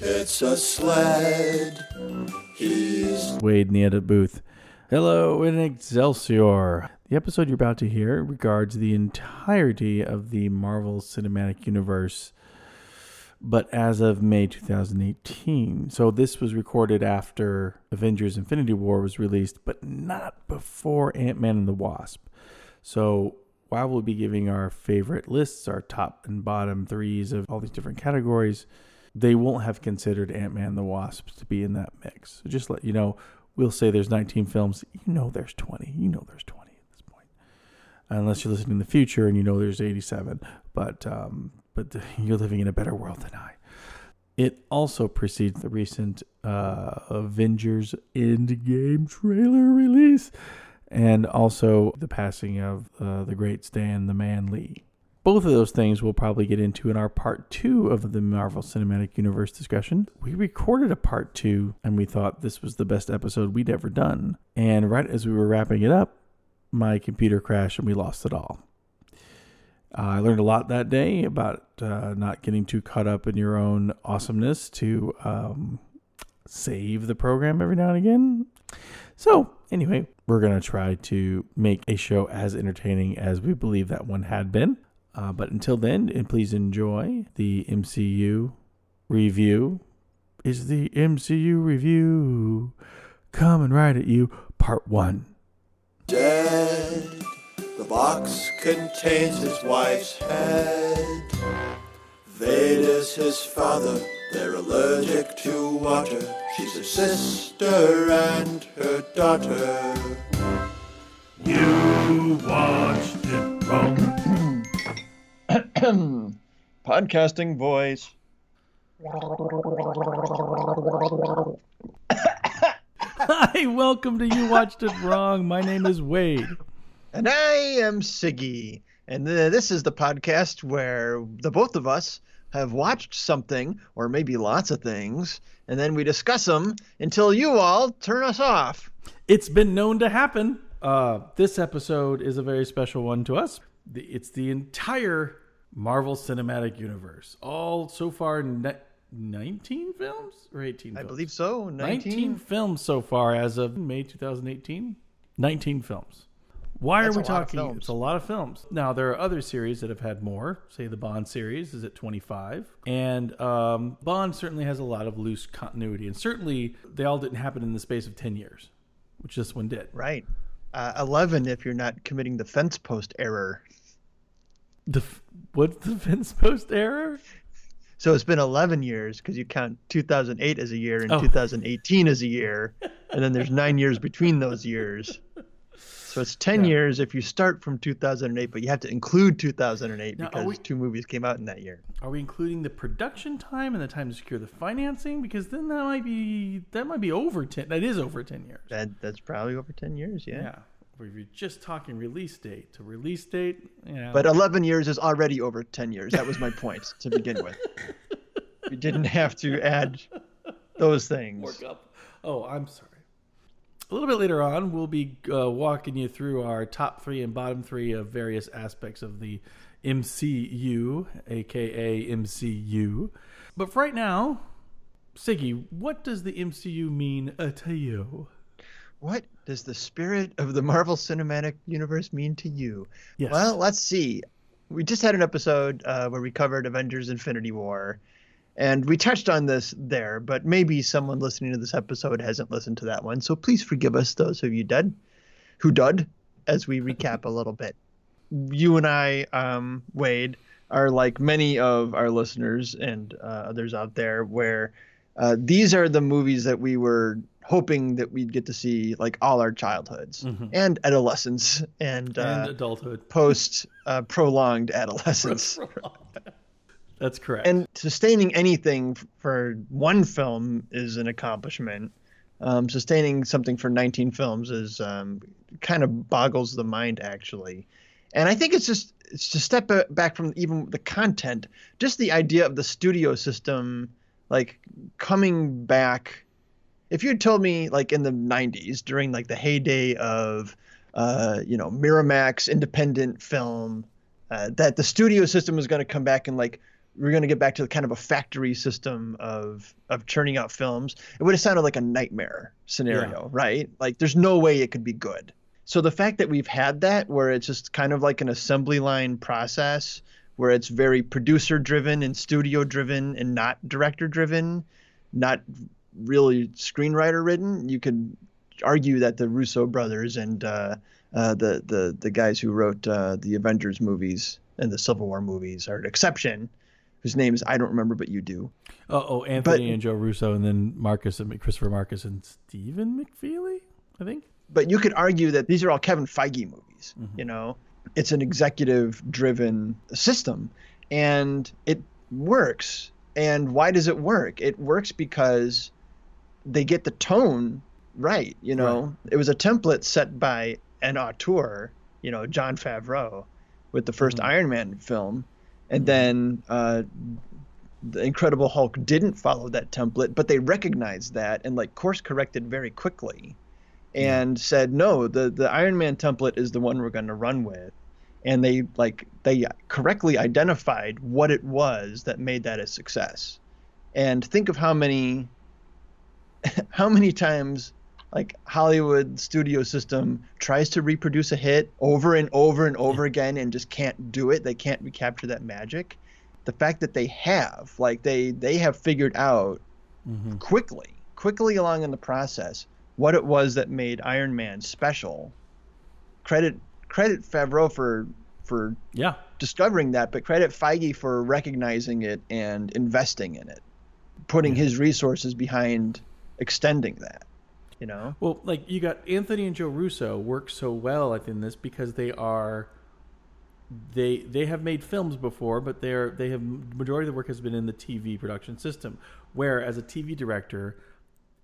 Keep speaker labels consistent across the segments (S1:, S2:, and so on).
S1: It's a sled. He's
S2: Wade in the edit booth. Hello in Excelsior. The episode you're about to hear regards the entirety of the Marvel Cinematic Universe, but as of May 2018. So this was recorded after Avengers Infinity War was released, but not before Ant Man and the Wasp. So while we'll be giving our favorite lists, our top and bottom threes of all these different categories, they won't have considered Ant Man the Wasp to be in that mix. So just let you know, we'll say there's 19 films. You know there's 20. You know there's 20 at this point. Unless you're listening in the future and you know there's 87. But um, but you're living in a better world than I. It also precedes the recent uh, Avengers Endgame trailer release and also the passing of uh, the great Stan the Man Lee. Both of those things we'll probably get into in our part two of the Marvel Cinematic Universe discussion. We recorded a part two and we thought this was the best episode we'd ever done. And right as we were wrapping it up, my computer crashed and we lost it all. Uh, I learned a lot that day about uh, not getting too caught up in your own awesomeness to um, save the program every now and again. So, anyway, we're going to try to make a show as entertaining as we believe that one had been. Uh, but until then, and please enjoy the MCU review. Is the MCU review coming right at you? Part one.
S1: dead. The box contains his wife's head. Vader's his father. They're allergic to water. She's a sister and her daughter.
S2: You watched it wrong.
S3: Podcasting voice.
S2: Hi, welcome to You Watched It Wrong. My name is Wade.
S3: And I am Siggy. And uh, this is the podcast where the both of us have watched something, or maybe lots of things, and then we discuss them until you all turn us off.
S2: It's been known to happen. Uh, this episode is a very special one to us. It's the entire Marvel Cinematic Universe. All so far, ne- 19 films or 18 films?
S3: I believe so.
S2: 19.
S3: 19.
S2: films so far as of May 2018. 19 films. Why
S3: That's
S2: are we
S3: a lot of
S2: talking? It's a lot of films. Now there are other series that have had more. Say the Bond series is at 25, and um, Bond certainly has a lot of loose continuity, and certainly they all didn't happen in the space of 10 years, which this one did.
S3: Right. Uh, 11 if you're not committing the fence post error.
S2: The f- what's the fence post error?
S3: So it's been 11 years because you count 2008 as a year and
S2: Oh.
S3: 2018 as a year, and then there's nine years between those years. So it's 10
S2: Yeah.
S3: years if you start from 2008, but you have to include 2008
S2: Now,
S3: because
S2: we-
S3: two movies came out in that year.
S2: Are we including the production time and the time to secure the financing? Because then that might be that might be over 10. That is over 10 years.
S3: That that's probably over 10 years, yeah.
S2: Yeah. If you're just talking release date to release date, yeah.
S3: But 11 years is already over 10 years. That was my point to begin with. We didn't have to add those things.
S2: work up. Oh, I'm sorry. A little bit later on, we'll be uh, walking you through our top three and bottom three of various aspects of the MCU, aka MCU. But for right now, Siggy, what does the MCU mean uh, to you?
S3: What does the spirit of the Marvel Cinematic Universe mean to you?
S2: Yes.
S3: Well, let's see. We just had an episode uh, where we covered Avengers Infinity War, and we touched on this there, but maybe someone listening to this episode hasn't listened to that one. So please forgive us, those of you did, who did, as we recap a little bit. You and I, um, Wade, are like many of our listeners and uh, others out there, where uh, these are the movies that we were hoping that we'd get to see like all our childhoods
S2: Mhm.
S3: and adolescence and,
S2: and
S3: uh,
S2: adulthood.
S3: post uh, prolonged adolescence.
S2: That's correct.
S3: and sustaining anything for one film is an accomplishment. Um, sustaining something for 19 films is um, kind of boggles the mind, actually. And I think it's just it's to step back from even the content, just the idea of the studio system, like coming back. If you had told me, like in the 90s, during like the heyday of, uh, you know, Miramax independent film, uh, that the studio system was going to come back and like we're going to get back to the kind of a factory system of of churning out films. It would have sounded like a nightmare scenario,
S2: Yeah.
S3: right? Like there's no way it could be good. So the fact that we've had that where it's just kind of like an assembly line process where it's very producer driven and studio driven and not director driven, not really screenwriter written, you could argue that the Russo brothers and uh, uh, the the the guys who wrote uh, the Avengers movies and the Civil War movies are an exception. Whose names I don't remember, but you do.
S2: Oh, oh Anthony
S3: But-
S2: and Joe Russo, and then Markus and Christopher Markus and Stephen McFeely, I think.
S3: But you could argue that these are all Kevin Feige movies. Mm-hmm. You know, it's an executive driven system, and it works. And why does it work? It works because they get the tone right. You know, it was a template set by an auteur, you know, Jon Favreau, with the 1st mm-hmm. Iron Man film, and then uh, the Incredible Hulk didn't follow that template, but they recognized that and like course corrected very quickly, and said, no, the the Iron Man template is the one we're going to run with, and they like they correctly identified what it was that made that a success, and think of how many how many times like Hollywood studio system tries to reproduce a hit over and over and over again and just can't do it. They can't recapture that magic. The fact that they have, like they they have figured out
S2: Mm-hmm.
S3: quickly, quickly along in the process, what it was that made Iron Man special. Credit credit Favreau for for
S2: Yeah.
S3: discovering that, but credit Feige for recognizing it and investing in it, putting his resources behind extending that. You know,
S2: Well, like you got Anthony and Joe Russo work so well in this because they are they they have made films before, but they're they have majority of the work has been in the TV production system. Where as a TV director,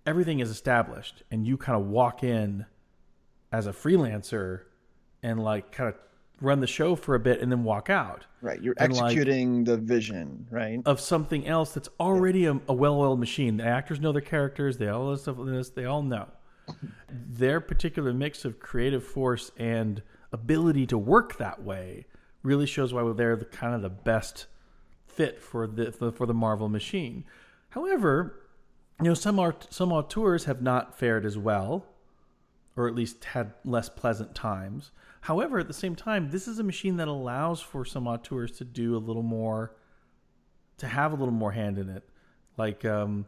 S2: everything is established, and you kind of walk in as a freelancer and like kind of run the show for a bit and then walk out
S3: right? You're
S2: And, like,
S3: executing the vision, right?
S2: of something else that's already a, a well-oiled machine. The actors know their characters. They all know stuff this. They all know their particular mix of creative force and ability to work that way really shows why they're the kind of the best fit for the for, for the Marvel machine. However, you know some art some auteurs have not fared as well, or at least had less pleasant times. However, at the same time, this is a machine that allows for some auteurs to do a little more, to have a little more hand in it, like um,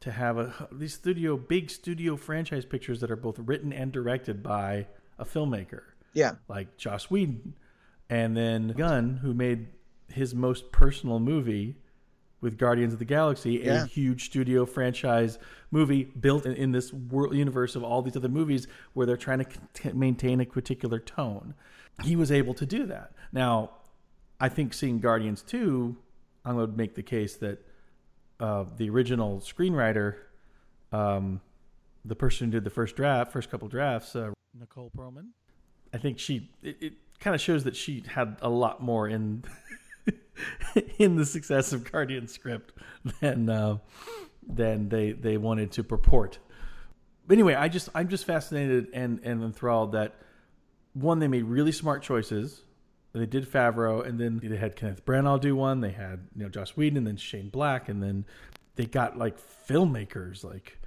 S2: to have a these studio big studio franchise pictures that are both written and directed by a filmmaker.
S3: Yeah,
S2: like Joss Whedon, and then Gunn, who made his most personal movie with Guardians of the Galaxy,
S3: Yeah.
S2: a huge studio franchise movie built in, in this world universe of all these other movies where they're trying to c- maintain a particular tone. He was able to do that. Now, I think seeing Guardians 2, I'm going to make the case that uh, the original screenwriter, um, the person who did the first draft, first couple drafts, uh, Nicole Perlman, I think she it, it kind of shows that she had a lot more in in the success of Guardian script than uh, than they they wanted to purport. But anyway, I just I'm just fascinated and and enthralled that one they made really smart choices. They did Favreau, and then they had Kenneth Branagh do one. They had you know Joss Whedon, and then Shane Black, and then they got like filmmakers like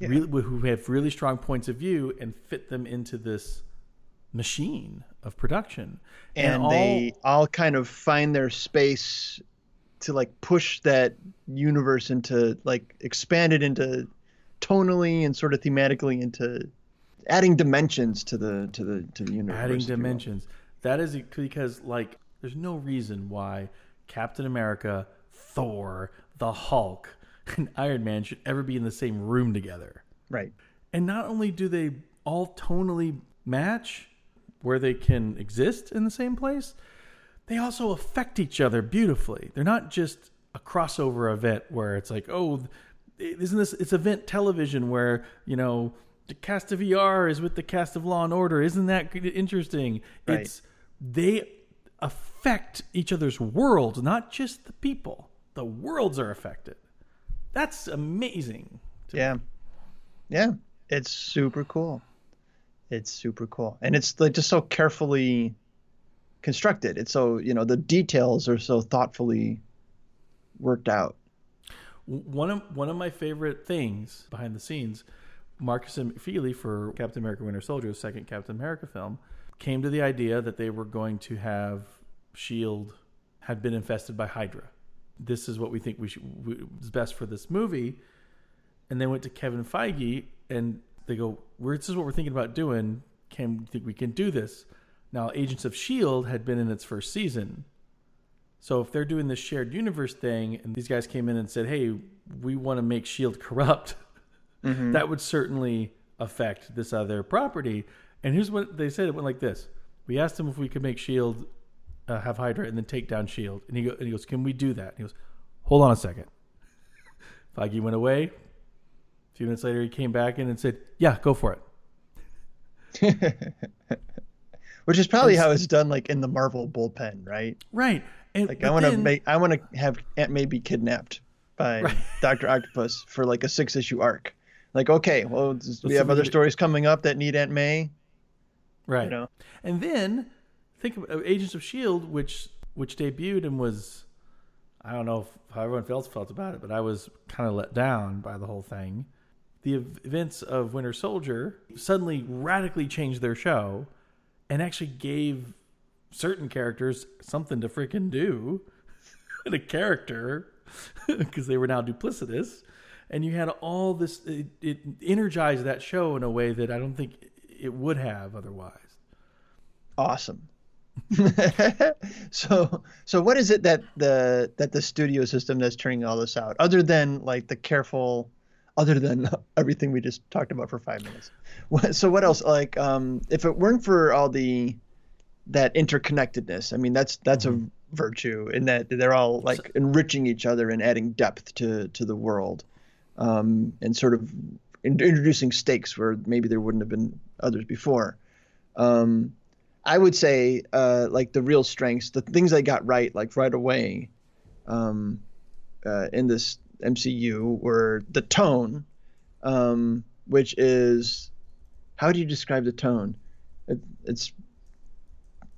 S2: really, who have really strong points of view and fit them into this machine of production.
S3: and,
S2: all-
S3: they all kind of find their space to like push that universe into like expand it into tonally and sort of thematically into adding dimensions to the to the to the universe.
S2: adding
S3: if you will.
S2: dimensions. That is because like there's no reason why Captain America, Thor, the Hulk, and Iron Man should ever be in the same room together.
S3: Right.
S2: And not only do they all tonally match where they can exist in the same place, they also affect each other beautifully. They're not just a crossover event where it's like, oh, isn't this? It's event television where you know the cast of ER is with the cast of Law and Order. Isn't that interesting?
S3: Right.
S2: It's they affect each other's worlds, not just the people. The worlds are affected. That's amazing.
S3: Yeah. Yeah. It's super cool. It's super cool. And it's like just so carefully constructed. It's so you know the details are so thoughtfully worked out.
S2: One of one of my favorite things behind the scenes, Markus McFeely for Captain America: Winter Soldier, second Captain America film, came to the idea that they were going to have Shield had been infested by Hydra. This is what we think we should is best for this movie. And they went to Kevin Feige and they go, "This is what we're thinking about doing. Can we think we can do this?" Now, Agents of Shield had been in its first season, so if they're doing this shared universe thing, and these guys came in and said, "Hey, we want to make Shield corrupt," mm-hmm. that would certainly affect this other property. And here's what they said: it went like this. We asked them if we could make Shield uh, have Hydra and then take down Shield, and he, go, and he goes, "Can we do that?" And he goes, "Hold on a second. Feige went away. A few minutes later, he came back in and said, "Yeah, go for
S3: it." Which is probably how it's done, like in the Marvel bullpen, right?
S2: Right.
S3: And, like I want to make, I want to have Aunt May be kidnapped by right. Doctor Octopus for like a six issue arc. Like, okay, well, we have other stories coming up that need Aunt May.
S2: Right. You know? And then think of uh, Agents of Shield, which which debuted and was, I don't know how everyone else felt about it, but I was kind of let down by the whole thing. The events of Winter Soldier suddenly radically changed their show, and actually gave certain characters something to freaking do, and a character because they were now duplicitous, and you had all this. It, it energized that show in a way that I don't think it would have otherwise.
S3: Awesome. so so what is it that the that the studio system that's turning all this out other than like the careful other than everything we just talked about for five minutes. So what else? Like um if it weren't for all the that interconnectedness i mean that's that's mm-hmm. a virtue in that they're all like enriching each other and adding depth to to the world um and sort of introducing stakes where maybe there wouldn't have been others before. Um I would say uh, like the real strengths, the things I got right like right away um, uh, in this MCU were the tone, um, which is how do you describe the tone? It, it's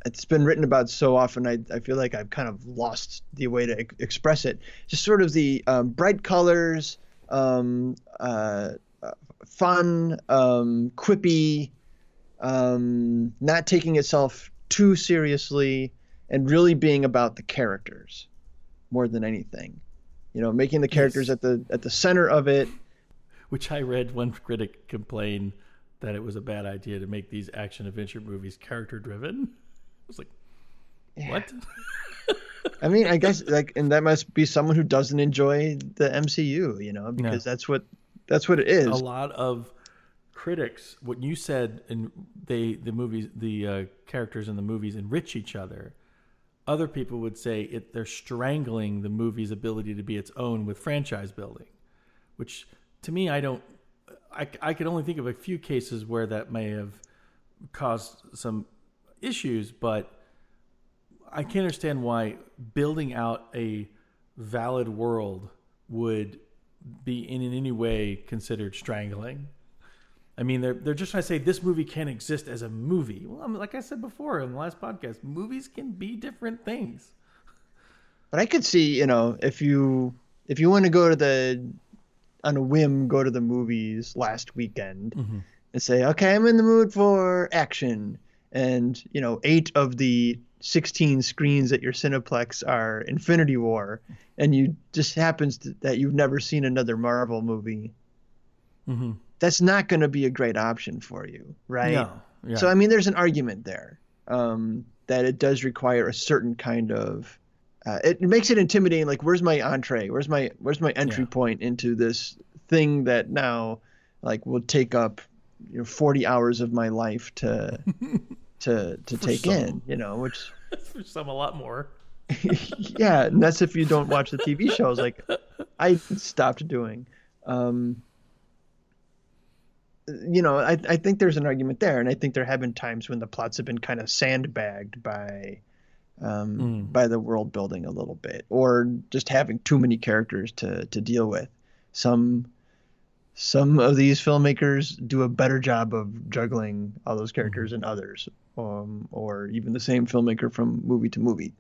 S3: it's been written about so often. I, I feel like I've kind of lost the way to express it. Just sort of the um, bright colors, um, uh, fun, um, quippy, um, not taking itself too seriously, and really being about the characters more than anything. You know, making the characters yes. at the at the center of it.
S2: Which I read one critic complain that it was a bad idea to make these action adventure movies character driven. I was like, yeah. what?
S3: I mean, I guess like, and that must be someone who doesn't enjoy the MCU, you know, because that's what that's what it is. A
S2: lot of critics, what you said, and they the movies, the uh, characters in the movies enrich each other. Other people would say it they're strangling the movie's ability to be its own with franchise building, which to me I don't. I I can only think of a few cases where that may have caused some issues, but I can't understand why building out a valid world would be in, in any way considered strangling. I mean, they're they're just trying to say this movie can't exist as a movie. Well, I mean, like I said before in the last podcast, movies can be different things.
S3: But I could see, you know, if you if you want to go to the on a whim go to the movies last weekend mm-hmm. and say, okay, I'm in the mood for action, and you know, eight of the 16 screens at your Cineplex are Infinity War, and you just happens to, that you've never seen another Marvel movie. Mm-hmm that's not going to be a great option for you, right? No. Yeah. So I mean, there's an argument there um, that it does require a certain kind of. Uh, it, makes it intimidating. Like, where's my entree? Where's my where's my entry yeah. point into this thing that now, like, will take up you know 40 hours of my life to to to take some. in. You know, which
S2: for some a lot more.
S3: yeah, and that's if you don't watch the TV shows. Like, I stopped doing. Um, you know, I, I think there's an argument there, and I think there have been times when the plots have been kind of sandbagged by um, mm. by the world building a little bit, or just having too many characters to to deal with. Some some of these filmmakers do a better job of juggling all those characters than others. um, or even the same filmmaker from movie to movie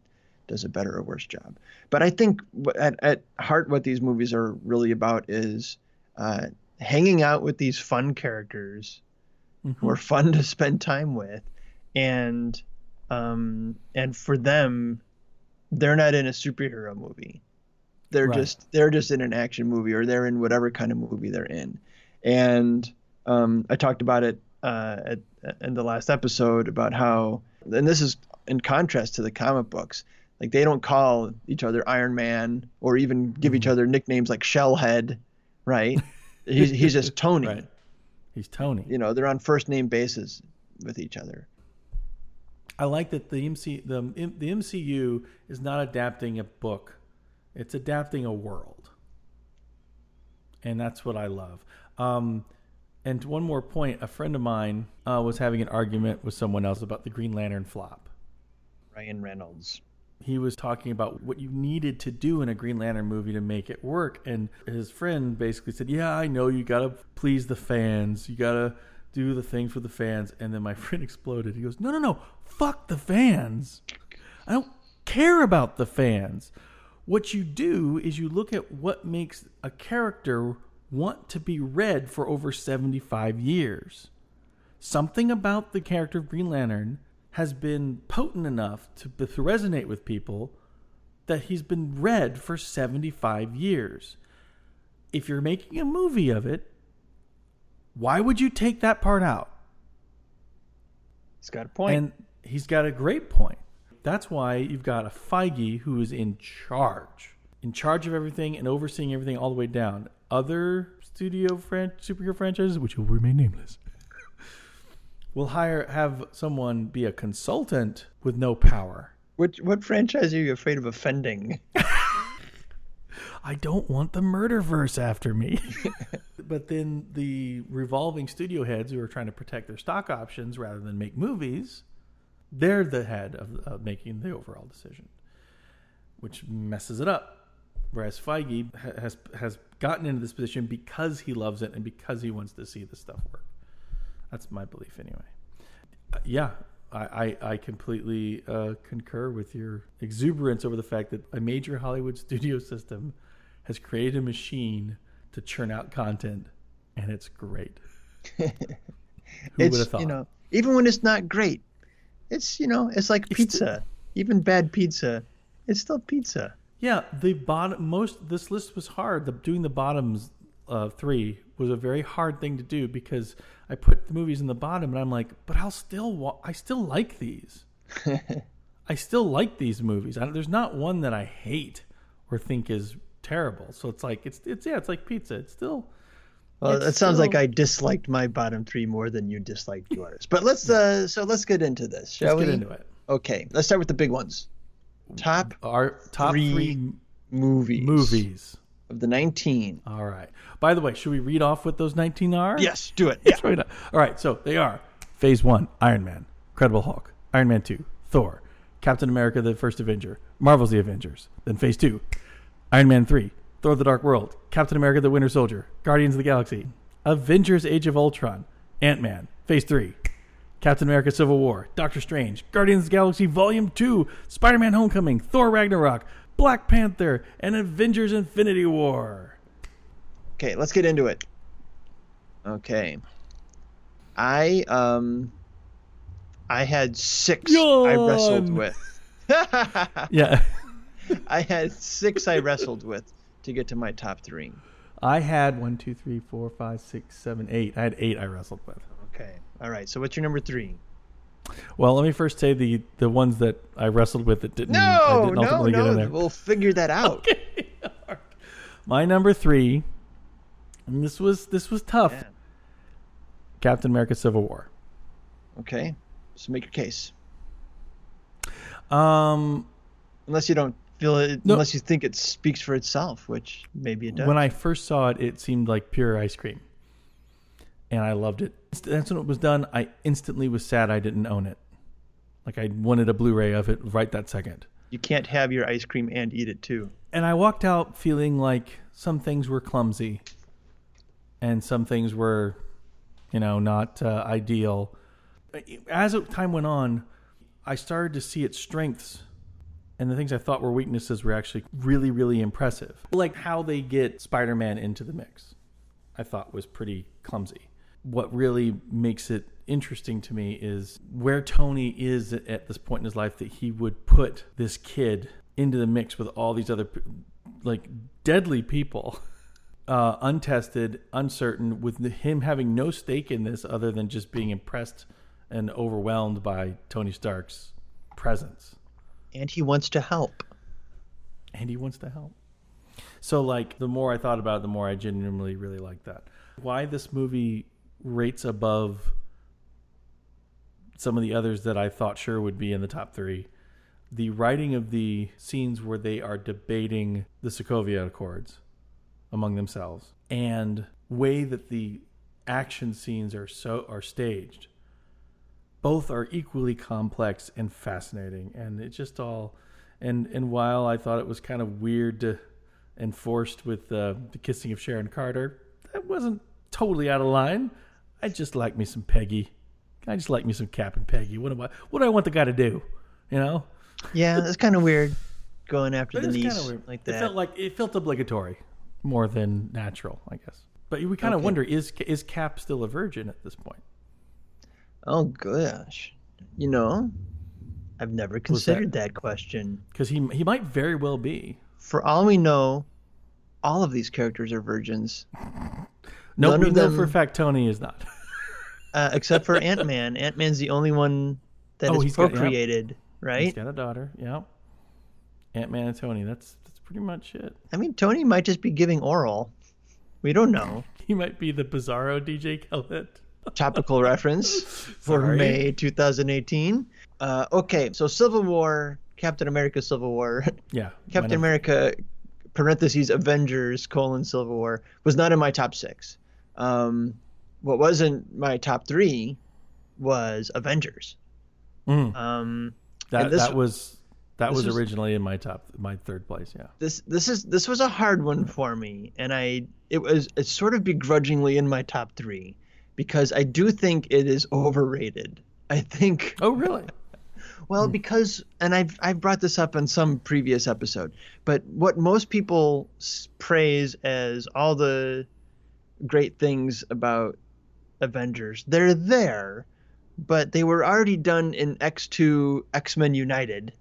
S3: does a better or worse job. But I think at, at heart, what these movies are really about is uh, hanging out with these fun characters
S2: Mm-hmm.
S3: who are fun to spend time with, and um, and for them, they're not in a superhero movie. They're
S2: Right.
S3: just they're just in an action movie or they're in whatever kind of movie they're in. And um, I talked about it uh, at, in the last episode about how, and this is in contrast to the comic books. Like they don't call each other Iron Man or even give
S2: Mm-hmm.
S3: each other nicknames like Shellhead, right? he's he's just Tony.
S2: Right. He's Tony.
S3: You know, they're on first name basis with each other.
S2: I like that the MC the the MCU is not adapting a book; it's adapting a world, and that's what I love. Um, and one more point: a friend of mine uh, was having an argument with someone else about the Green Lantern flop.
S3: Ryan Reynolds.
S2: He was talking about what you needed to do in a Green Lantern movie to make it work, and his friend basically said, "Yeah, I know you got to please the fans. You got to." Do the thing for the fans, and then my friend exploded. He goes, "No, no, no! Fuck the fans! I don't care about the fans. What you do is you look at what makes a character want to be read for over 75 years. Something about the character of Green Lantern has been potent enough to, to resonate with people that he's been read for 75 years. If you're making a movie of it, why would you take that part out?
S3: He's got a point.
S2: And he's got a great point. That's why you've got a Feige who is in charge, in charge of everything and overseeing everything all the way down. Other studio fran- superhero franchises, which will remain nameless, will hire have someone be a consultant with no power.
S3: Which what franchise are you afraid of offending?
S2: I don't want the murderverse after me. but then the revolving studio heads who are trying to protect their stock options rather than make movies, they're the head of, of making the overall decision, which messes it up. Whereas Feige has has gotten into this position because he loves it and because he wants to see the stuff work. That's my belief, anyway. Uh, yeah, I, I, I completely uh, concur with your exuberance over the fact that a major Hollywood studio system has created a machine to churn out content, and it's great. Who would have thought?
S3: you know, even when it's not great, it's you know, it's like
S2: It's
S3: pizza. even bad pizza, it's still pizza.
S2: Yeah, the bottom most this list was hard. The doing the bottoms uh, three was a very hard thing to do because I put the movies in the bottom and I'm like, but I'll still wa- I still like these. I still like these movies. I, there's not one that I hate or think is terrible. So it's like it's it's yeah, it's like pizza. It's still
S3: Well,
S2: It's
S3: it sounds like I disliked my bottom three more than you disliked yours. But let's uh, so let's get into this, shall
S2: let's get into it.
S3: Okay, let's start with the big ones. Top
S2: Our top
S3: Three
S2: three,
S3: movies
S2: movies.
S3: Of the nineteen.
S2: All right. By the way, should we read off what those 19 are?
S3: Yes, do it.
S2: That's right. All right, so they are Phase One: Iron Man, Incredible Hulk, Iron Man Two, Thor, Captain America: The First Avenger, Marvel's The Avengers. Then Phase Two: Iron Man Three, Thor: The Dark World, Captain America: The Winter Soldier, Guardians of the Galaxy, Avengers: Age of Ultron, Ant Man. Phase Three: Captain America: Civil War, Doctor Strange, Guardians of the Galaxy Volume Two, Spider-Man: Homecoming, Thor: Ragnarok, Black Panther, and Avengers: Infinity War.
S3: Okay, let's get into it. Okay. I um I had six I wrestled with.
S2: Yeah.
S3: I had six I wrestled with to get to my top three.
S2: I had one, two, three, four, five, six, seven, eight. I had eight I wrestled with.
S3: Okay. All right. So what's your number three?
S2: Well, let me first say the the ones that I wrestled with that didn't, I
S3: No,
S2: didn't
S3: no,
S2: ultimately get in
S3: no.
S2: there.
S3: We'll figure that out.
S2: My number three, and this was this was tough.
S3: Yeah.
S2: Captain America: Civil War.
S3: Okay. So make your case.
S2: Um,
S3: Unless you don't feel it,
S2: No.
S3: unless you think it speaks for itself, which maybe it does.
S2: when I first saw it, it seemed like pure ice cream, and I loved it. That's when it was done. I instantly was sad I didn't own it. Like I wanted a Blu-ray of it right that second.
S3: you can't have your ice cream and eat it too.
S2: and I walked out feeling like some things were clumsy, and some things were, you know, not uh, ideal. as time went on, I started to see its strengths and the things I thought were weaknesses were actually really, really impressive. Like how they get Spider Man into the mix, I thought was pretty clumsy. What really makes it interesting to me is where Tony is at this point in his life that he would put this kid into the mix with all these other, like, deadly people. Uh, untested, uncertain, with him having no stake in this other than just being impressed and overwhelmed by Tony Stark's presence
S3: And he wants to help.
S2: and he wants to help. So, like, the more I thought about it, the more I genuinely really like that. Why this movie rates above some of the others that I thought sure would be in the top three. The writing of the scenes where they are debating the Sokovia Accords among themselves, and way that the action scenes are so are staged both are equally complex and fascinating and it just all and and while i thought it was kind of weird to and forced with uh, the kissing of sharon carter that wasn't totally out of line i just like me some peggy. I just like me some cap and peggy. What am i what do i want the guy to do? You know?
S3: Yeah, it's kind of weird going after the
S2: it
S3: niece like
S2: it felt like it felt obligatory more than natural i guess. But we kind of
S3: Okay.
S2: wonder is is cap still a virgin at this point?
S3: Oh gosh, you know, I've never considered that? question.
S2: because he he might very well be.
S3: For all we know, all of these characters are virgins,
S2: no
S3: None
S2: we know
S3: them-
S2: for a fact tony is not
S3: uh, except for Ant Man. Ant Man's the only one that
S2: Oh,
S3: is
S2: he's got- yeah.
S3: procreated,
S2: He's
S3: right?
S2: got a daughter. Yeah. Ant Man and Tony. That's that's pretty much it.
S3: I mean, Tony might just be giving oral. We don't know.
S2: He might be the Bizarro DJ Khaled.
S3: Topical reference for. May 2018. Uh, okay, so Civil War, Captain America Civil War,
S2: Yeah.
S3: Captain America parentheses Avengers colon Civil War was not in my top six. Um, what wasn't my top three was Avengers.
S2: Mm,
S3: Um,
S2: that
S3: this-
S2: that was that was,
S3: was-
S2: originally in my top my third place. Yeah.
S3: this this is this was a hard one for me, and I it was it's sort of begrudgingly in my top three because I do think it is overrated. I think
S2: Oh really?
S3: Well, because and I've I've brought this up in some previous episode, but what most people praise as all the great things about Avengers, they're there, but they were already done in X2 X-Men United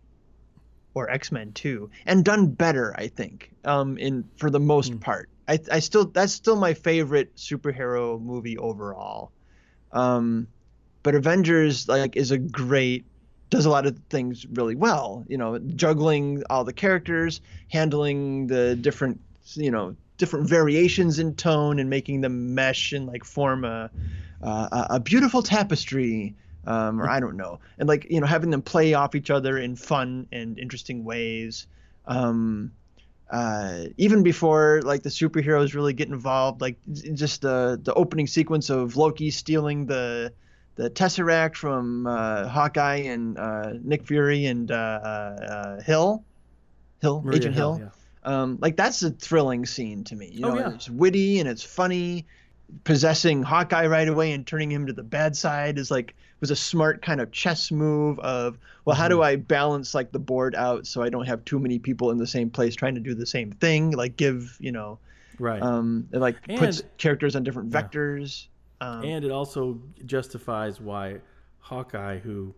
S3: or X-Men 2 and done better, I think. Um in for the most part. I I still that's still my favorite superhero movie overall. Um but Avengers like is a great does a lot of things really well. You know, juggling all the characters, handling the different, you know, different variations in tone, and making them mesh and like form a uh, a beautiful tapestry. Um, or I don't know, and like you know, having them play off each other in fun and interesting ways. Um, uh, even before like the superheroes really get involved, like just the the opening sequence of Loki stealing the the Tesseract from uh, Hawkeye and uh, Nick Fury and uh, uh, Hill, Hill,
S2: Maria
S3: Agent Hill.
S2: yeah.
S3: Um, like that's a thrilling scene to me. You
S2: Oh,
S3: know,
S2: yeah.
S3: it's witty and it's funny. Possessing Hawkeye right away and turning him to the bad side is like was a smart kind of chess move of well, how do
S2: Mm-hmm.
S3: I balance like the board out so I don't have too many people in the same place trying to do the same thing? Like give you know,
S2: Right.
S3: um, it like puts characters on different
S2: Yeah.
S3: vectors. Um,
S2: and it also justifies why Hawkeye, who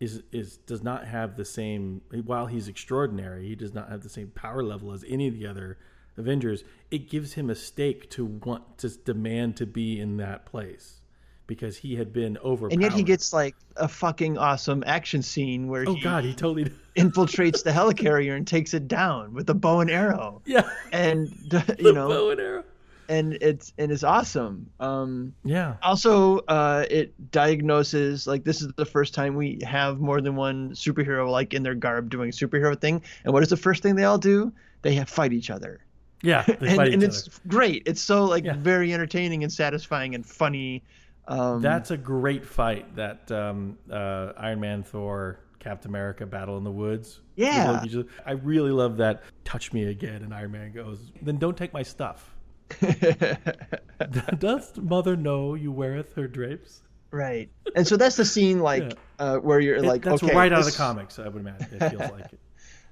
S2: is is does not have the same while he's extraordinary, he does not have the same power level as any of the other Avengers. It gives him a stake to want to demand to be in that place because he had been overpowered.
S3: and yet he gets like a fucking awesome action scene where
S2: oh
S3: he
S2: god, he totally
S3: infiltrates the helicarrier and takes it down with a bow and arrow.
S2: yeah,
S3: And you know,
S2: bow and arrow.
S3: And it's and it's awesome. Um,
S2: Yeah,
S3: also, uh, it diagnoses like this is the first time we have more than one superhero like in their garb doing superhero thing. And what is the first thing they all do? They have fight each other.
S2: yeah, they
S3: and,
S2: fight each
S3: and it's great. It's so like
S2: Yeah.
S3: very entertaining and satisfying and funny. Um,
S2: That's a great fight. That um, uh, Iron Man, Thor, Captain America battle in the woods.
S3: Yeah.
S2: I really love that. Touch me again, and Iron Man goes. Then don't take my stuff. Doth mother know you weareth her drapes?
S3: Right. And so that's the scene like
S2: Yeah.
S3: uh, where you're
S2: It-
S3: like,
S2: that's
S3: okay,
S2: right out of the comics. I would imagine it feels like it.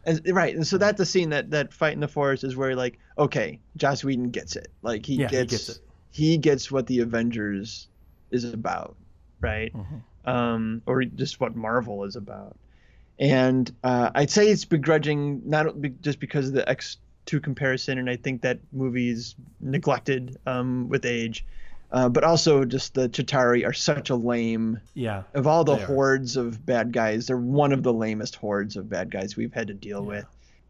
S3: And, right. And so that's the scene that that fight in the forest is where like, okay, Joss Whedon gets it. Like he
S2: Yeah, he
S3: gets
S2: gets it.
S3: he gets what the Avengers is about, right?
S2: Mm-hmm.
S3: Um, or just what Marvel is about. And uh, I'd say it's begrudging, not just because of the X2 comparison, and I think that movie is neglected um, with age, uh, but also just the Chitauri are such a lame.
S2: Yeah.
S3: Of all the hordes of bad guys, they're one of the lamest hordes of bad guys we've had to deal
S2: Yeah.
S3: with.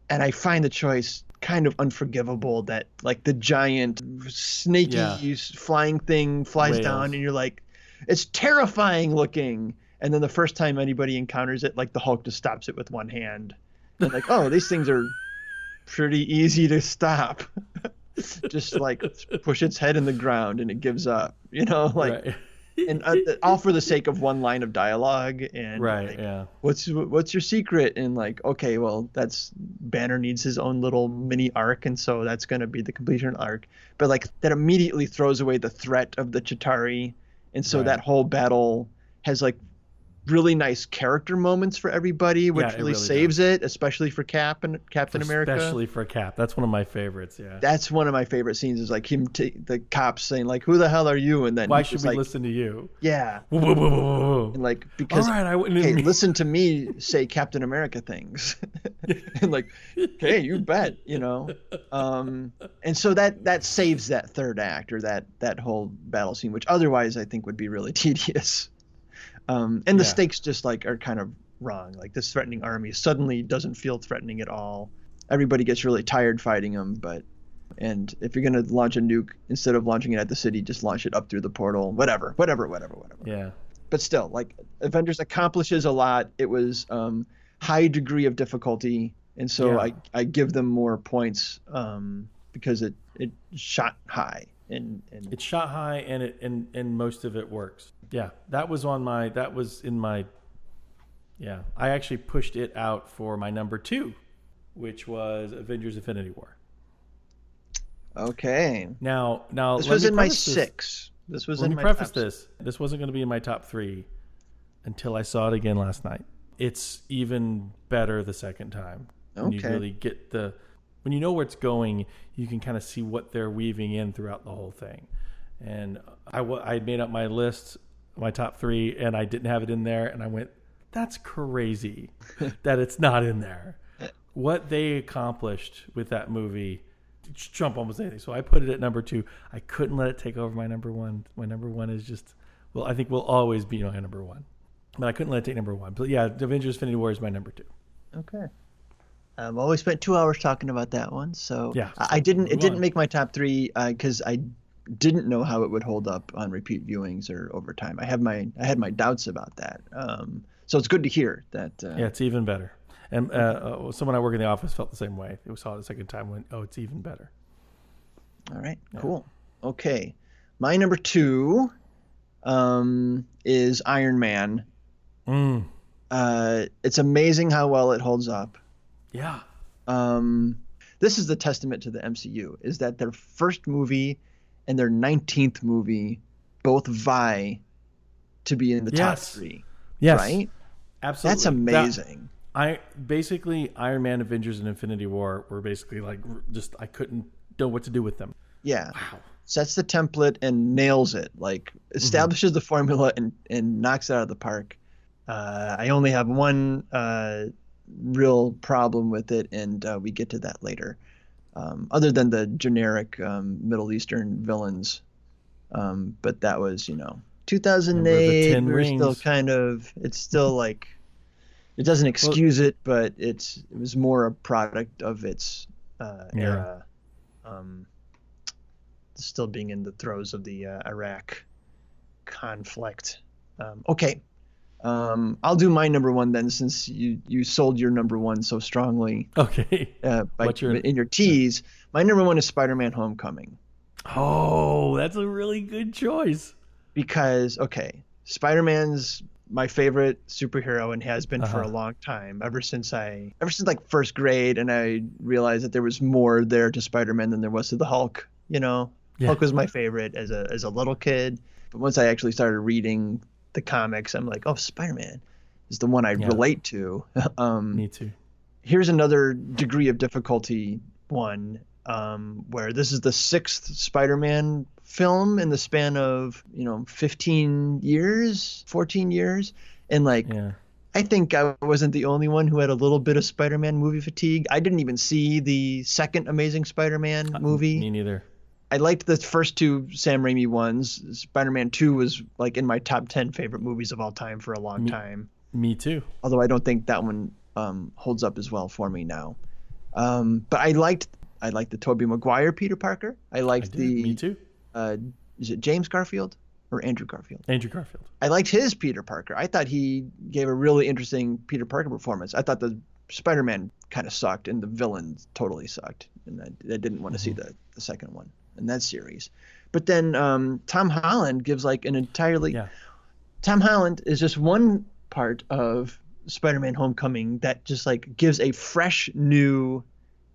S3: And I find the choice kind of unforgivable that, like, the giant, snaky,
S2: Yeah.
S3: flying thing flies down, and you're like, it's terrifying looking. And then the first time anybody encounters it, like, the Hulk just stops it with one hand. And, like, oh, these things are pretty easy to stop. just, like, push its head in the ground and it gives up, you know? Like,
S2: right.
S3: and uh, all for the sake of one line of dialogue and
S2: right.
S3: like,
S2: yeah.
S3: what's what's your secret and like okay well that's banner needs his own little mini arc and so that's going to be the completion arc but like that immediately throws away the threat of the chitauri and so
S2: Right.
S3: that whole battle has like really nice character moments for everybody which
S2: Yeah,
S3: really,
S2: really
S3: saves it especially for cap and captain america
S2: Especially for Cap. That's one of my favorites. Yeah.
S3: that's one of my favorite scenes is like him t- the cops saying like who the hell are you and then
S2: Why should we
S3: like
S2: listen to you?
S3: yeah
S2: Whoa, whoa, whoa, whoa,
S3: and like because
S2: right, I wouldn't.
S3: hey, listen to me say Captain America things. and like, hey, you bet, you know. Um, and so that that saves that third act or that that whole battle scene, which otherwise I think would be really tedious. Um, and the
S2: Yeah.
S3: stakes just like are kind of wrong. Like this threatening army suddenly doesn't feel threatening at all. Everybody gets really tired fighting them, but and if you're gonna launch a nuke, instead of launching it at the city, just launch it up through the portal. Whatever, whatever, whatever, whatever
S2: Yeah.
S3: but still, like Avengers accomplishes a lot. It was um, high degree of difficulty, and so
S2: Yeah.
S3: I, I give them more points um, because it it shot high and and
S2: it shot high and it and and most of it works. Yeah, that was on my that was in my yeah. I actually pushed it out for my number two, which was Avengers: Infinity War.
S3: okay.
S2: Now, now
S3: This was in my
S2: this.
S3: six. This was
S2: Let
S3: in
S2: me
S3: my
S2: preface this. This wasn't going to be in my top three until I saw it again last night. It's even better the second time. When you really get the when you know where it's going, you can kind of see what they're weaving in throughout the whole thing. And I I made up my list, my top three, and I didn't have it in there, and I went, "That's crazy that it's not in there." What they accomplished with that movie trump almost anything. So I put it at number two. I couldn't let it take over my number one. My number one is just well, I think will always be my number one. But I couldn't let it take number one. But yeah, Avengers Infinity War is my number two.
S3: Okay. Um, well, we spent two hours talking about that one, so
S2: Yeah,
S3: I, I didn't. It didn't make my top three because I didn't know how it would hold up on repeat viewings or over time. I have my I had my doubts about that. Um, so it's good to hear that. Uh,
S2: Yeah, it's even better. And uh, uh, someone I work in the office felt the same way. They saw it a second time. Went, oh, it's even better.
S3: All right, cool. Okay, my number two um, is Iron Man.
S2: Mm,
S3: Uh, it's amazing how well it holds up.
S2: yeah,
S3: Um, this is the testament to the MCU is that their first movie and their 19th movie both vie to be in the
S2: Yes.
S3: top three,
S2: yes,
S3: right?
S2: absolutely.
S3: That's
S2: That-
S3: amazing.
S2: I basically Iron Man, Avengers, and Infinity War were basically like just I couldn't know what to do with them.
S3: yeah.
S2: Wow.
S3: Sets the template and nails it. Like establishes the formula and, and knocks it out of the park. Uh, I only have one uh, real problem with it, and uh, we get to that later. Um, other than the generic um, Middle Eastern villains, um, but that was you know 2008.
S2: Ten
S3: we were still kind of. It's still like it doesn't excuse it, but it's it was more a product of its uh,
S2: Yeah.
S3: era. Um, still being in the throes of the uh, Iraq conflict. Um, okay, um, I'll do my number one then, since you you sold your number one so strongly
S2: Okay.
S3: uh, by,
S2: What's your-
S3: in your tease. My number one is Spider-Man: Homecoming
S2: Oh, that's a really good choice.
S3: because okay, Spider-Man's my favorite superhero and has been for a
S2: Uh-huh.
S3: long time. Ever since I ever since like first grade, and I realized that there was more there to Spider-Man than there was to the Hulk. You know,
S2: Yeah.
S3: Hulk was my favorite as a as a little kid, but once I actually started reading the comics, I'm like, oh, Spider Man is the one I
S2: Yeah.
S3: relate to. um,
S2: Me too.
S3: here's another degree of difficulty one um, where this is the sixth Spider-Man film in the span of you know 15 years, 14 years, and like
S2: Yeah.
S3: I think I wasn't the only one who had a little bit of Spider-Man movie fatigue. I didn't even see the second Amazing Spider-Man movie.
S2: Me neither.
S3: I liked the first two Sam Raimi ones. Spider-Man 2 was like in my top 10 favorite movies of all time for a long
S2: Me-
S3: time
S2: Me too.
S3: although I don't think that one um, holds up as well for me now. Um, but I liked I liked the Tobey Maguire Peter Parker. I
S2: I
S3: liked
S2: did.
S3: the
S2: Me too.
S3: uh, is it James Garfield or Andrew Garfield?
S2: Andrew Garfield.
S3: I liked his Peter Parker. I thought he gave a really interesting Peter Parker performance. I thought the Spider-Man kind of sucked and the villain totally sucked, and I, I didn't want to see the, the second one in that series. But then um, Tom Holland gives like an entirely
S2: Yeah.
S3: Tom Holland is just one part of Spider-Man Homecoming that just like gives a fresh new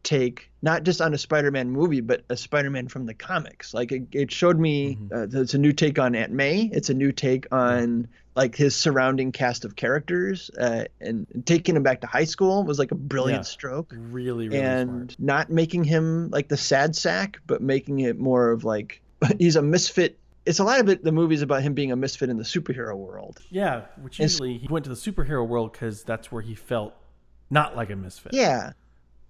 S3: take not just on a Spider-Man movie but a Spider-Man from the comics. Like it, it showed me uh, it's a new take on Aunt May, it's a new take on like his surrounding cast of characters uh, and taking him back to high school was like a brilliant
S2: Yeah.
S3: stroke
S2: Really, really
S3: and
S2: smart.
S3: not making him like the sad sack, but making it more of like he's a misfit. It's a lot of it. The movie's about him being a misfit in the superhero world.
S2: Yeah, which usually he went to the superhero world because that's where he felt not like a misfit.
S3: Yeah,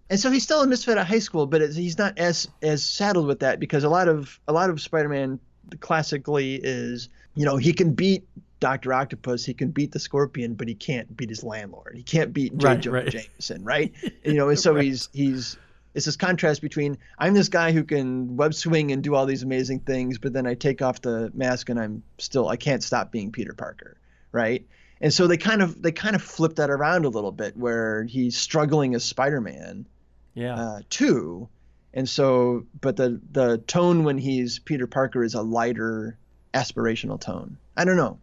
S3: and so he's still a misfit at high school, but it's, he's not as as saddled with that because a lot of a lot of Spider-Man classically is you know he can beat Doctor Octopus, he can beat the Scorpion, but he can't beat his landlord. He can't beat J.
S2: Right,
S3: Jonah
S2: right.
S3: Jameson, right? you know, and so he's he's it's this contrast between I'm this guy who can web swing and do all these amazing things, but then I take off the mask and I'm still I can't stop being Peter Parker, right? And so they kind of they kind of flip that around a little bit where he's struggling as Spider-Man
S2: Yeah.
S3: uh, too, and so but the the tone when he's Peter Parker is a lighter aspirational tone. I don't know.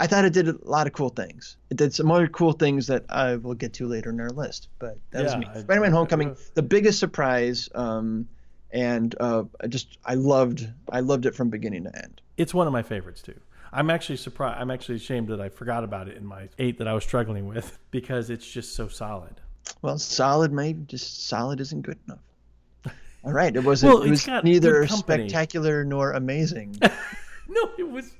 S3: I thought it did a lot of cool things. It did some other cool things that I will get to later in our list. But that was
S2: Yeah,
S3: me.
S2: I-
S3: Spider-Man:
S2: I-
S3: Homecoming, the biggest surprise, um, and uh, I just I loved I loved it from beginning to end.
S2: it's one of my favorites too. I'm actually surprised. I'm actually ashamed that I forgot about it in my eight that I was struggling with because it's just so solid.
S3: Well, solid, maybe just solid isn't good enough. All right, it wasn't.
S2: Well,
S3: it was neither spectacular nor amazing.
S2: No, it was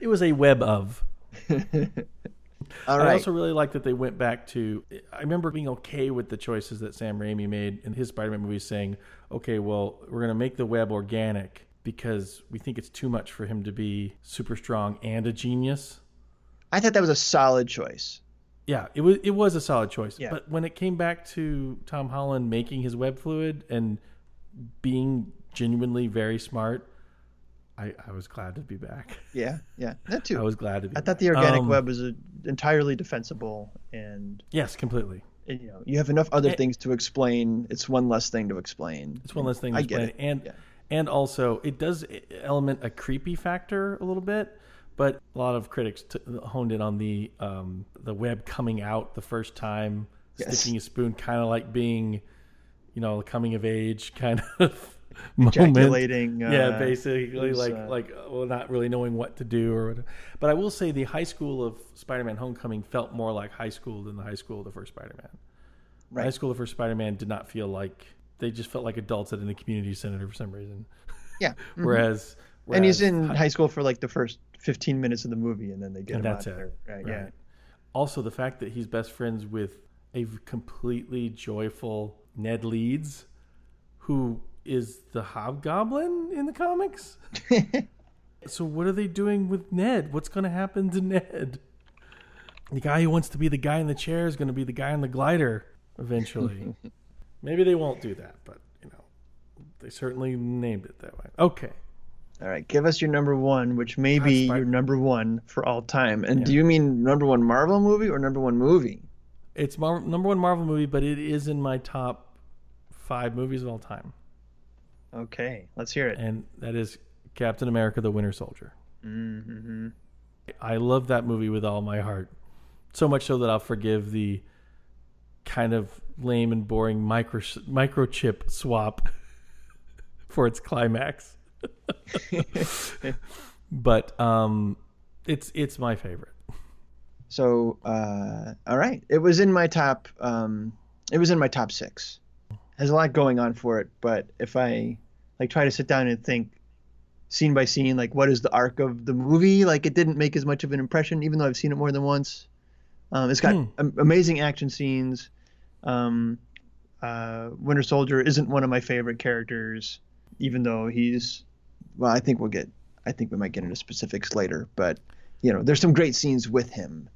S2: it was a web of.
S3: All
S2: I also really like that they went back to. I remember being okay with the choices that Sam Raimi made in his Spider-Man movies, saying, "Okay, well, we're going to make the web organic because we think it's too much for him to be super strong and a genius."
S3: I thought that was a solid choice.
S2: Yeah, it was it was a solid choice.
S3: Yeah.
S2: But when it came back to Tom Holland making his web fluid and being genuinely very smart, I, I was glad to be back.
S3: Yeah, yeah, that too.
S2: I was glad to be.
S3: I thought the organic
S2: Um,
S3: web was a, entirely defensible, and
S2: Yes, completely.
S3: you know you have enough other
S2: And-
S3: things to explain. It's one less thing to explain.
S2: It's one less thing to
S3: I get it.
S2: and
S3: Yeah.
S2: and also it does element a creepy factor a little bit. But a lot of critics t- honed in on the um, the web coming out the first time,
S3: Yes.
S2: sticking a spoon, kind of like being, you know, coming of age kind of moment.
S3: Ejaculating.
S2: yeah,
S3: uh,
S2: basically
S3: was,
S2: like
S3: uh,
S2: like uh, well, not really knowing what to do or whatever. But I will say the high school of Spider-Man: Homecoming felt more like high school than the high school of the first Spider-Man.
S3: Right.
S2: High school of the first Spider-Man did not feel like they just felt like adults at a community center for some reason.
S3: Yeah. mhm.
S2: Whereas,
S3: and he's in
S2: hi-
S3: high school for like the first 15 minutes of the movie, and then they get him out of there. Right, Yeah.
S2: Right. Also, the fact that he's best friends with a completely joyful Ned Leeds, who is the Hobgoblin in the comics. so, what are they doing with Ned? What's going to happen to Ned? The guy who wants to be the guy in the chair is going to be the guy in the glider eventually. Maybe they won't do that, but you know, they certainly named it that way. Okay.
S3: All right, give us your number one, which may be your number one for all time. And
S2: Yeah.
S3: do you mean number one Marvel movie or number one movie?
S2: It's Mar- number one Marvel movie, but it is in my top five movies of all time,
S3: Okay, let's hear it.
S2: and that is Captain America: The Winter Soldier.
S3: Mm-hmm.
S2: I love that movie with all my heart, so much so that I'll forgive the kind of lame and boring micro microchip swap for its climax. but um, it's it's my favorite.
S3: So, uh, all right, it was in my top. Um, it was in my top six. Has a lot going on for it, but if I like try to sit down and think scene by scene, like what is the arc of the movie, like it didn't make as much of an impression, even though I've seen it more than once. Um, it's got
S2: Hmm.
S3: am- amazing action scenes. Um, uh, Winter Soldier isn't one of my favorite characters, even though he's. Well, I think we'll get. I think we might get into specifics later, but you know, there's some great scenes with him.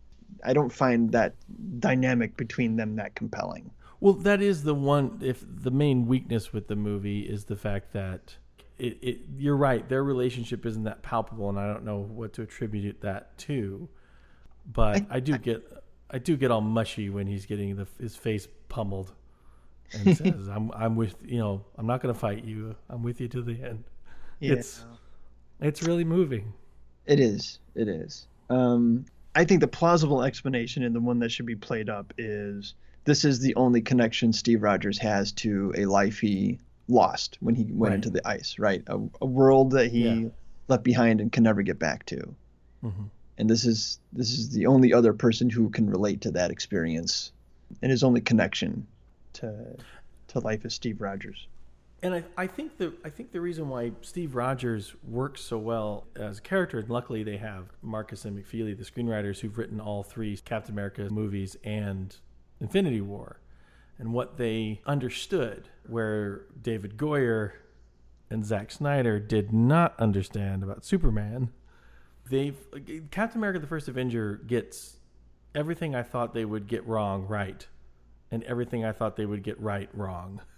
S3: I don't find that dynamic between them that compelling.
S2: Well, that is the one. If the main weakness with the movie is the fact that it, it, you're right, their relationship isn't that palpable, and I don't know what to attribute that to. But I, do get, I do get all mushy when he's getting the, his face pummeled, and says, "I'm, I'm with you know, I'm not going to fight you. I'm with you to the end."
S3: Yeah.
S2: It's, it's really moving.
S3: It is. It is. Um, I think the plausible explanation and the one that should be played up is this is the only connection Steve Rogers has to a life he lost when he went
S2: Right.
S3: into the ice, right? A, a world that he
S2: Yeah.
S3: left behind and can never get back to.
S2: Mhm.
S3: And this is this is the only other person who can relate to that experience, and his only connection to to life is Steve Rogers.
S2: And I, I think the I think the reason why Steve Rogers works so well as a character, and luckily they have Markus and McFeely, the screenwriters who've written all three Captain America movies and Infinity War, and what they understood, where David Goyer and Zack Snyder did not understand about Superman. They've Captain America: The First Avenger gets everything I thought they would get wrong right, and everything I thought they would get right wrong.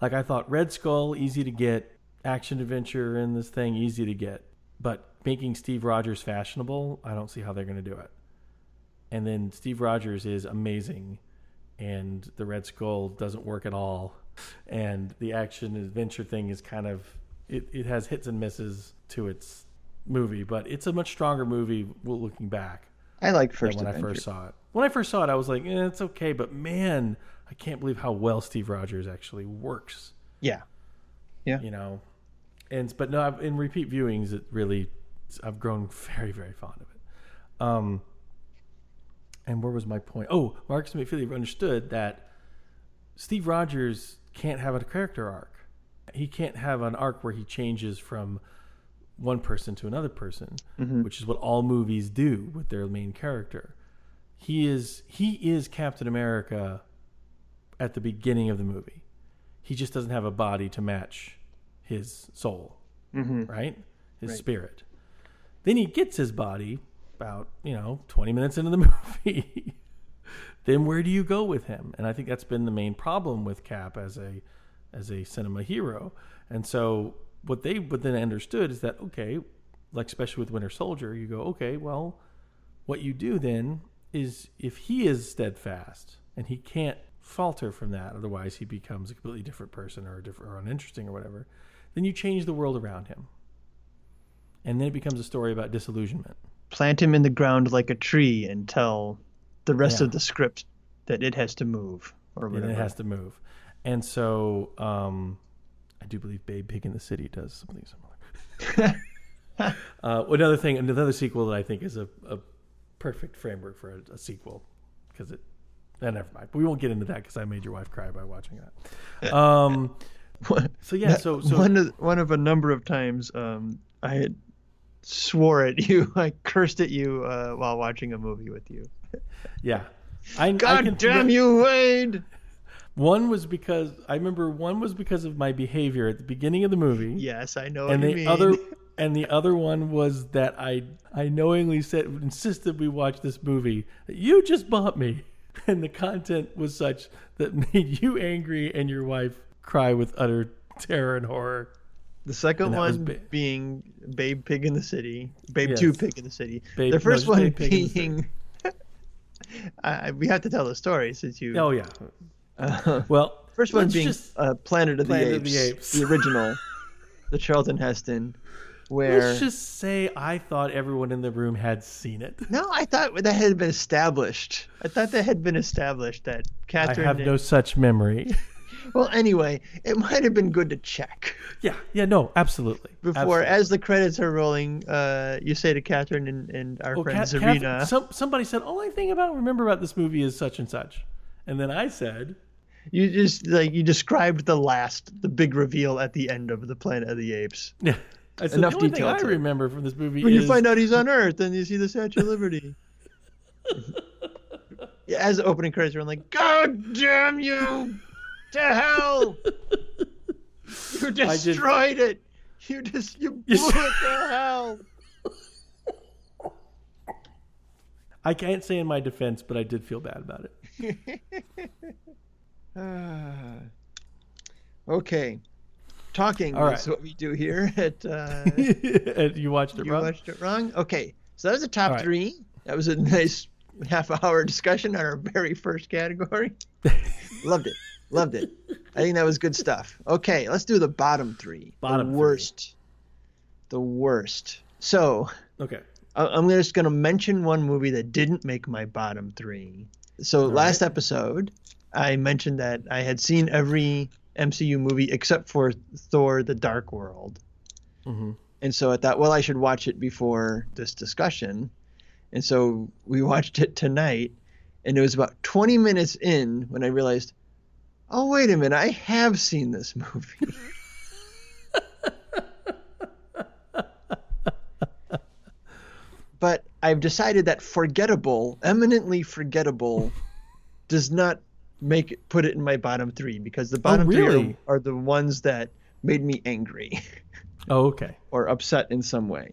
S2: Like I thought Red Skull easy to get, action adventure in this thing easy to get, but making Steve Rogers fashionable, I don't see how they're going to do it. And then Steve Rogers is amazing and the Red Skull doesn't work at all and the action adventure thing is kind of it, it has hits and misses to its movie, but it's a much stronger movie looking back
S3: I like
S2: than
S3: First
S2: when I first saw it. When I first saw it, I was like, eh, it's okay, but man, I can't believe how well Steve Rogers actually works.
S3: Yeah, yeah,
S2: You know, and but no, I've, in repeat viewings, it really, I've grown very, very fond of it. Um, and where was my point? Oh, Markus McFeely understood that Steve Rogers can't have a character arc. He can't have an arc where he changes from one person to another person, which is what all movies do with their main character. He is he is Captain America at the beginning of the movie. He just doesn't have a body to match his soul,
S3: Mhm.
S2: right? His
S3: Right.
S2: spirit. Then he gets his body about, you know, 20 minutes into the movie. then where do you go with him? And I think that's been the main problem with Cap as a as a cinema hero. And so what they but then understood is that okay, like especially with Winter Soldier, you go, okay, well, what you do then is if he is steadfast and he can't falter from that, otherwise he becomes a completely different person or different or uninteresting or whatever, then you change the world around him. And then it becomes a story about disillusionment.
S3: Plant him in the ground like a tree and tell the rest
S2: Yeah.
S3: of the script that it has to move or
S2: and
S3: whatever.
S2: it has to move. And so um, I do believe Babe Pig in the City does something similar. uh, another thing, another sequel that I think is a, a perfect framework for a, a sequel because it. eh, never mind. We won't get into that because I made your wife cry by watching that. Um, so yeah, so so
S3: one of one of a number of times um, I had swore at you, I cursed at you uh, while watching a movie with you.
S2: yeah. I, I
S3: God
S2: can-
S3: damn you, Wade!
S2: One was because I remember one was because of my behavior at the beginning of the movie.
S3: Yes, I know
S2: and
S3: what
S2: the
S3: you mean.
S2: other and the other one was that I I knowingly said insisted we watch this movie that you just bought me, and the content was such that made you angry and your wife cry with utter terror and horror.
S3: The second
S2: and
S3: one
S2: Ba-
S3: being Babe Pig in the City, Babe
S2: Yes.
S3: Two Pig in the City.
S2: Babe-
S3: the first
S2: just
S3: one
S2: Babe Pig in the City.
S3: being. I, I- we have to tell the story since you.
S2: Oh yeah.
S3: Uh,
S2: Well,
S3: First one being
S2: just-
S3: uh, Planet of the
S2: Planet of
S3: Apes,
S2: the
S3: original, the Charlton Heston, where
S2: let's just say I thought everyone in the room had seen it.
S3: no, I thought that had been established. I thought that had been established that Catherine.
S2: I have no such memory.
S3: Well, anyway, it might have been good to check
S2: Yeah, yeah, no, absolutely.
S3: before,
S2: absolutely.
S3: as the credits are rolling. Uh, you say to Catherine and, and our friend
S2: Kath-
S3: Serena.
S2: Catherine- some, somebody said, "Only thing about remember about this movie is such and such," and then I said,
S3: You just like you described the last, the big reveal at the end of the Planet of the Apes.
S2: "Yeah." I said,
S3: Enough
S2: the only thing
S3: detail
S2: I remember from this movie
S3: When
S2: is
S3: you find out he's on Earth and you see the Statue of Liberty. Yeah, As the opening credits are like, God damn you to hell! You
S2: just-
S3: destroyed it. You just you blew
S2: You-
S3: it to hell.
S2: I can't say in my defense, but I did feel bad about it.
S3: Ah. okay, talking
S2: All
S3: is what we do here at. Uh,
S2: you watched it
S3: you
S2: wrong.
S3: watched it wrong. Okay, so that was the top
S2: right.
S3: three. That was a nice half-hour discussion on our very first category. Loved it. Loved it. I think that was good stuff. Okay, let's do the bottom three.
S2: Bottom
S3: the
S2: three.
S3: worst. The worst. So
S2: Okay.
S3: I'm just going to mention one movie that didn't make my bottom three. So last episode, I mentioned that I had seen every MCU movie except for Thor: The Dark World.
S2: hmm
S3: And so I thought, well, I should watch it before this discussion. And so we watched it tonight. And it was about 20 minutes in when I realized, oh, wait a minute, I have seen this movie. but I've decided that forgettable, eminently forgettable, does not make it, put it in my bottom three because the oh, bottom three
S2: really?
S3: are, are the ones that made me angry
S2: Oh, okay.
S3: or upset in some way.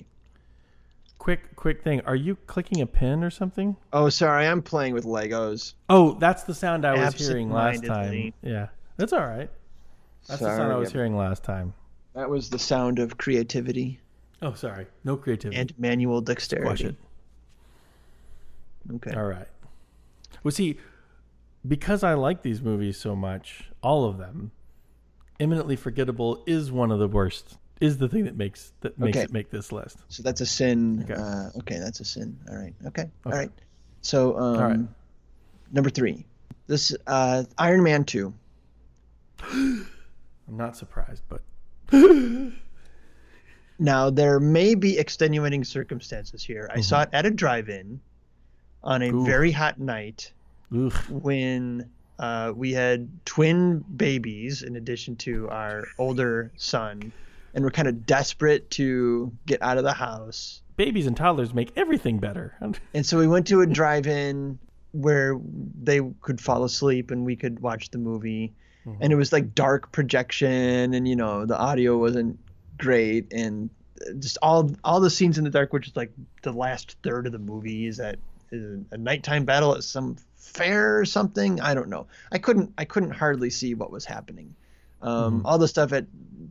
S2: Quick, quick thing. Are you clicking a pin or something?
S3: Oh, sorry, I'm playing with Legos.
S2: Oh, that's the sound I was hearing last time. Yeah, that's all right. That's the sound I
S3: Sorry.
S2: was hearing last time.
S3: That was the sound of creativity
S2: Oh, sorry. No creativity.
S3: and manual dexterity.
S2: it.
S3: Okay.
S2: All right. Well, see, because I like these movies so much, all of them, eminently forgettable is one of the worst. Is the thing that makes that makes
S3: Okay.
S2: it make this list.
S3: So that's a sin.
S2: Okay.
S3: Uh, okay, that's a sin. All right. Okay. All
S2: Okay.
S3: right. So um,
S2: All right.
S3: number three, this uh, Iron Man two.
S2: I'm not surprised, but
S3: Now there may be extenuating circumstances here. I saw it at a drive-in on a
S2: Mm-hmm. Oof.
S3: very hot night
S2: ugh,
S3: when uh, we had twin babies in addition to our older son, and we're kind of desperate to get out of the house.
S2: babies and toddlers make everything better.
S3: And so we went to a drive-in where they could fall asleep and we could watch the movie. And it was like dark projection, and you know the audio wasn't great, and just all all the scenes in the dark, which is like the last third of the movie, is that is a nighttime battle at some fair or something. I don't know. I couldn't I couldn't hardly see what was happening. Um, All the stuff at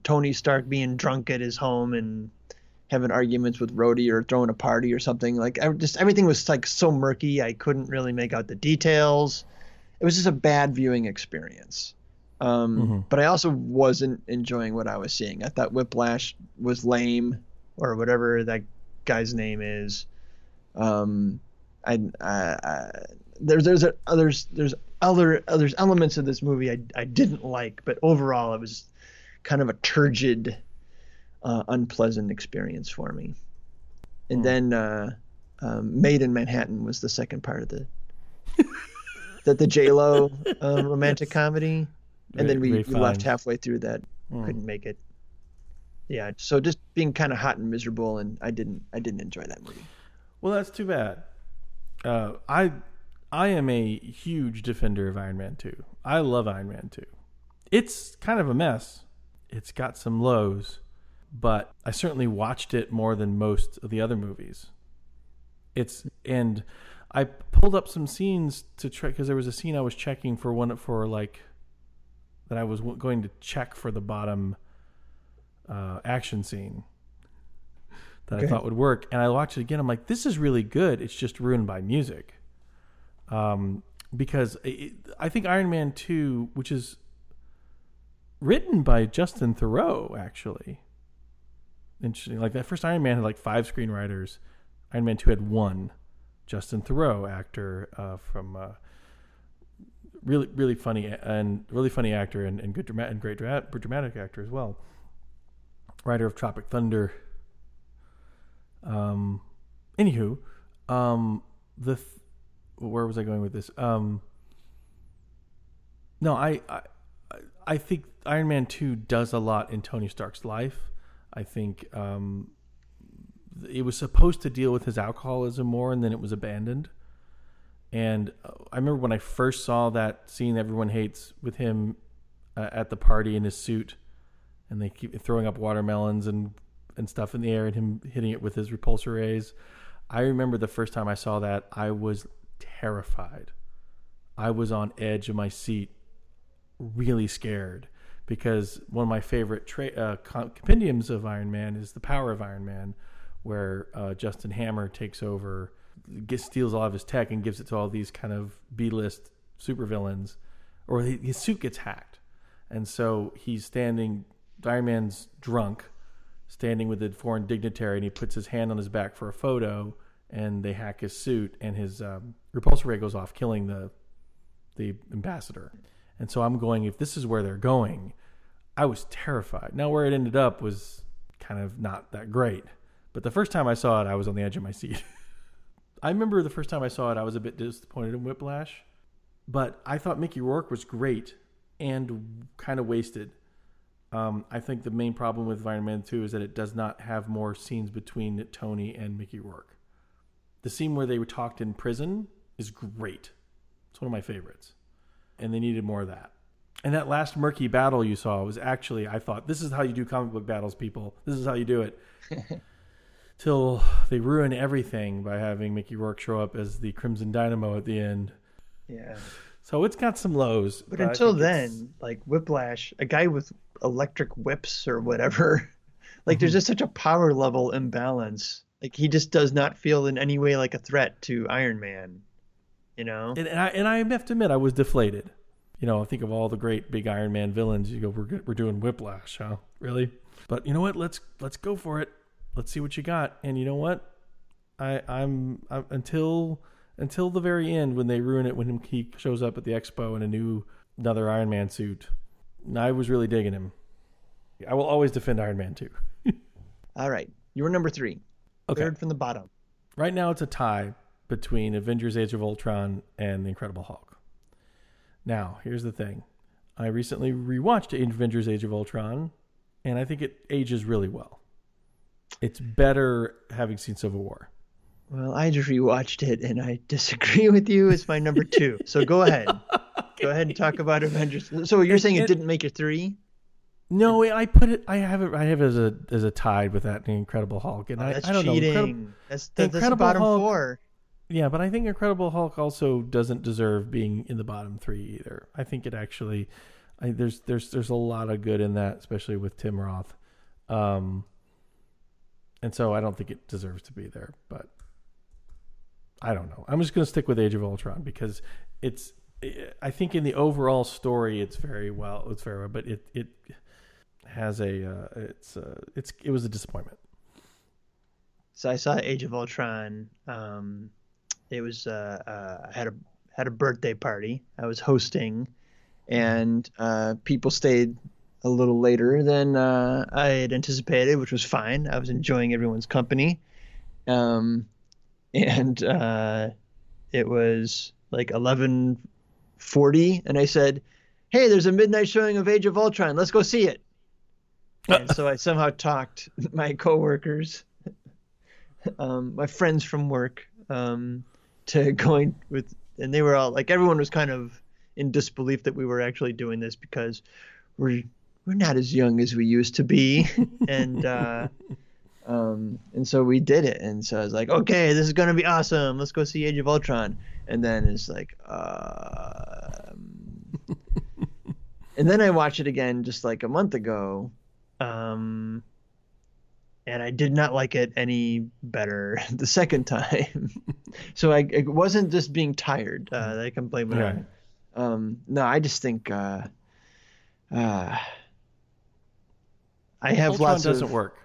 S3: Tony Stark being drunk at his home and having arguments with Rhodey or throwing a party or something. Like I just everything was like so murky. I couldn't really make out the details. It was just a bad viewing experience. Um,
S2: Mhm.
S3: But I also wasn't enjoying what I was seeing. I thought Whiplash was lame, or whatever that guy's name is. Um, I, I, I there's there's a, there's there's other there's elements of this movie I I didn't like, but overall it was kind of a turgid, uh, unpleasant experience for me. And
S2: Hmm.
S3: then uh, um, Maid in Manhattan was the second part of the that the J Lo uh, romantic comedy, and then we, we left halfway through that,
S2: Mm.
S3: couldn't make it. Yeah, so just being kind of hot and miserable, and I didn't I didn't enjoy that movie.
S2: Well, that's too bad. Uh, I I am a huge defender of Iron Man 2. I love Iron Man 2. It's kind of a mess. It's got some lows, but I certainly watched it more than most of the other movies. It's and I pulled up some scenes to check because there was a scene I was checking for one for like that I was going to check for the bottom uh, action scene that I thought would work. And I watched it again. I'm like, this is really good. It's just ruined by music. Um, because it, I think Iron Man 2, which is written by Justin Theroux, actually. Interesting. Like that first Iron Man had like five screenwriters. Iron Man 2 had one. Justin Theroux, actor uh, from uh, really really funny and really funny actor and, and good dramatic and great dra- dramatic actor as well. Writer of Tropic Thunder. Um, anywho, um, the th- where was I going with this? Um, no, I, I I think Iron Man Two does a lot in Tony Stark's life. I think um, it was supposed to deal with his alcoholism more, and then it was abandoned. And uh, I remember when I first saw that scene everyone hates with him uh, at the party in his suit, and they keep throwing up watermelons and and stuff in the air, and him hitting it with his repulsor rays. I remember the first time I saw that, I was terrified. I was on edge of my seat, really scared, because one of my favorite tra- uh, compendiums of Iron Man is The Power of Iron Man, where uh, Justin Hammer takes over, gets, steals all of his tech, and gives it to all these kind of B-list supervillains, or his suit gets hacked, and so he's standing. Iron Man's drunk, standing with a foreign dignitary, and he puts his hand on his back for a photo, and they hack his suit, and his um, repulsor ray goes off, killing the the ambassador. And so I'm going, if this is where they're going, I was terrified. Now where it ended up was kind of not that great. But the first time I saw it, I was on the edge of my seat. I remember the first time I saw it, I was a bit disappointed in Whiplash, but I thought Mickey Rourke was great and kind of wasted. Um, I think the main problem with Iron Man 2 is that it does not have more scenes between Tony and Mickey Rourke. The scene where they were talked in prison is great. It's one of my favorites. And they needed more of that. And that last murky battle you saw was actually, I thought, this is how you do comic book battles, people. This is how you do it. Till they ruin everything by having Mickey Rourke show up as the Crimson Dynamo at the end.
S3: Yeah.
S2: So it's got some lows.
S3: But,
S2: I
S3: until
S2: think it's-
S3: then, like Whiplash, a guy with electric whips or whatever, like
S2: Mm-hmm.
S3: there's just such a power level imbalance. Like he just does not feel in any way like a threat to Iron Man. You know?
S2: and, and I and I have to admit I was deflated. You know, I think of all the great big Iron Man villains. You go, we're we're doing Whiplash, huh? Really? But you know what? Let's let's go for it. Let's see what you got. And you know what? I I'm, i until until the very end when they ruin it when he shows up at the expo in a new another Iron Man suit. I was really digging him. I will always defend Iron Man too.
S3: All right. You were number three.
S2: Okay.
S3: Third from the bottom.
S2: Right now, it's a tie between Avengers: Age of Ultron and The Incredible Hulk. Now, here's the thing: I recently rewatched Avengers: Age of Ultron, and I think it ages really well. It's better having seen Civil War.
S3: Well, I just rewatched it and I disagree with you. It's my number two. So go ahead. Go ahead and talk about Avengers. So you're saying it
S2: it-
S3: didn't make your three?
S2: No, I put it. I have it. I have it as a as a tied with that Incredible Hulk, and
S3: Oh,
S2: I,
S3: that's
S2: I don't
S3: cheating.
S2: know. Incredible,
S3: that's, that, that's
S2: Incredible
S3: bottom
S2: Hulk-
S3: four.
S2: Yeah, but I think Incredible Hulk also doesn't deserve being in the bottom three either. I think it actually, I, there's there's there's a lot of good in that, especially with Tim Roth, um, and so I don't think it deserves to be there. But I don't know. I'm just going to stick with Age of Ultron because it's. I think in the overall story, it's very well. It's very well, but it it has a uh, it's uh, it's it was a disappointment.
S3: So I saw Age of Ultron. Um, it was uh, uh, I had a had a birthday party. I was hosting, and uh, people stayed a little later than uh, I had anticipated, which was fine. I was enjoying everyone's company, um, and uh, it was like eleven forty, and I said, "Hey, there's a midnight showing of Age of Ultron. Let's go see it." and so I somehow talked my coworkers um, my friends from work um, to going with, and they were all like, everyone was kind of in disbelief that we were actually doing this because we're we're not as young as we used to be, and uh, um, and so we did it, and so I was like, okay, this is gonna be awesome. Let's go see Age of Ultron, and then it's like, um, and then I watched it again just like a month ago. Um, and I did not like it any better the second time. So I it wasn't just being tired uh, that I can blame it on. Um, no, I just think uh, uh, I have
S2: Ultron
S3: lots
S2: doesn't
S3: of
S2: work.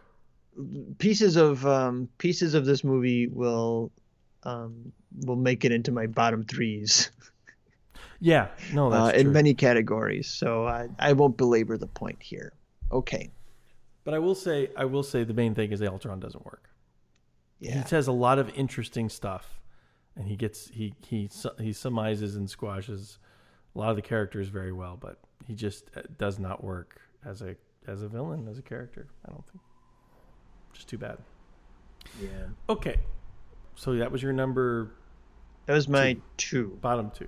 S3: pieces of um, pieces of this movie will um, will make it into my bottom threes.
S2: Yeah, no,
S3: uh,
S2: that's
S3: in many categories. So I, I won't belabor the point here. Okay.
S2: but I will say, I will say, the main thing is the Ultron doesn't work.
S3: Yeah.
S2: He says a lot of interesting stuff, and he gets he he he summarizes and squashes a lot of the characters very well, but he just uh, does not work as a as a villain as a character. I don't think. Just too bad.
S3: Yeah.
S2: Okay, so that was your number
S3: That was my two.
S2: bottom two.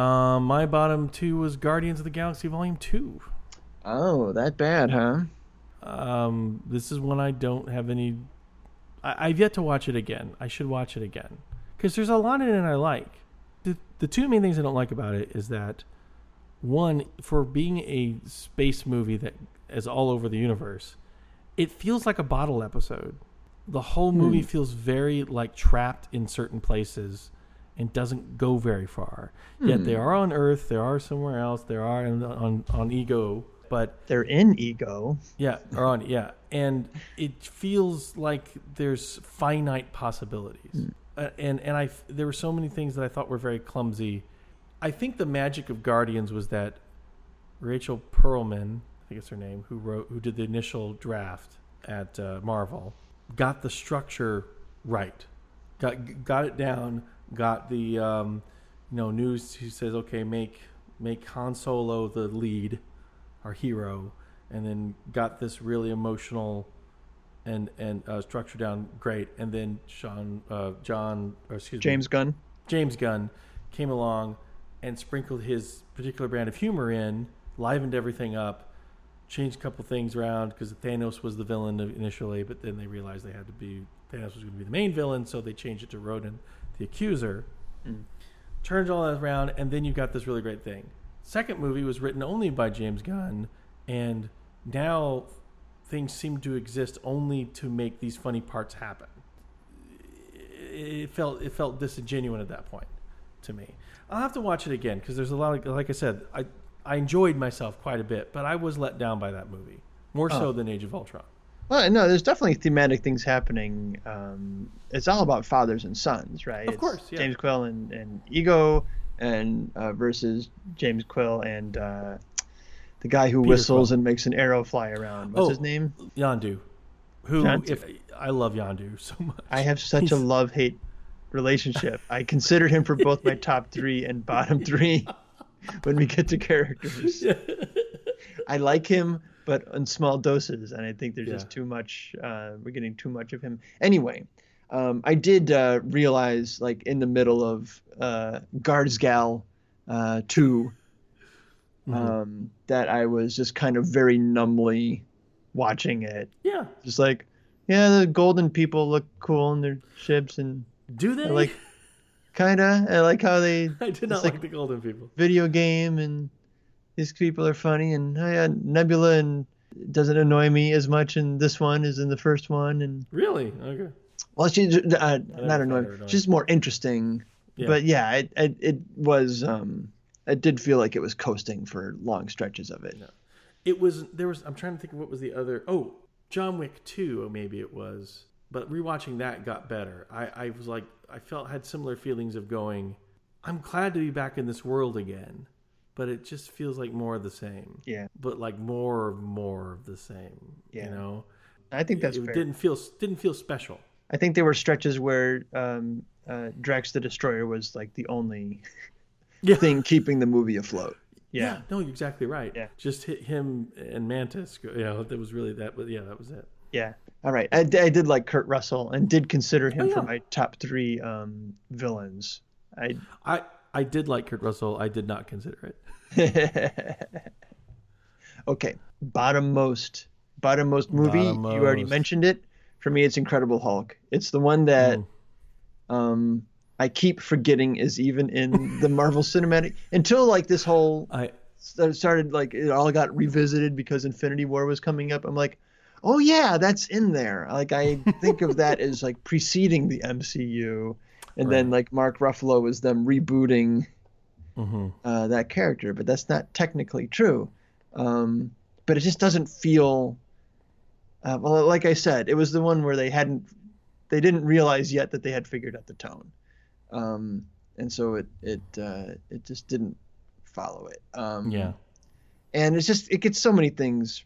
S2: Um, my bottom two was Guardians of the Galaxy Volume Two.
S3: Oh, that bad, huh?
S2: Um, this is one I don't have any. I, I've yet to watch it again. I should watch it again because there's a lot in it I like. The the two main things I don't like about it is that one for being a space movie that is all over the universe, it feels like a bottle episode. The whole hmm. movie feels very like trapped in certain places and doesn't go very far. Yet hmm. they are on Earth, they are somewhere else, they are on on, on Ego, but
S3: They're in ego.
S2: yeah, or on yeah, and it feels like there's finite possibilities, uh, and and I there were so many things that I thought were very clumsy. I think the magic of Guardians was that Rachel Perlman, I think it's her name, who wrote who did the initial draft at uh, Marvel, got the structure right, got got it down, got the um, you know news. He says, okay, make make Han Solo the lead, our hero, and then got this really emotional and and uh, structure down great, and then Sean uh, John or excuse me
S3: James Gunn.
S2: James Gunn came along and sprinkled his particular brand of humor in, livened everything up, changed a couple things around because Thanos was the villain initially, but then they realized they had to be Thanos was going to be the main villain, so they changed it to Ronan, the accuser. Turned all that around, and then you've got this really great thing. Second movie was written only by James Gunn, and now things seem to exist only to make these funny parts happen it felt it felt disingenuous at that point to me. I'll have to watch it again because there's a lot of like I said, I I enjoyed myself quite a bit, but I was let down by that movie more so than Age of Ultron.
S3: Well, no, there's definitely thematic things happening. Um, it's all about fathers and sons, right?
S2: Of
S3: It's
S2: course, yeah.
S3: James Quill and, and Ego, and uh, versus James Quill and uh, the guy who
S2: Peter
S3: whistles
S2: Quill.
S3: and makes an arrow fly around. What's
S2: Oh.
S3: his name?
S2: Yondu, who
S3: Yondu.
S2: if I love Yondu so much.
S3: I have such a love hate relationship. I considered him for both my top three and bottom three when we get to characters. I like him, but in small doses, and I think there's just too much. Uh, we're getting too much of him. Anyway, um, I did uh, realize, like in the middle of uh, Guards Gal uh, 2
S2: Mm-hmm.
S3: um, that I was just kind of very numbly watching it,
S2: yeah.
S3: just like, yeah, the golden people look cool in their ships, and
S2: Do they?
S3: I like, kinda, I like how they
S2: I did not like,
S3: like-
S2: the Golden People.
S3: video game and these people are funny and oh yeah, Nebula and doesn't annoy me as much in this one as in the first one and
S2: Really? Okay.
S3: Well she's uh, not annoying.
S2: annoying.
S3: she's more interesting.
S2: Yeah.
S3: but yeah it, it it was um it did feel like it was coasting for long stretches of it.
S2: It was there was I'm trying to think of what was the other oh John Wick two maybe it was. But rewatching that got better. I I was like I felt had similar feelings of going I'm glad to be back in this world again. But it just feels like more of the same.
S3: Yeah.
S2: But like more more of the same
S3: Yeah.
S2: you know?
S3: I think that's
S2: it
S3: fair.
S2: didn't feel didn't feel special
S3: I think there were stretches where um uh Drax the Destroyer was like the only
S2: yeah
S3: thing keeping the movie afloat
S2: yeah no you're exactly right
S3: Yeah.
S2: just hit him and Mantis you know that was really that but yeah that was it
S3: Yeah. All right. I did like Kurt Russell and did consider him
S2: Oh, yeah.
S3: for my top three um, villains. I
S2: I I did like Kurt Russell I did not consider it
S3: okay. Bottom most bottom most movie. You already mentioned it. For me, it's Incredible Hulk. It's the one that
S2: Mm.
S3: um, I keep forgetting is even in the Marvel Cinematic until like this whole
S2: I
S3: started like it all got revisited because Infinity War was coming up. I'm like, oh yeah, that's in there. Like I think of that as like preceding the MCU, and then like Mark Ruffalo was them rebooting
S2: mhm.
S3: uh, that character, but that's not technically true. Um, but it just doesn't feel. Uh, well, like I said, it was the one where they hadn't, they didn't realize yet that they had figured out the tone. Um, and so it it uh, it just didn't follow it. Um,
S2: Yeah.
S3: and it's just it gets so many things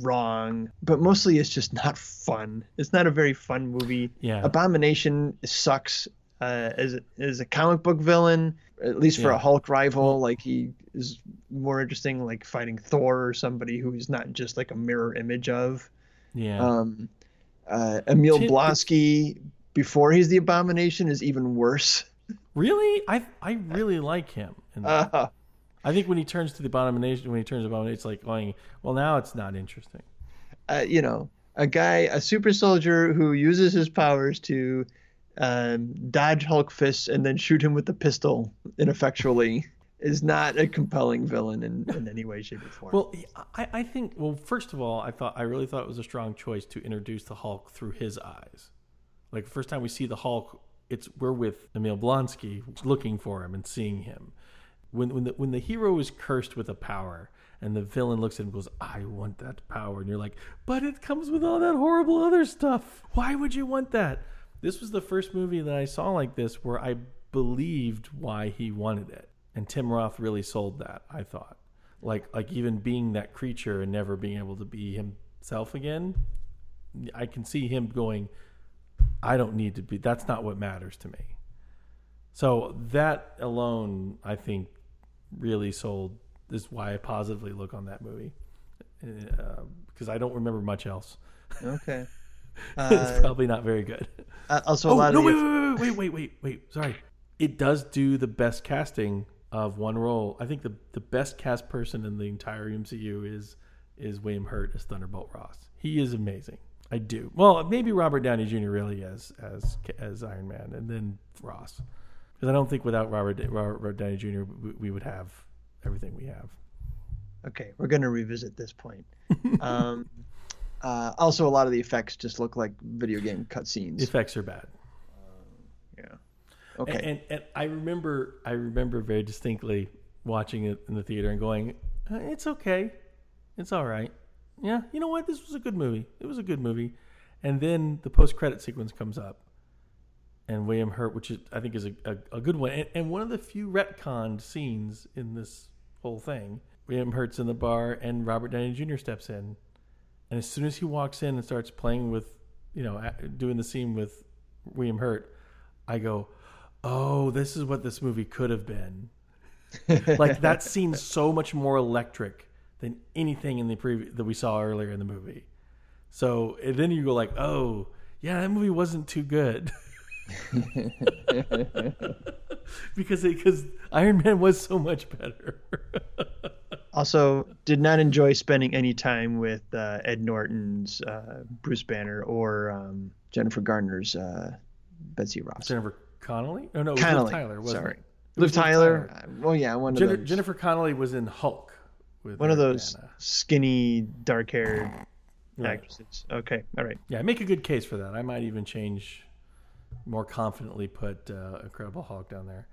S3: wrong, but mostly it's just not fun. It's not a very fun movie.
S2: Yeah.
S3: Abomination sucks uh, as a, as a comic book villain, at least for
S2: Yeah.
S3: a Hulk rival. Like he is more interesting, like fighting Thor or somebody who he's not just like a mirror image of.
S2: Yeah.
S3: Um, uh, Emil
S2: Tim-
S3: Blonsky before he's the Abomination is even worse.
S2: really? I I really like him.
S3: Uh,
S2: I think when he turns to the abomination, when he turns to abomination, it's like going, well, now it's not interesting.
S3: uh, you know, a guy, a super soldier who uses his powers to um, dodge Hulk fists and then shoot him with a pistol ineffectually is not a compelling villain in, in any way, shape, or form.
S2: Well, I, I think. Well, first of all, I thought I really thought it was a strong choice to introduce the Hulk through his eyes. Like the first time we see the Hulk, it's we're with Emil Blonsky, looking for him and seeing him. When when the when the hero is cursed with a power, and the villain looks at him and goes, "I want that power," and you're like, "But it comes with all that horrible other stuff. Why would you want that?" This was the first movie that I saw like this where I believed why he wanted it, and Tim Roth really sold that. I thought. Like like even being that creature and never being able to be himself again i can see him going i don't need to be that's not what matters to me. So that alone i think really sold this is why i positively look on that movie. Because i don't remember much else.
S3: Okay.
S2: it's
S3: Uh,
S2: probably not very good.
S3: uh, also, a
S2: oh
S3: lot
S2: no
S3: of
S2: wait, wait wait wait wait wait wait sorry. It does do the best casting of one role i think the the best cast person in the entire mcu is is william hurt as thunderbolt ross he is amazing i do well maybe robert downey jr really as as as iron man and then ross because i don't think without robert robert downey jr we, we would have everything we have
S3: okay, we're going to revisit this point. Um, uh, also, a lot of the effects just look like video game cutscenes.
S2: effects are bad.
S3: Okay.
S2: And, and, and I remember, I remember very distinctly watching it in the theater and going, "Uh, "It's okay, it's all right. Yeah, you know what? This was a good movie. It was a good movie." And then the post-credit sequence comes up, and William Hurt, which is I think is a, a, a good one, and, and one of the few retconned scenes in this whole thing. William Hurt's in the bar, and Robert Downey Jr. steps in, and as soon as he walks in and starts playing with, you know, doing the scene with William Hurt, I go, "Oh, this is what this movie could have been." like that scene's so much more electric than anything in the preview that we saw earlier in the movie. So and then you go like, "Oh, yeah, that movie wasn't too good." because because Iron Man was so much better.
S3: Also, did not enjoy spending any time with uh, Ed Norton's uh, Bruce Banner or um, Jennifer Garner's uh, Betsy Ross.
S2: Jennifer Connelly? No, no, it was
S3: Connelly.
S2: Liv Tyler. Wasn't
S3: Sorry, Liv
S2: Liv
S3: Tyler. Uh, well, yeah, one of
S2: Jennifer,
S3: those.
S2: Jennifer Connelly was in Hulk. With
S3: one of those
S2: Bana.
S3: skinny, dark-haired
S2: Right.
S3: actresses. Okay, all right.
S2: Yeah, make a good case for that. I might even change, more confidently put uh, Incredible Hulk down there.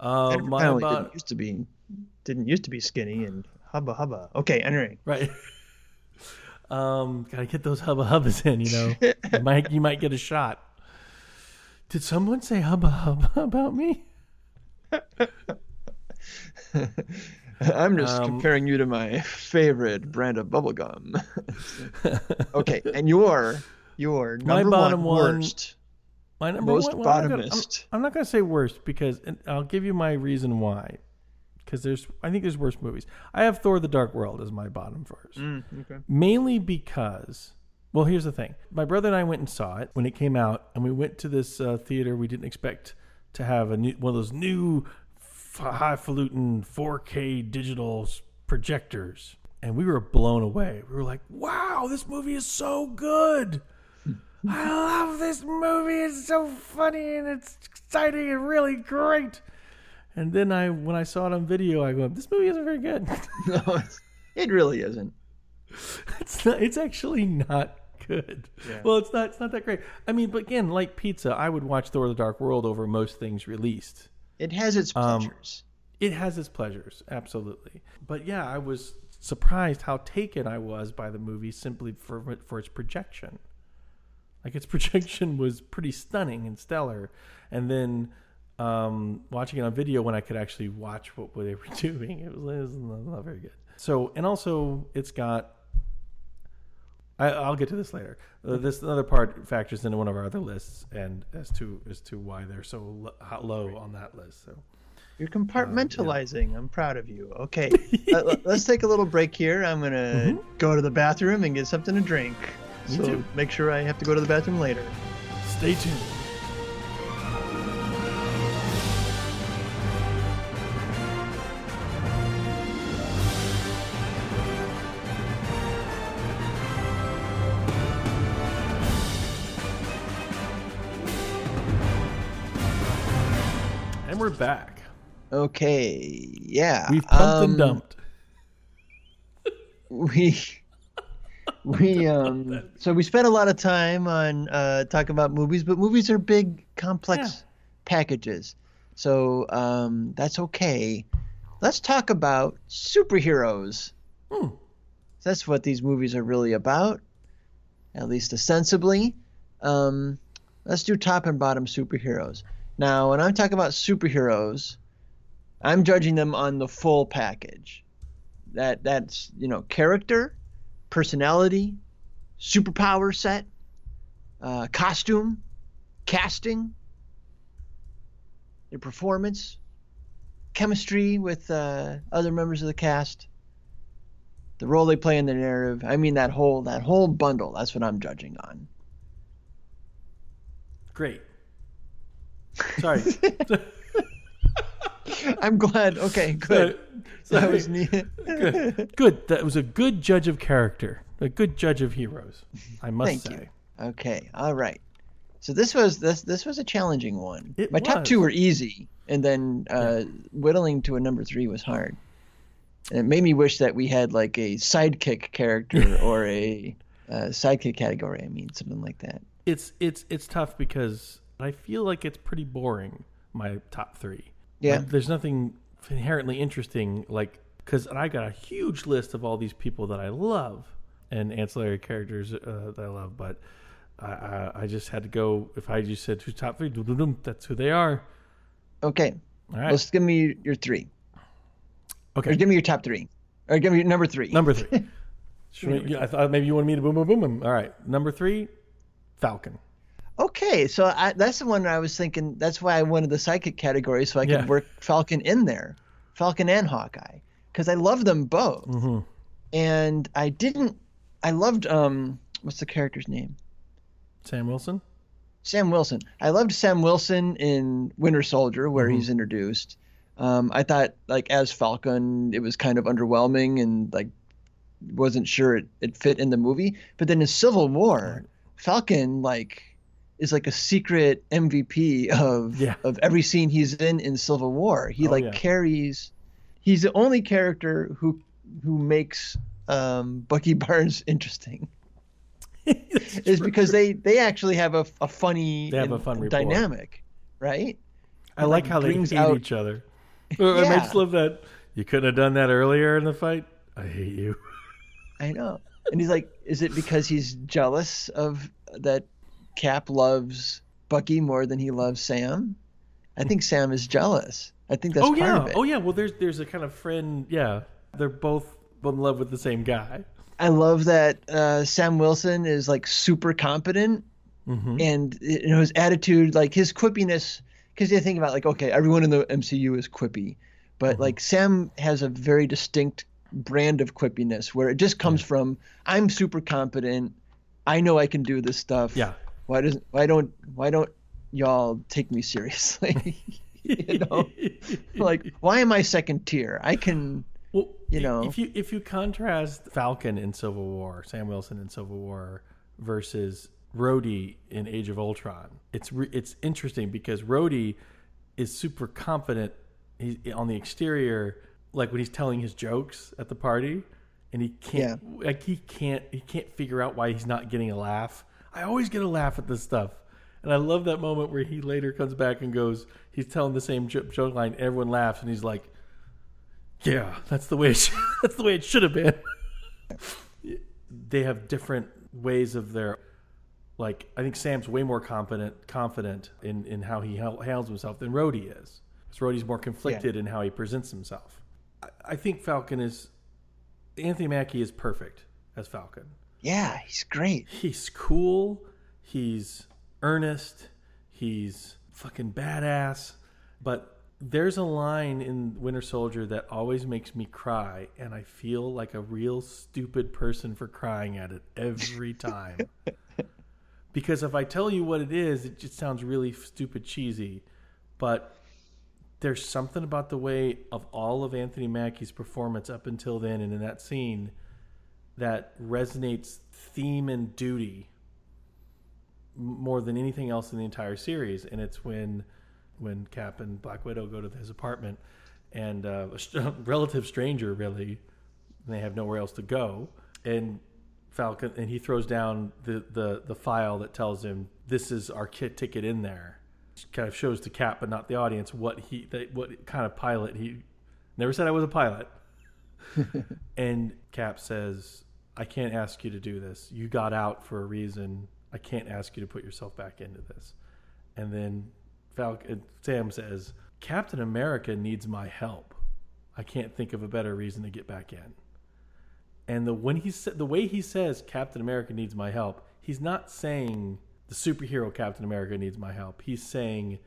S2: Uh,
S3: Jennifer Connelly
S2: about,
S3: didn't used to be didn't used to be skinny and hubba hubba. Okay, anyway.
S2: right. um, gotta get those hubba hubbas in. You know, you might you might get a shot. Did someone say hubba hubba about me?
S3: I'm just
S2: Um,
S3: comparing you to my favorite brand of bubblegum. okay, and your your
S2: My
S3: number
S2: bottom
S3: one
S2: one-
S3: worst.
S2: My number
S3: Most
S2: one, well, I'm not gonna- I'm-
S3: bottomist.
S2: I'm, not going to say worst because and I'll give you my reason why. Because there's, I think there's worse movies. I have Thor: The Dark World as my bottom first.
S3: okay.
S2: mainly because well here's the thing. My brother and i went and saw it when it came out and we went to this uh, theater we didn't expect to have a new one of those new f- highfalutin 4k digital projectors. And we were blown away. We were like wow this movie is so good. I love this movie. It's so funny and it's exciting and really great. And then i when i saw it on video i go this movie isn't very good.
S3: No, it's, it really isn't.
S2: It's not, it's actually not good.
S3: Yeah.
S2: Well, it's not it's not that great. I mean, but again, like pizza, I would watch Thor: The Dark World over most things released.
S3: It has its
S2: Um,
S3: pleasures.
S2: It has its pleasures, absolutely. But yeah, I was surprised how taken I was by the movie simply for for its projection. Like its projection was pretty stunning and stellar, and then um, watching it on video when I could actually watch what they were doing. It was, it was not very good. So, and also it's got. I, I'll get to this later. Uh, this another part factors into one of our other lists, and as to as to why they're so lo- low on that list. So,
S3: You're um, compartmentalizing. I'm proud of you. Okay, uh, let, us take a little break here. I'm gonna mm-hmm. go to the bathroom and get something to drink.
S2: Me
S3: so
S2: too.
S3: make sure I have to go to the bathroom later.
S2: stay tuned. Back.
S3: Okay, yeah.
S2: We've pumped
S3: um,
S2: and dumped.
S3: we we um so we spent a lot of time on uh talking about movies but movies are big complex
S2: Yeah.
S3: packages so um that's okay let's talk about superheroes
S2: Hmm.
S3: that's what these movies are really about at least ostensibly um let's do top and bottom superheroes now when i'm talking about superheroes i'm judging them on the full package. That that's you know character personality superpower set uh, costume casting their performance chemistry with uh, other members of the cast the role they play in the narrative. I mean that whole that whole bundle that's what i'm judging on.
S2: Great. Sorry.
S3: i'm glad okay good that was neat
S2: good. Good. That was a good judge of character. A good judge of heroes. I must
S3: Thank
S2: say.
S3: you. Okay, all right. So this was this this was a challenging one.
S2: It
S3: My top two were easy, and then uh, whittling to a number three was hard. And it made me wish that we had like a sidekick character or a uh, sidekick category. I mean, something like that.
S2: It's it's it's tough because I feel like it's pretty boring. My top three.
S3: Yeah.
S2: Like, there's nothing inherently interesting like because I got a huge list of all these people that I love and ancillary characters uh, that I love, but I, I I just had to go. If I just said who's top three, that's who they are.
S3: Okay,
S2: All right.
S3: let's give me your three, or
S2: okay.
S3: give me your top three, or give me your number three.
S2: Number three. Should we- I thought maybe you wanted me to boom, boom, boom, boom. All right. Number three, Falcon.
S3: Okay, so I, that's the one I was thinking. That's why I wanted the psychic category, so I could
S2: Yeah.
S3: work Falcon in there, Falcon and Hawkeye, because I love them both.
S2: Mm-hmm.
S3: And I didn't. I loved um, what's the character's name?
S2: Sam Wilson.
S3: Sam Wilson. I loved Sam Wilson in Winter Soldier, where he's introduced. Um, I thought like as Falcon, it was kind of underwhelming and like wasn't sure it, it fit in the movie. But then in Civil War, Falcon like is like a secret MVP of
S2: Yeah.
S3: of every scene he's in in Civil War. He
S2: Oh,
S3: like
S2: yeah.
S3: carries. He's the only character who who makes um, Bucky Barnes interesting is because they they actually have a, a funny
S2: They have a fun
S3: dynamic, right?
S2: I like
S3: like,
S2: how they hate
S3: out-
S2: each other. I
S3: Yeah.
S2: just love that. You couldn't have done that earlier in the fight. I hate you.
S3: I know. And he's like, is it because he's jealous of that Cap loves Bucky more than he loves Sam? I think Sam is jealous. I think that's
S2: oh
S3: part
S2: yeah.
S3: of it.
S2: Oh yeah. Well, there's there's a kind of friend. Yeah, they're both in love with the same guy.
S3: I love that uh, Sam Wilson is like super competent,
S2: Mm-hmm.
S3: and you know his attitude, like his quippiness. Because you think about like, okay, everyone in the MCU is quippy, but
S2: Mm-hmm.
S3: like Sam has a very distinct brand of quippiness where it just comes from I'm super competent, I know I can do this stuff.
S2: Yeah.
S3: Why doesn't why don't why don't y'all take me seriously? you know, like why am I second tier? I can.
S2: Well,
S3: you know.
S2: if you if you contrast Falcon in Civil War, Sam Wilson in Civil War versus Rhodey in Age of Ultron, it's re- it's interesting because Rhodey is super confident. He's on the exterior, like when he's telling his jokes at the party, and he can't like he can't he can't figure out why he's not getting a laugh. I always get a laugh at this stuff. And I love that moment where he later comes back and goes, he's telling the same joke line, everyone laughs, and he's like, yeah, that's the way it should, that's the way it should have been. they have different ways of their Like I think Sam's way more confident confident in in how he handles himself than Rhodey is. Because Rhodey's more conflicted yeah. in how he presents himself. I, I think Falcon is Anthony Mackie is perfect as Falcon.
S3: Yeah, he's great.
S2: He's cool. He's earnest. He's fucking badass. But there's a line in Winter Soldier that always makes me cry, and I feel like a real stupid person for crying at it every time. because if I tell you what it is, it just sounds really stupid cheesy. But there's something about the way of all of Anthony Mackie's performance up until then and in that scene that resonates theme and duty more than anything else in the entire series. And it's when when Cap and Black Widow go to his apartment, and uh, a relative stranger really, they have nowhere else to go, and Falcon and he throws down the the the file that tells him this is our kit ticket in there. Kind of shows to Cap, but not the audience, what he what kind of pilot he never said I was a pilot. and Cap says, "I can't ask you to do this. You got out for a reason. I can't ask you to put yourself back into this." And then Falcon uh, Sam says, "Captain America needs my help. I can't think of a better reason to get back in." And the when he the way he says Captain America needs my help, he's not saying the superhero Captain America needs my help. He's saying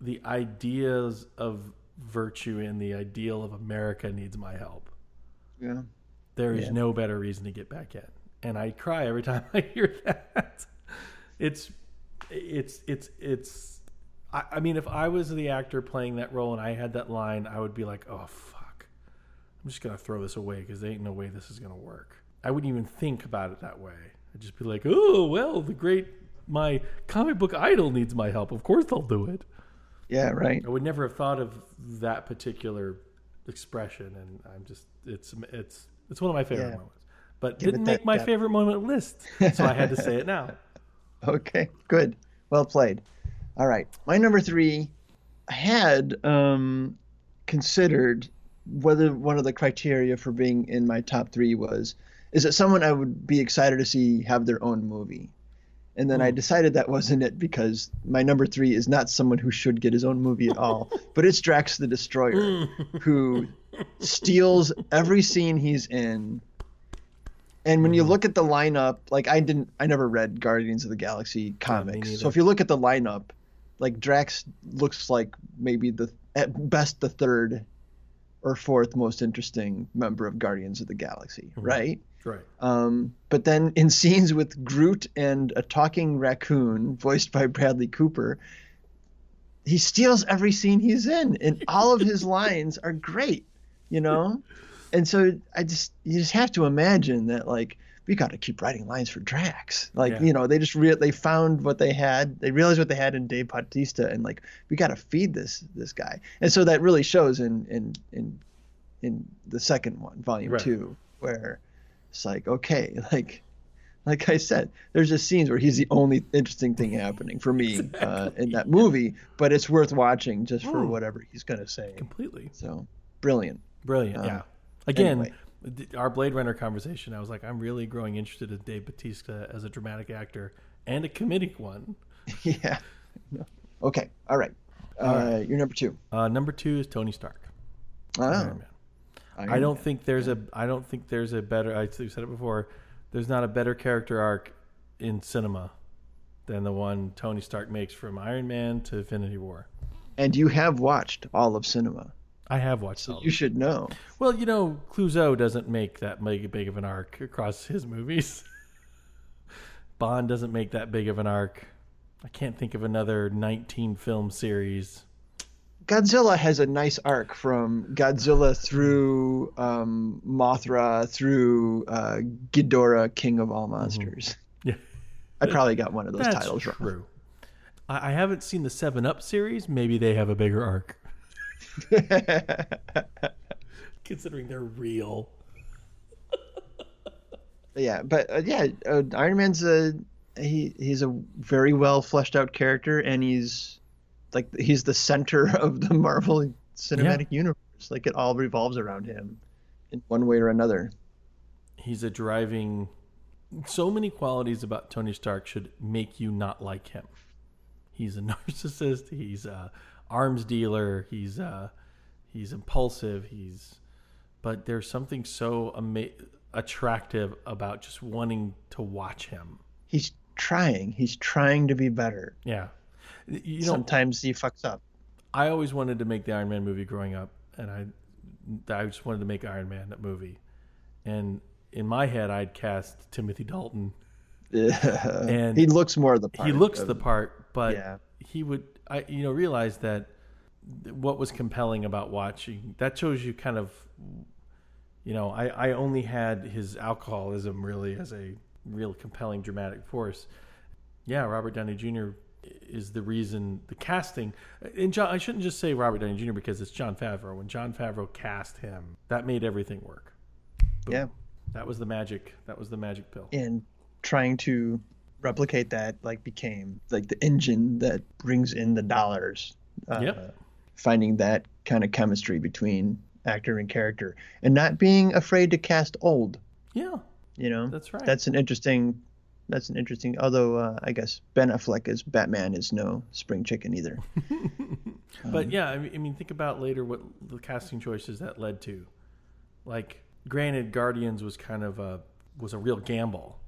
S2: the ideas of virtue and the ideal of America needs my help.
S3: Yeah.
S2: There is yeah. no better reason to get back in. And I cry every time I hear that. It's it's it's it's I, I mean, if I was the actor playing that role and I had that line, I would be like, oh fuck, I'm just gonna throw this away because there ain't no way this is gonna work. I wouldn't even think about it that way. I'd just be like, oh well, the great my comic book idol needs my help. Of course they'll do it.
S3: Yeah, right.
S2: I would never have thought of that particular expression, and I'm just it's it's it's one of my favorite yeah. moments. But Give didn't make my that. favorite moment list, so I had to say it now.
S3: Okay, good, well played. All right, my number three had um, considered whether one of the criteria for being in my top three was is it someone I would be excited to see have their own movie. And then. I hmm. decided that wasn't it because my number three is not someone who should get his own movie at all, but it's Drax the Destroyer, who steals every scene he's in. And when you hmm. look at the lineup, like I didn't, I never read Guardians of the Galaxy comics. so if you look at the lineup, like Drax looks like maybe the at best the third or fourth most interesting member of Guardians of the Galaxy, mm-hmm. right?
S2: Right.
S3: Um, but then in scenes with Groot and a talking raccoon, voiced by Bradley Cooper, he steals every scene he's in, and all of his lines are great, you know. And so I just you just have to imagine that like we got to keep writing lines for Drax. Like, yeah. you know, they just re- they found what they had. They realized what they had in Dave Bautista, and like, we got to feed this this guy. And so that really shows in in in in the second one, Volume right. Two, where it's like, okay, like like I said, there's just scenes where he's the only interesting thing happening for me exactly. uh, in that movie, but it's worth watching just for whatever he's going to say.
S2: Completely.
S3: So brilliant.
S2: Brilliant. Uh, yeah. Again, anyway our Blade Runner conversation, I was like, I'm really growing interested in Dave Bautista as a dramatic actor and a comedic one.
S3: yeah. Okay. All right. All uh, right. You're number two.
S2: Uh, number two is Tony Stark.
S3: Oh. Iron
S2: I don't Man. think there's yeah. a. I don't think there's a better. I said it before. There's not a better character arc in cinema than the one Tony Stark makes from Iron Man to Infinity War.
S3: And you have watched all of cinema.
S2: I have watched.
S3: So you should know.
S2: Well, you know, Clouseau doesn't make that big, big of an arc across his movies. Bond doesn't make that big of an arc. I can't think of another 19 film series.
S3: Godzilla has a nice arc from Godzilla through um, Mothra through uh, Ghidorah, King of All mm-hmm. Monsters.
S2: Mm-hmm. Yeah,
S3: I probably got one of those
S2: That's
S3: titles
S2: true. wrong. I, I haven't seen the Seven Up series. Maybe they have a bigger arc. Considering they're real.
S3: yeah, but uh, yeah, uh, Iron Man's a he he's a very well fleshed out character, and he's like he's the center of the Marvel Cinematic yeah. Universe. Like it all revolves around him in one way or another.
S2: He's a driving so many qualities about Tony Stark should make you not like him. He's a narcissist. He's a arms dealer. He's uh, he's impulsive. He's, but there's something so ama- attractive about just wanting to watch him.
S3: He's trying. He's trying to be better.
S2: Yeah, you know,
S3: Sometimes he fucks up.
S2: I always wanted to make the Iron Man movie growing up, and I, I just wanted to make Iron Man that movie, and in my head, I'd cast Timothy Dalton. Yeah.
S3: and he looks more the part.
S2: He looks
S3: of-
S2: the part, but
S3: Yeah.
S2: he would, I you know, realize that what was compelling about watching that shows you kind of, you know, I I only had his alcoholism really as a real compelling dramatic force. Yeah, Robert Downey Jr. is the reason the casting. And Jon, I shouldn't just say Robert Downey Jr. because it's Jon Favreau. When Jon Favreau cast him, that made everything work. Boom.
S3: Yeah.
S2: That was the magic. That was the magic pill.
S3: and trying to replicate that like became like the engine that brings in the dollars. Uh,
S2: Yep.
S3: Finding that kind of chemistry between actor and character, and not being afraid to cast old.
S2: Yeah,
S3: You know,
S2: that's right.
S3: that's an interesting. That's an interesting. Although uh, I guess Ben Affleck as Batman is no spring chicken either.
S2: But yeah, I mean, I mean, think about later what the casting choices that led to. Like, granted, Guardians was kind of a was a real gamble,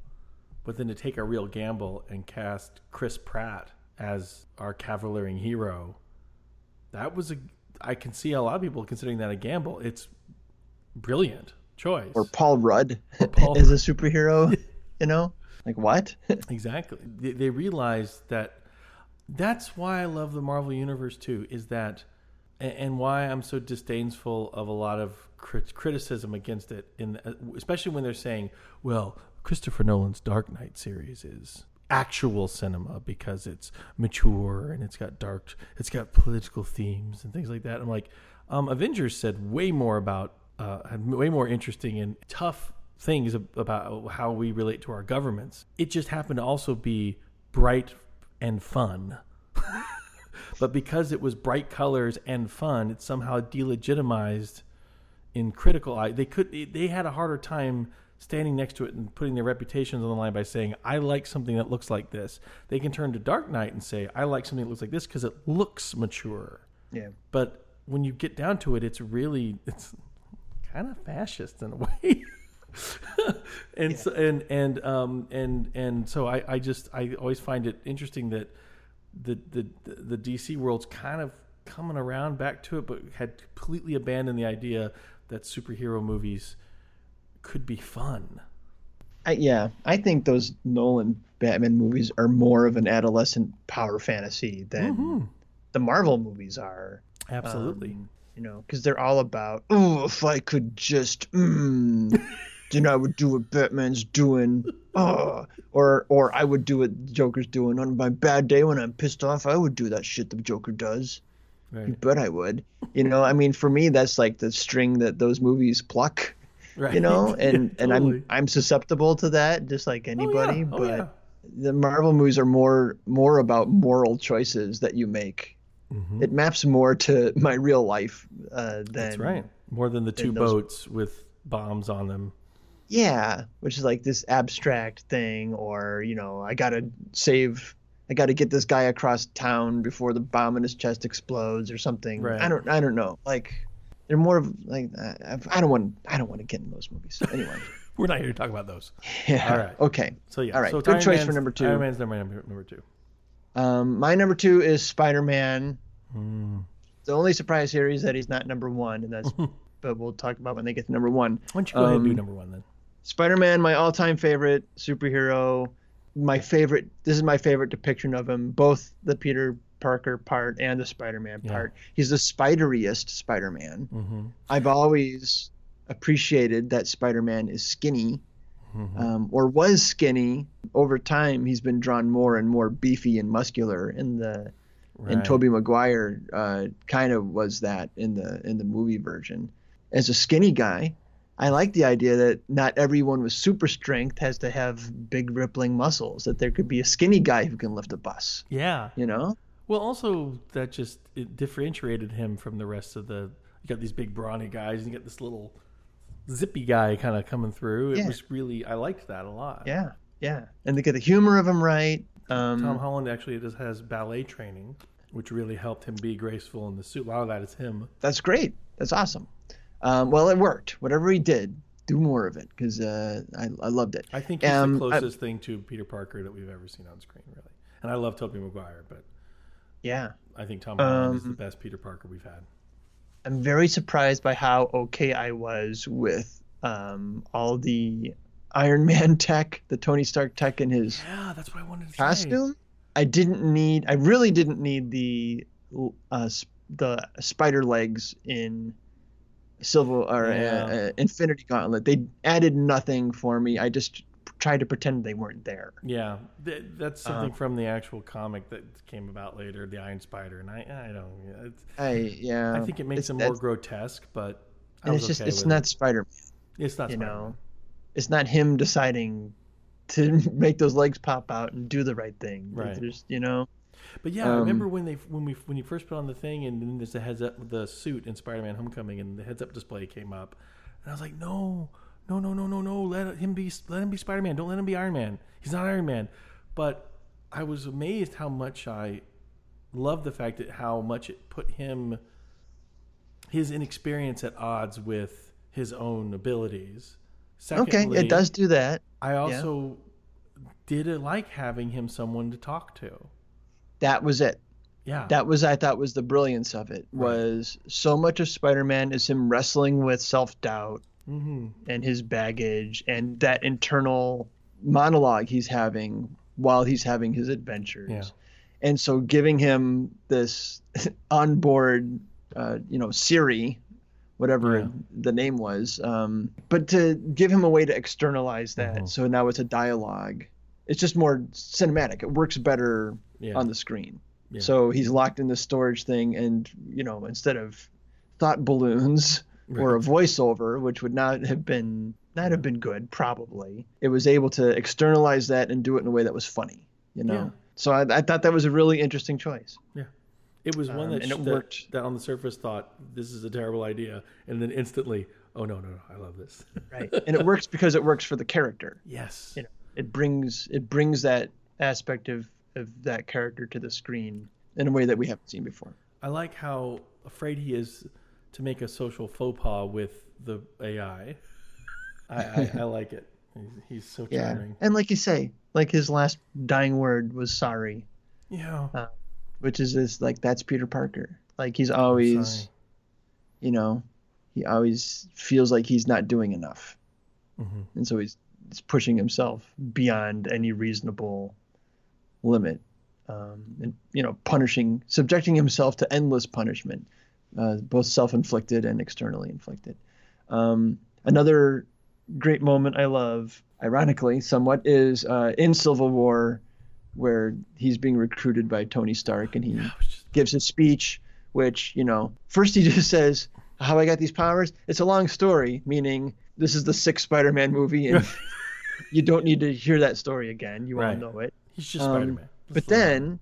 S2: but then to take a real gamble and cast Chris Pratt as our cavaliering hero, that was a. I can see a lot of people considering that a gamble. It's brilliant choice.
S3: or Paul Rudd
S2: Paul-
S3: as a superhero. you know, like what?
S2: Exactly. They, they realize that that's why I love the Marvel Universe too, is that, and, why I'm so disdainful of a lot of crit- criticism against it, in especially when they're saying, well, Christopher Nolan's Dark Knight series is actual cinema because it's mature and it's got dark, it's got political themes and things like that. I'm like, um, Avengers said way more about, uh, way more interesting and tough things about how we relate to our governments. It just happened to also be bright and fun. but because it was bright colors and fun, it somehow delegitimized in critical eye. They could they had a harder time standing next to it and putting their reputations on the line by saying, "I like something that looks like this." They can turn to Dark Knight and say, "I like something that looks like this because it looks mature."
S3: yeah.
S2: But when you get down to it, it's really it's kind of fascist in a way. and so, and and um and and so I I just I always find it interesting that the the the DC world's kind of coming around back to it, but had completely abandoned the idea that superhero movies could be fun.
S3: I, yeah, I think those Nolan Batman movies are more of an adolescent power fantasy than the Marvel movies are.
S2: Absolutely.
S3: Um, you know, because they're all about, oh, if I could just, mm, then I would do what Batman's doing. Oh, or or I would do what Joker's doing on my bad day when I'm pissed off. I would do that shit the Joker does. You
S2: right.
S3: bet I would. You know, I mean, for me, that's like the string that those movies pluck.
S2: Right.
S3: You know, and and
S2: Totally.
S3: I'm I'm susceptible to that, just like
S2: Oh,
S3: anybody.
S2: yeah. Oh,
S3: but
S2: yeah.
S3: the Marvel movies are more more about moral choices that you make.
S2: Mhm.
S3: It maps more to my real life uh, than
S2: That's right. More than the two
S3: those-
S2: boats with bombs on them.
S3: Yeah, which is like this abstract thing, or you know, I gotta save, I gotta get this guy across town before the bomb in his chest explodes or something.
S2: Right.
S3: I don't, I don't know. Like they're more of like I, I don't want, I don't want to get in those movies. So anyway,
S2: We're not here to talk about those.
S3: yeah.
S2: All right.
S3: Okay.
S2: So yeah.
S3: All right,
S2: So
S3: good
S2: Iron
S3: choice for number two.
S2: Iron Man's number number, number two.
S3: Um, my number two is Spider-Man.
S2: Mm.
S3: The only surprise here is that he's not number one, and that's. but we'll talk about when they get to number one.
S2: Why don't you go ahead and do
S3: Um,
S2: number one then?
S3: Spider-Man, my all-time favorite superhero. My favorite. This is my favorite depiction of him, both the Peter Parker part and the Spider-Man
S2: Yeah.
S3: part. He's the spideriest Spider-Man.
S2: Mm-hmm.
S3: I've always appreciated that Spider-Man is skinny,
S2: Mm-hmm.
S3: um, or was skinny. Over time, he's been drawn more and more beefy and muscular. In the and
S2: Right.
S3: Tobey Maguire uh, kind of was that in the in the movie version. As a skinny guy, I like the idea that not everyone with super strength has to have big rippling muscles. That there could be a skinny guy who can lift a bus.
S2: Yeah.
S3: You know?
S2: Well, also that just it differentiated him from the rest of the. You got these big brawny guys, and you got this little, zippy guy kind of coming through. It
S3: Yeah.
S2: was really I liked that a lot.
S3: Yeah, yeah, and they get the humor of him right. Um,
S2: Tom Holland actually just has ballet training, which really helped him be graceful in the suit. A lot of that is him.
S3: that's great. That's awesome. Um, well, it worked. Whatever he did, do more of it because uh, I, I loved it.
S2: I think he's
S3: Um,
S2: the
S3: I-
S2: closest thing to Peter Parker that we've ever seen on screen, really. And I love Tobey Maguire, but
S3: Yeah,
S2: I think Tom Holland is the
S3: Um,
S2: best Peter Parker we've had.
S3: I'm very surprised by how okay I was with um, all the Iron Man tech, the Tony Stark tech in his
S2: Yeah, that's what I wanted to say.
S3: costume. I didn't need. I really didn't need the uh, the spider legs in Civil or
S2: Yeah.
S3: uh, uh, Infinity Gauntlet. They added nothing for me. I just tried to pretend they weren't there.
S2: Yeah, th- that's something
S3: Um,
S2: from the actual comic that came about later, the Iron Spider, and I, I don't.
S3: I yeah.
S2: I think it makes
S3: it's,
S2: him more grotesque, but I
S3: And
S2: was
S3: it's just
S2: okay
S3: it's not
S2: it.
S3: Spider Man.
S2: It's not
S3: you
S2: Spider-Man.
S3: know. It's not him deciding to make those legs pop out and do the right thing.
S2: Right.
S3: There's, you know.
S2: But yeah, I
S3: Um,
S2: remember when they when we when you first put on the thing, and then there's the heads up the suit in Spider-Man: Homecoming, and the heads up display came up, and I was like, no, no, no, no, no, no, let him be let him be Spider-Man. Don't let him be Iron Man. He's not Iron Man. But I was amazed how much I loved the fact that how much it put him his inexperience at odds with his own abilities.
S3: Okay, it does do that.
S2: I also did like having him someone to talk to.
S3: That was it.
S2: Yeah.
S3: That was I thought was the brilliance of it.
S2: Right.
S3: Was so much of Spider-Man is him wrestling with self-doubt
S2: hmm
S3: and his baggage and that internal monologue he's having while he's having his adventures.
S2: Yeah.
S3: And so giving him this onboard, uh, you know, Siri, whatever
S2: Yeah.
S3: the name was, um, but to give him a way to externalize that.
S2: Mhm.
S3: So now it's a dialogue. It's just more cinematic. It works better
S2: Yeah.
S3: on the screen.
S2: Yeah.
S3: So he's locked in the storage thing, and you know, instead of thought balloons or a voiceover, which would not have been not have been good, probably, it was able to externalize that and do it in a way that was funny. You know.
S2: Yeah.
S3: So I, I thought that was a really interesting choice.
S2: Yeah, it was one
S3: Um,
S2: that,
S3: and it
S2: that,
S3: worked.
S2: that on the surface thought this is a terrible idea, and then instantly, oh no, no, no, I love this.
S3: Right. and it works because it works for the character.
S2: yes.
S3: You know, it brings it brings that aspect of of that character to the screen in a way that we haven't seen before.
S2: I like how afraid he is to make a social faux pas with the AI. I, I, I like it. He's, he's so
S3: Yeah.
S2: charming.
S3: And like you say, like his last dying word was sorry.
S2: Yeah.
S3: which is this like that's Peter Parker. Like he's always, you know, he always feels like he's not doing enough,
S2: Mhm.
S3: and so he's, he's pushing himself beyond any reasonable limit, um, and you know, punishing, subjecting himself to endless punishment, uh, both self-inflicted and externally inflicted. Um, another great moment I love, ironically, somewhat, is uh, in Civil War, where he's being recruited by Tony Stark, and he
S2: just-
S3: gives his speech, which, you know, first he just says, How I got these powers. It's a long story, meaning this is the sixth Spider Man movie, and you don't need to hear that story again. You
S2: Right.
S3: all know it.
S2: He's just
S3: Um,
S2: Spider Man.
S3: But then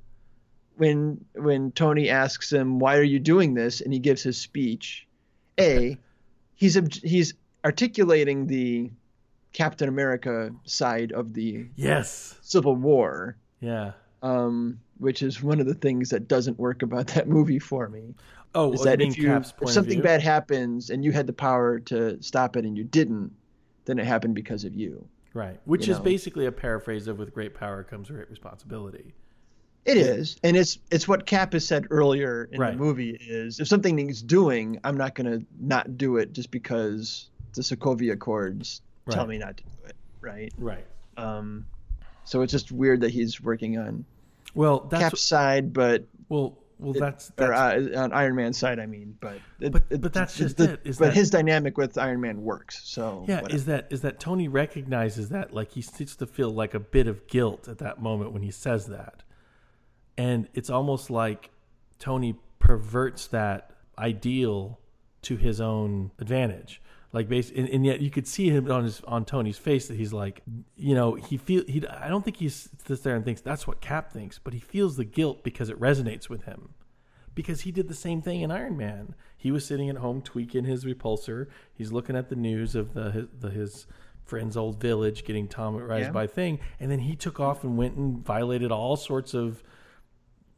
S3: when when Tony asks him, Why are you doing this? and he gives his speech, A, he's ob- he's articulating the Captain America side of the
S2: yes.
S3: Civil War.
S2: Yeah.
S3: Um, which is one of the things that doesn't work about that movie for me.
S2: Oh,
S3: is that if you if something bad happens and you had the power to stop it and you didn't, then it happened because of you.
S2: Right. Which is
S3: know.
S2: basically a paraphrase of with great power comes great responsibility.
S3: It is, and it's it's what Cap has said earlier in
S2: Right.
S3: the movie is if something needs doing, I'm not going to not do it just because the Sokovia Accords tell me not to do it, right?
S2: Right.
S3: Um, so it's just weird that he's working on
S2: Well, that's
S3: Cap's side, but
S2: well, well, that's
S3: or uh, on Iron Man's side, I mean, but it,
S2: But-
S3: it-
S2: but that's just it,
S3: but
S2: that-
S3: his dynamic with Iron Man works. So
S2: yeah.
S3: whatever.
S2: Is that is that Tony recognizes that like he starts to feel like a bit of guilt at that moment when he says that, and it's almost like Tony perverts that ideal to his own advantage. Like base, and, and yet you could see him on his on Tony's face that he's like, you know, he feel he. I don't think he sits there and thinks that's what Cap thinks, but he feels the guilt because it resonates with him, because he did the same thing in Iron Man. He was sitting at home tweaking his repulsor. He's looking at the news of the his, the, his friend's old village getting traumatized
S3: Yeah.
S2: by thing, and then he took off and went and violated all sorts of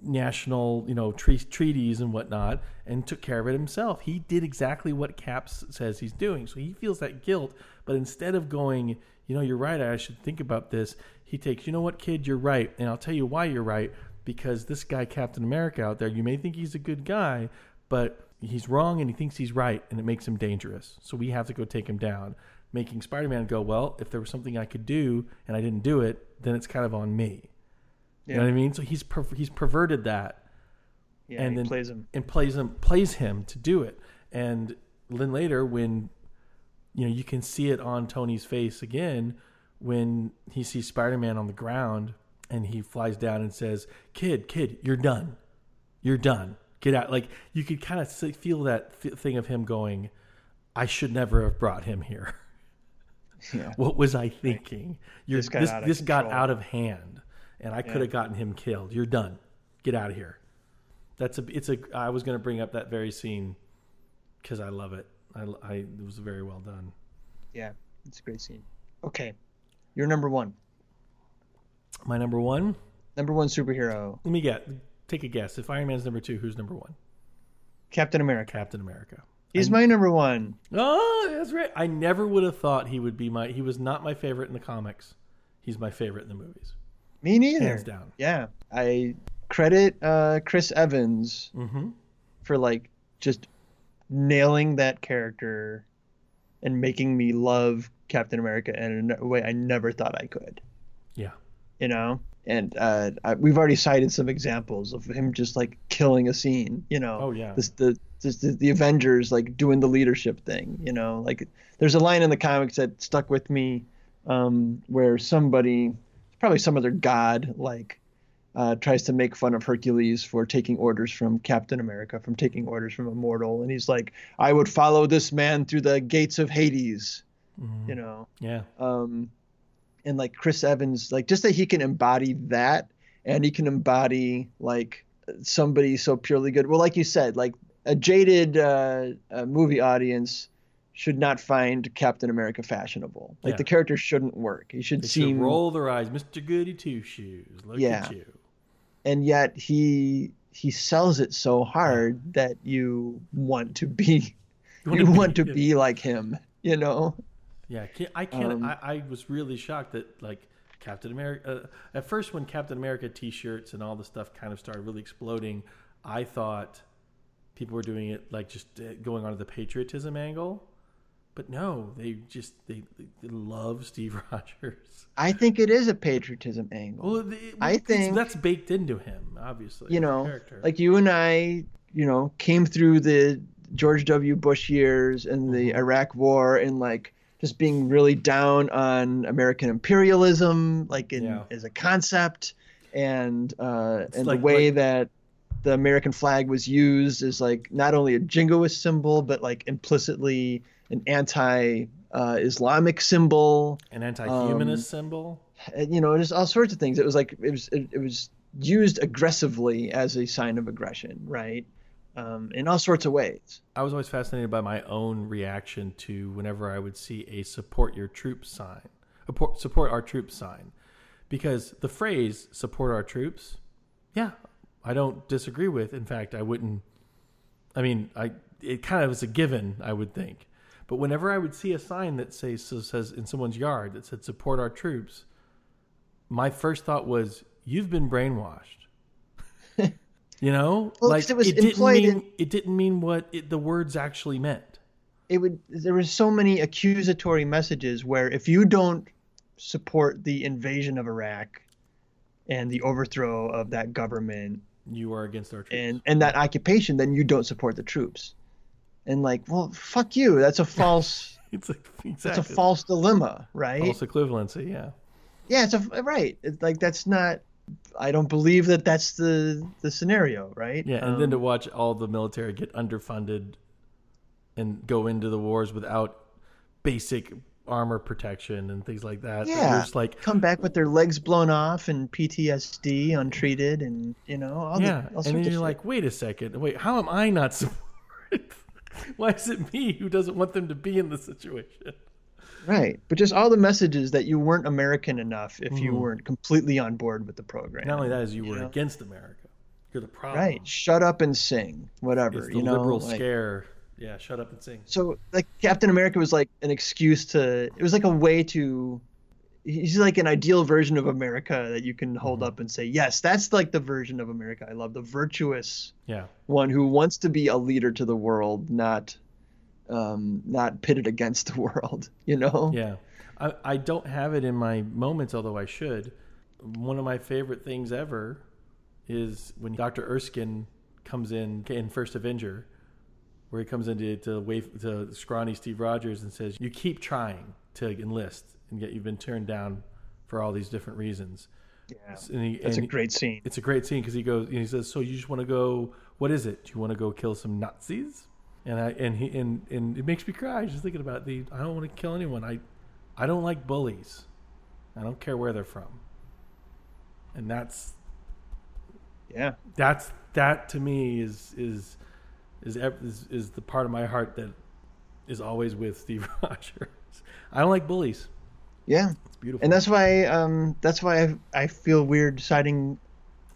S2: national, you know, tre- treaties and whatnot, and took care of it himself. He did exactly what Caps says he's doing, so he feels that guilt. But instead of going, you know, you're right, I should think about this. He takes, you know what, kid, you're right, and I'll tell you why you're right. Because this guy, Captain America, out there, you may think he's a good guy, but he's wrong and he thinks he's right, and it makes him dangerous. So we have to go take him down. Making Spider Man go, well, if there was something I could do and I didn't do it, then it's kind of on me. You know what I mean? So he's per- he's perverted that
S3: Yeah,
S2: and then
S3: plays him.
S2: and plays him plays him to do it. And then later, when you know you can see it on Tony's face again when he sees Spider Man on the ground and he flies down and says, "Kid, kid, you're done. You're done. Get out." Like you could kind of feel that thing of him going, "I should never have brought him here."
S3: Yeah.
S2: What was I thinking? You're,
S3: This got
S2: this
S3: out of
S2: this got out of hand, and I could have gotten him killed. You're done. Get out of here. That's a. It's a. I was going to bring up that very scene because I love it. I, I. It was very well done.
S3: Yeah, it's a great scene. Okay, you're number one.
S2: My number one.
S3: Number one superhero,
S2: Let me get. Take a guess. If Iron Man's number two, who's number one?
S3: Captain America.
S2: Captain America.
S3: He's my number one.
S2: Oh, that's right. I never would have thought he would be my. He was not my favorite in the comics. He's my favorite in the movies.
S3: Me neither.
S2: Hands down.
S3: Yeah, I credit uh, Chris Evans
S2: Mm-hmm.
S3: for like just nailing that character and making me love Captain America in a way I never thought I could.
S2: Yeah.
S3: You know, and uh, I, we've already cited some examples of him just like killing a scene. You know,
S2: Oh, yeah.
S3: this the this, the, the Avengers like doing the leadership thing. You know, like there's a line in the comics that stuck with me um, where somebody, probably some other god, like uh, tries to make fun of Hercules for taking orders from Captain America, from taking orders from a mortal, and he's like, "I would follow this man through the gates of Hades." You know,
S2: Yeah.
S3: um, and like Chris Evans, like just that he can embody that, and he can embody like somebody so purely good. Well, like you said, like a jaded uh, uh, movie audience should not find Captain America fashionable. Like
S2: Yeah.
S3: the character shouldn't work. He should
S2: They should roll their eyes, Mister Goody Two Shoes. Look
S3: Yeah.
S2: at you.
S3: and yet he he sells it so hard that you want to be
S2: You
S3: you
S2: wanna
S3: want to
S2: be-
S3: be like him you know
S2: Yeah, I can't.
S3: Um,
S2: I, I was really shocked that like Captain America. Uh, at first, when Captain America T-shirts and all the stuff kind of started really exploding, I thought people were doing it like just uh, going on to the patriotism angle. But no, they just they, they love Steve Rogers.
S3: i think it is a patriotism angle
S2: Well,
S3: I think-
S2: that's baked into him, obviously.
S3: you know
S2: character.
S3: like you and i you know came through the george w bush years and the
S2: Mm-hmm.
S3: iraq war and like just being really down on american imperialism like in
S2: Yeah.
S3: as a concept and uh and
S2: like-
S3: the way
S2: like-
S3: that the american flag was used is like not only a jingoist symbol but like implicitly an anti uh, islamic symbol
S2: an anti-humanist
S3: um,
S2: symbol.
S3: you know, just all sorts of things. It was like it was it, it was used aggressively as a sign of aggression, right? Um, in all sorts of ways.
S2: I was always fascinated by my own reaction to whenever I would see a support your troops sign, a por- support our troops sign, because the phrase support our troops, yeah, I don't disagree with. In fact, I wouldn't. I mean, I it kind of is a given, I would think. But whenever I would see a sign that says so says in someone's yard that said support our troops, my first thought was you've been brainwashed. you know,
S3: Well,
S2: like
S3: it was
S2: didn't mean
S3: in-
S2: it didn't mean what it, the words actually meant.
S3: It would there were so many accusatory messages where if you don't support the invasion of Iraq and the overthrow of that government
S2: You are against our troops.
S3: and and that occupation, then you don't support the troops. And like, well, fuck you. That's a false.
S2: it's like
S3: That's a false dilemma, right?
S2: false equivalency. Yeah,
S3: Yeah, it's a right. It's like that's not. I don't believe that that's the the scenario, right?
S2: yeah, and then to
S3: Um,
S2: watch all the military get underfunded and go into the wars without basic armor protection and things like that.
S3: Yeah.
S2: Just like,
S3: Come back with their legs blown off and PTSD untreated, and you know all
S2: yeah.
S3: the all
S2: and then you're
S3: shit.
S2: like, wait a second. Wait, how am I not supported? Why is it me who doesn't want them to be in this situation?
S3: right, but just all the messages that you weren't American enough if you weren't completely on board with the program.
S2: Mm-hmm. Not only that, is you were
S3: know?
S2: against America. You're the problem.
S3: right, shut up and sing, whatever.
S2: It's the
S3: you know,
S2: liberal
S3: like-
S2: scare. Yeah, shut up and sing.
S3: so like Captain America was like an excuse to it was like a way to he's like an ideal version of America that you can
S2: Mm-hmm.
S3: hold up and say, yes, that's like the version of America I love, the virtuous
S2: Yeah.
S3: one who wants to be a leader to the world, not um not pitted against the world, you know?
S2: Yeah. I, I don't have it in my moments, although I should. One of my favorite things ever is when Dr. Erskine comes in in First Avenger, where he comes in to, to, wave, to scrawny Steve Rogers and says, You keep trying to enlist, and yet you've been turned down for all these different reasons.
S3: Yeah.
S2: And he,
S3: That's a great scene.
S2: It's a great scene because he goes, and he says, "So you just want to go? What is it? Do you want to go kill some Nazis?" And I and he and and it makes me cry just thinking about the. I don't want to kill anyone. I, I don't like bullies. I don't care where they're from. And that's
S3: Yeah.
S2: that's that to me is is is is, is the part of my heart that is always with Steve Rogers. I don't like bullies.
S3: Yeah.
S2: It's beautiful.
S3: And that's why um that's why I, I feel weird siding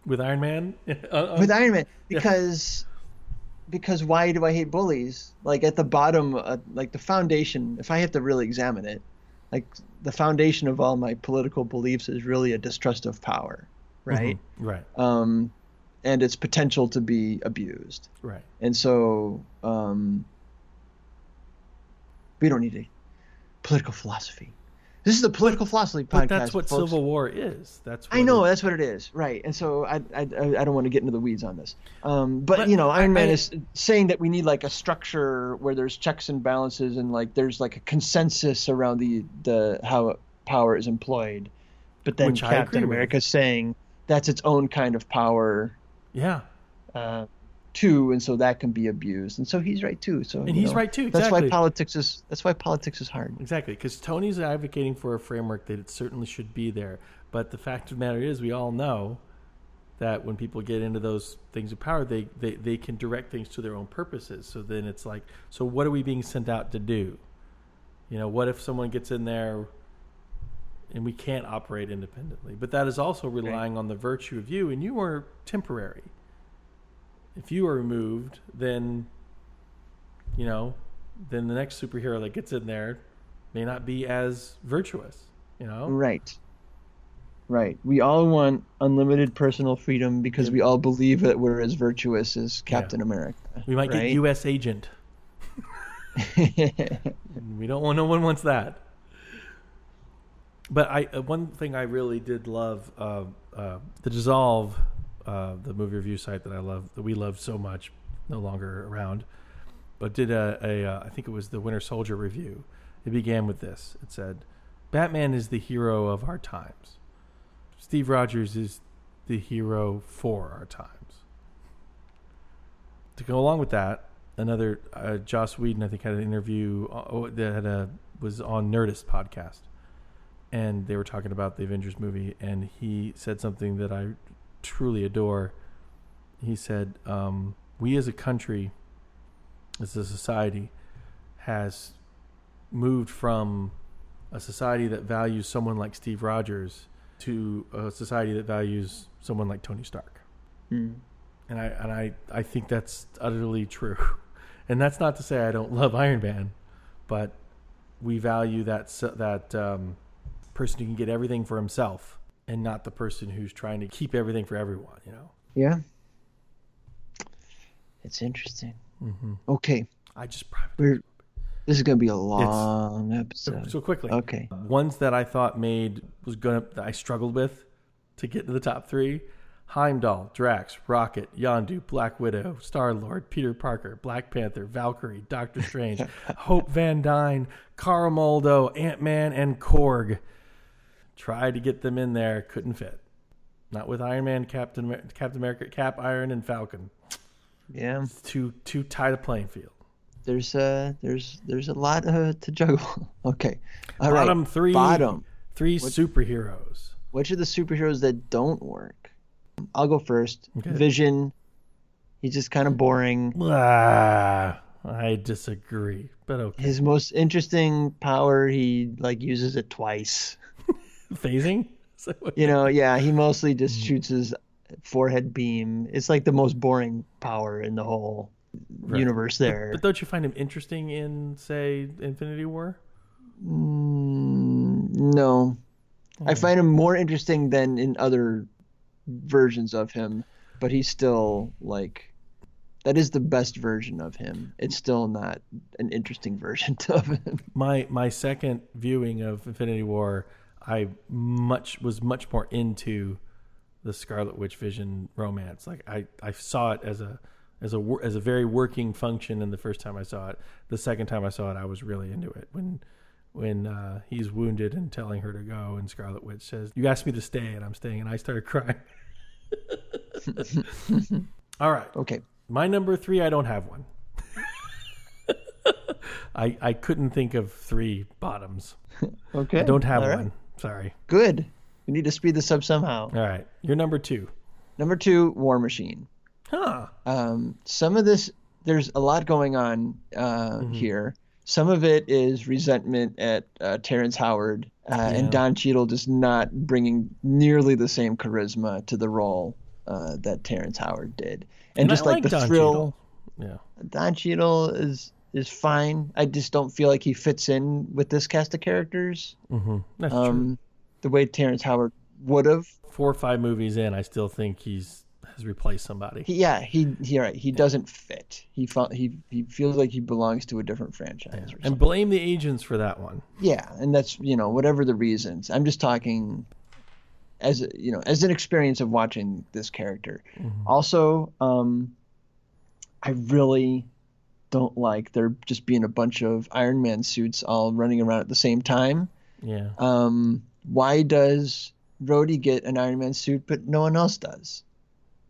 S2: with Iron Man. Uh, uh,
S3: with Iron Man because because why do I hate bullies? Like at the bottom, uh, like the foundation. If I have to really examine it, like the foundation of all my political beliefs is really a distrust of power, right?
S2: right.
S3: Um, and its potential to be abused.
S2: Right.
S3: And so um, we don't need a political philosophy. This is the political philosophy podcast.
S2: But that's what
S3: folks.
S2: Civil War is. That's what
S3: I know
S2: it-
S3: that's what it is, right? And so I I, I don't want to get into the weeds on this, um, but,
S2: But
S3: you know, Iron
S2: I-
S3: Man
S2: I-
S3: is saying that we need like a structure where there's checks and balances and like there's like a consensus around the the how power is employed, but then Captain
S2: with.
S3: America is saying that's its own kind of power
S2: Yeah.
S3: uh, too, and so that can be abused, and so he's right too. So
S2: And he's
S3: know,
S2: right too, Exactly.
S3: That's why politics is that's why politics is hard.
S2: Exactly, because Tony's advocating for a framework that it certainly should be there. But the fact of the matter is, we all know that when people get into those things of power, they, they, they can direct things to their own purposes. So then it's like, so what are we being sent out to do? You know, what if someone gets in there and we can't operate independently? But that is also relying on the virtue of you, and you are temporary. If you are removed, then, you know, then the next superhero that gets in there may not be as virtuous. You know,
S3: Right. Right. We all want unlimited personal freedom because we all believe that we're as virtuous as Captain America.
S2: we might get? U.S. agent. We don't want no one wants that. But I uh, one thing I really did love uh, uh, the dissolve uh, the movie review site that I love that we love so much no longer around, but did a, a uh, I think it was the Winter Soldier review. It began with this. It said, "Batman is the hero of our times. Steve Rogers is the hero for our times." To go along with that, another uh, Joss Whedon I think had an interview uh, oh, that a was on Nerdist podcast, and they were talking about the Avengers movie, and he said something that I truly adore. He said, um, "We as a country, as a society, has moved from a society that values someone like Steve Rogers to a society that values someone like Tony Stark."
S3: Hmm.
S2: and I and I I think that's utterly true. And that's not to say I don't love Iron Man, but we value that that um, person who can get everything for himself, and not the person who's trying to keep everything for everyone. You know,
S3: Yeah. It's interesting.
S2: mm-hmm.
S3: Okay.
S2: I just private
S3: this is gonna be a long
S2: so,
S3: episode.
S2: so quickly.
S3: Okay.
S2: Ones that I thought made was gonna that I struggled with to get to the top three: Heimdall, Drax, Rocket, Yondu, Black Widow, Star Lord, Peter Parker, Black Panther, Valkyrie, Doctor Strange, Hope Van Dyne, Karl Mordo, Ant Man, and Korg. Tried to get them in there, couldn't fit. Not with Iron Man, Captain Amer- Captain America, Cap, Iron, and Falcon.
S3: Yeah.
S2: it's Too too tight a playing field.
S3: there's uh there's there's a lot uh, to juggle. okay, all right.
S2: Bottom three.
S3: Bottom.
S2: Three superheroes.
S3: Which are the superheroes that don't work? I'll go first.
S2: Okay.
S3: Vision. He's just kind of boring.
S2: Ah, I disagree, but okay.
S3: His most interesting power, he like uses it twice.
S2: Phasing. Is that what-
S3: You know, yeah, he mostly just shoots his forehead beam. It's like the most boring power in the whole
S2: Right.
S3: universe there.
S2: But don't you find him interesting in, say, Infinity War?
S3: Mm, no.
S2: Hmm.
S3: I find him more interesting than in other versions of him, but he's still like that is the best version of him. It's still not an interesting version of him.
S2: My my second viewing of Infinity War, I much was much more into the Scarlet Witch Vision romance. Like I, I saw it as a as a as a very working function. And the first time I saw it, the second time I saw it, I was really into it. When when uh, he's wounded and telling her to go, and Scarlet Witch says, "You asked me to stay, and I'm staying," and I started crying. All right,
S3: Okay.
S2: my number three, I don't have one. I I couldn't think of three bottoms.
S3: Okay.
S2: I don't have
S3: right.
S2: one. Sorry.
S3: Good. We need to speed this up somehow.
S2: All right, you're number two.
S3: Number two, War Machine.
S2: Huh?
S3: Um, some of this, there's a lot going on uh,
S2: Mm-hmm.
S3: here. Some of it is resentment at uh, Terrence Howard, uh,
S2: Yeah.
S3: and Don Cheadle just not bringing nearly the same charisma to the role uh, that Terrence Howard did. And,
S2: And I
S3: just like,
S2: like
S3: the
S2: Don
S3: thrill,
S2: Cheadle. Yeah.
S3: Don Cheadle is is fine. I just don't feel like he fits in with this cast of characters
S2: hmm That's true.
S3: um, the way Terrence Howard would have.
S2: Four or five movies in, I still think he's has replaced somebody.
S3: He, yeah, he he right. He doesn't fit. He felt he he feels like he belongs to a different franchise. Or something.
S2: and blame the agents for that one.
S3: Yeah, and that's you know whatever the reasons. I'm just talking as you know as an experience of watching this character. Also, um, I really don't like there just being a bunch of Iron Man suits all running around at the same time.
S2: Yeah.
S3: Um, why does Rhodey get an Iron Man suit but no one else does?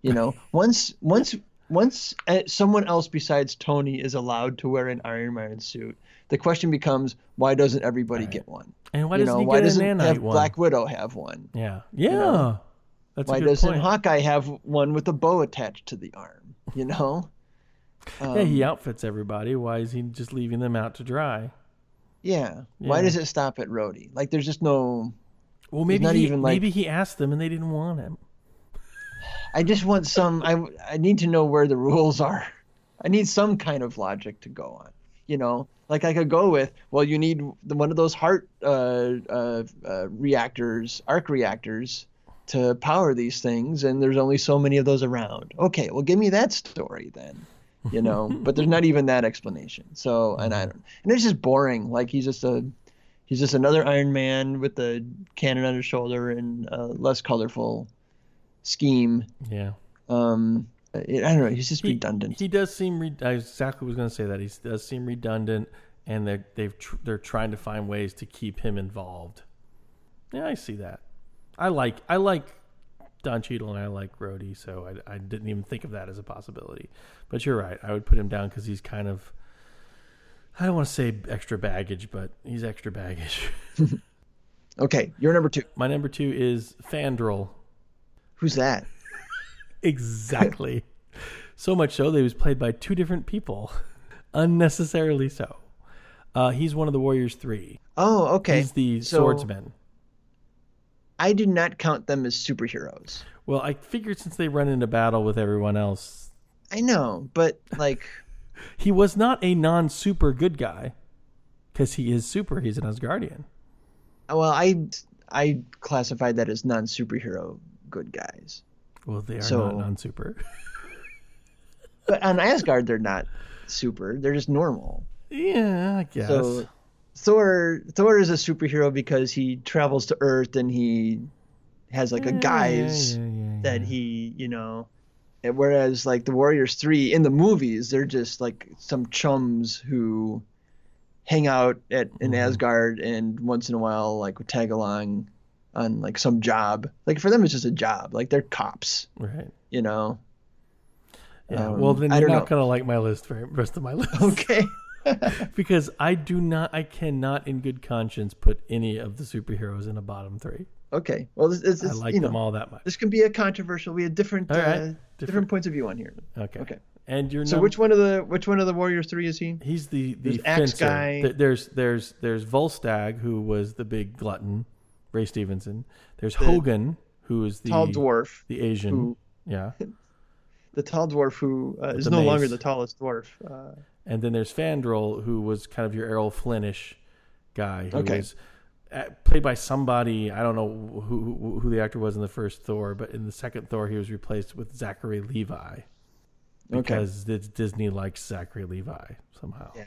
S3: You know, once once once uh, someone else besides Tony is allowed to wear an Iron Man suit, the question becomes why doesn't everybody
S2: Right.
S3: get one?
S2: And why
S3: you
S2: doesn't
S3: know, why doesn't
S2: an
S3: have
S2: one?
S3: Black Widow have one?
S2: Yeah. Yeah.
S3: know,
S2: That's
S3: why
S2: a good
S3: doesn't
S2: point.
S3: Hawkeye have one with a bow attached to the arm? You know?
S2: Yeah, he
S3: Um,
S2: outfits everybody. Why is he just leaving them out to dry?
S3: yeah. Why does it stop at Rhodey? Like, there's just no.
S2: Well, maybe
S3: not
S2: he,
S3: even, like-
S2: maybe he asked them and they didn't want him.
S3: I just want some. I I need to know where the rules are. I need some kind of logic to go on. You know, like I could go with, well, you need one of those heart uh, uh, uh, reactors, arc reactors, to power these things, and there's only so many of those around. Okay, well, give me that story then. You know, but there's not even that explanation. So, and I don't, and it's just boring. Like he's just a, he's just another Iron Man with a cannon on his shoulder and a less colorful scheme.
S2: Yeah.
S3: Um, it, I don't know. He's just
S2: He-
S3: redundant.
S2: He does seem. Re- I exactly was going to say that. He does seem redundant, and they're they've tr- they're trying to find ways to keep him involved. Yeah, I see that. I like I like Don Cheadle and I like Rhodey, so I, I didn't even think of that as a possibility. But you're right. I would put him down because he's kind of. I don't want to say extra baggage, but he's extra baggage.
S3: okay, you're number two.
S2: My number two is Fandral.
S3: Who's that?
S2: Exactly. so much so that he was played by two different people, unnecessarily so. Uh, he's one of the Warriors Three.
S3: Oh, okay.
S2: He's the
S3: So-
S2: swordsman.
S3: I did not count them as superheroes.
S2: Well, I figured since they run into battle with everyone else,
S3: I know, but like,
S2: he was not a non-super good guy, because he is super. He's an Asgardian.
S3: well, I I classified that as non-superhero good guys.
S2: Well, they are
S3: So-
S2: not non-super.
S3: But on Asgard, they're not super. They're just normal.
S2: yeah, I guess.
S3: So Thor Thor is a superhero because he travels to Earth and he has like a
S2: Yeah,
S3: guise
S2: yeah, yeah,
S3: that he, you know, and whereas like the Warriors 3 in the movies, they're just like some chums who hang out at in
S2: Mhm.
S3: Asgard and once in a while like would tag along on like some job. Like for them it's just a job. Like they're cops,
S2: right.
S3: you know.
S2: Yeah.
S3: Um,
S2: well, then you're not
S3: know.
S2: gonna like my list for the rest of my list.
S3: Okay.
S2: because I do not, I cannot, in good conscience, put any of the superheroes in a bottom three.
S3: Okay. Well, this, this,
S2: I like them
S3: know,
S2: all that much.
S3: This can be a controversial. We had different,
S2: right.
S3: uh,
S2: Different-
S3: different. points of view on here.
S2: Okay.
S3: Okay.
S2: And you're
S3: So
S2: num-
S3: which one of the which one of the Warriors three is he?
S2: He's the the
S3: Axe guy.
S2: There's there's there's Volstagg, who was the big glutton, Ray Stevenson. There's Hogun, who is the
S3: Tall dwarf.
S2: the Asian.
S3: who-
S2: Yeah.
S3: The tall dwarf who uh, is
S2: the
S3: no longer the tallest dwarf. Uh,
S2: And then there's Fandral, who was kind of your Errol Flynnish guy, who
S3: Okay.
S2: was uh, played by somebody I don't know who, who who the actor was in the first Thor, but in the second Thor, he was replaced with Zachary Levi because it's Disney likes Zachary Levi somehow.
S3: Yeah.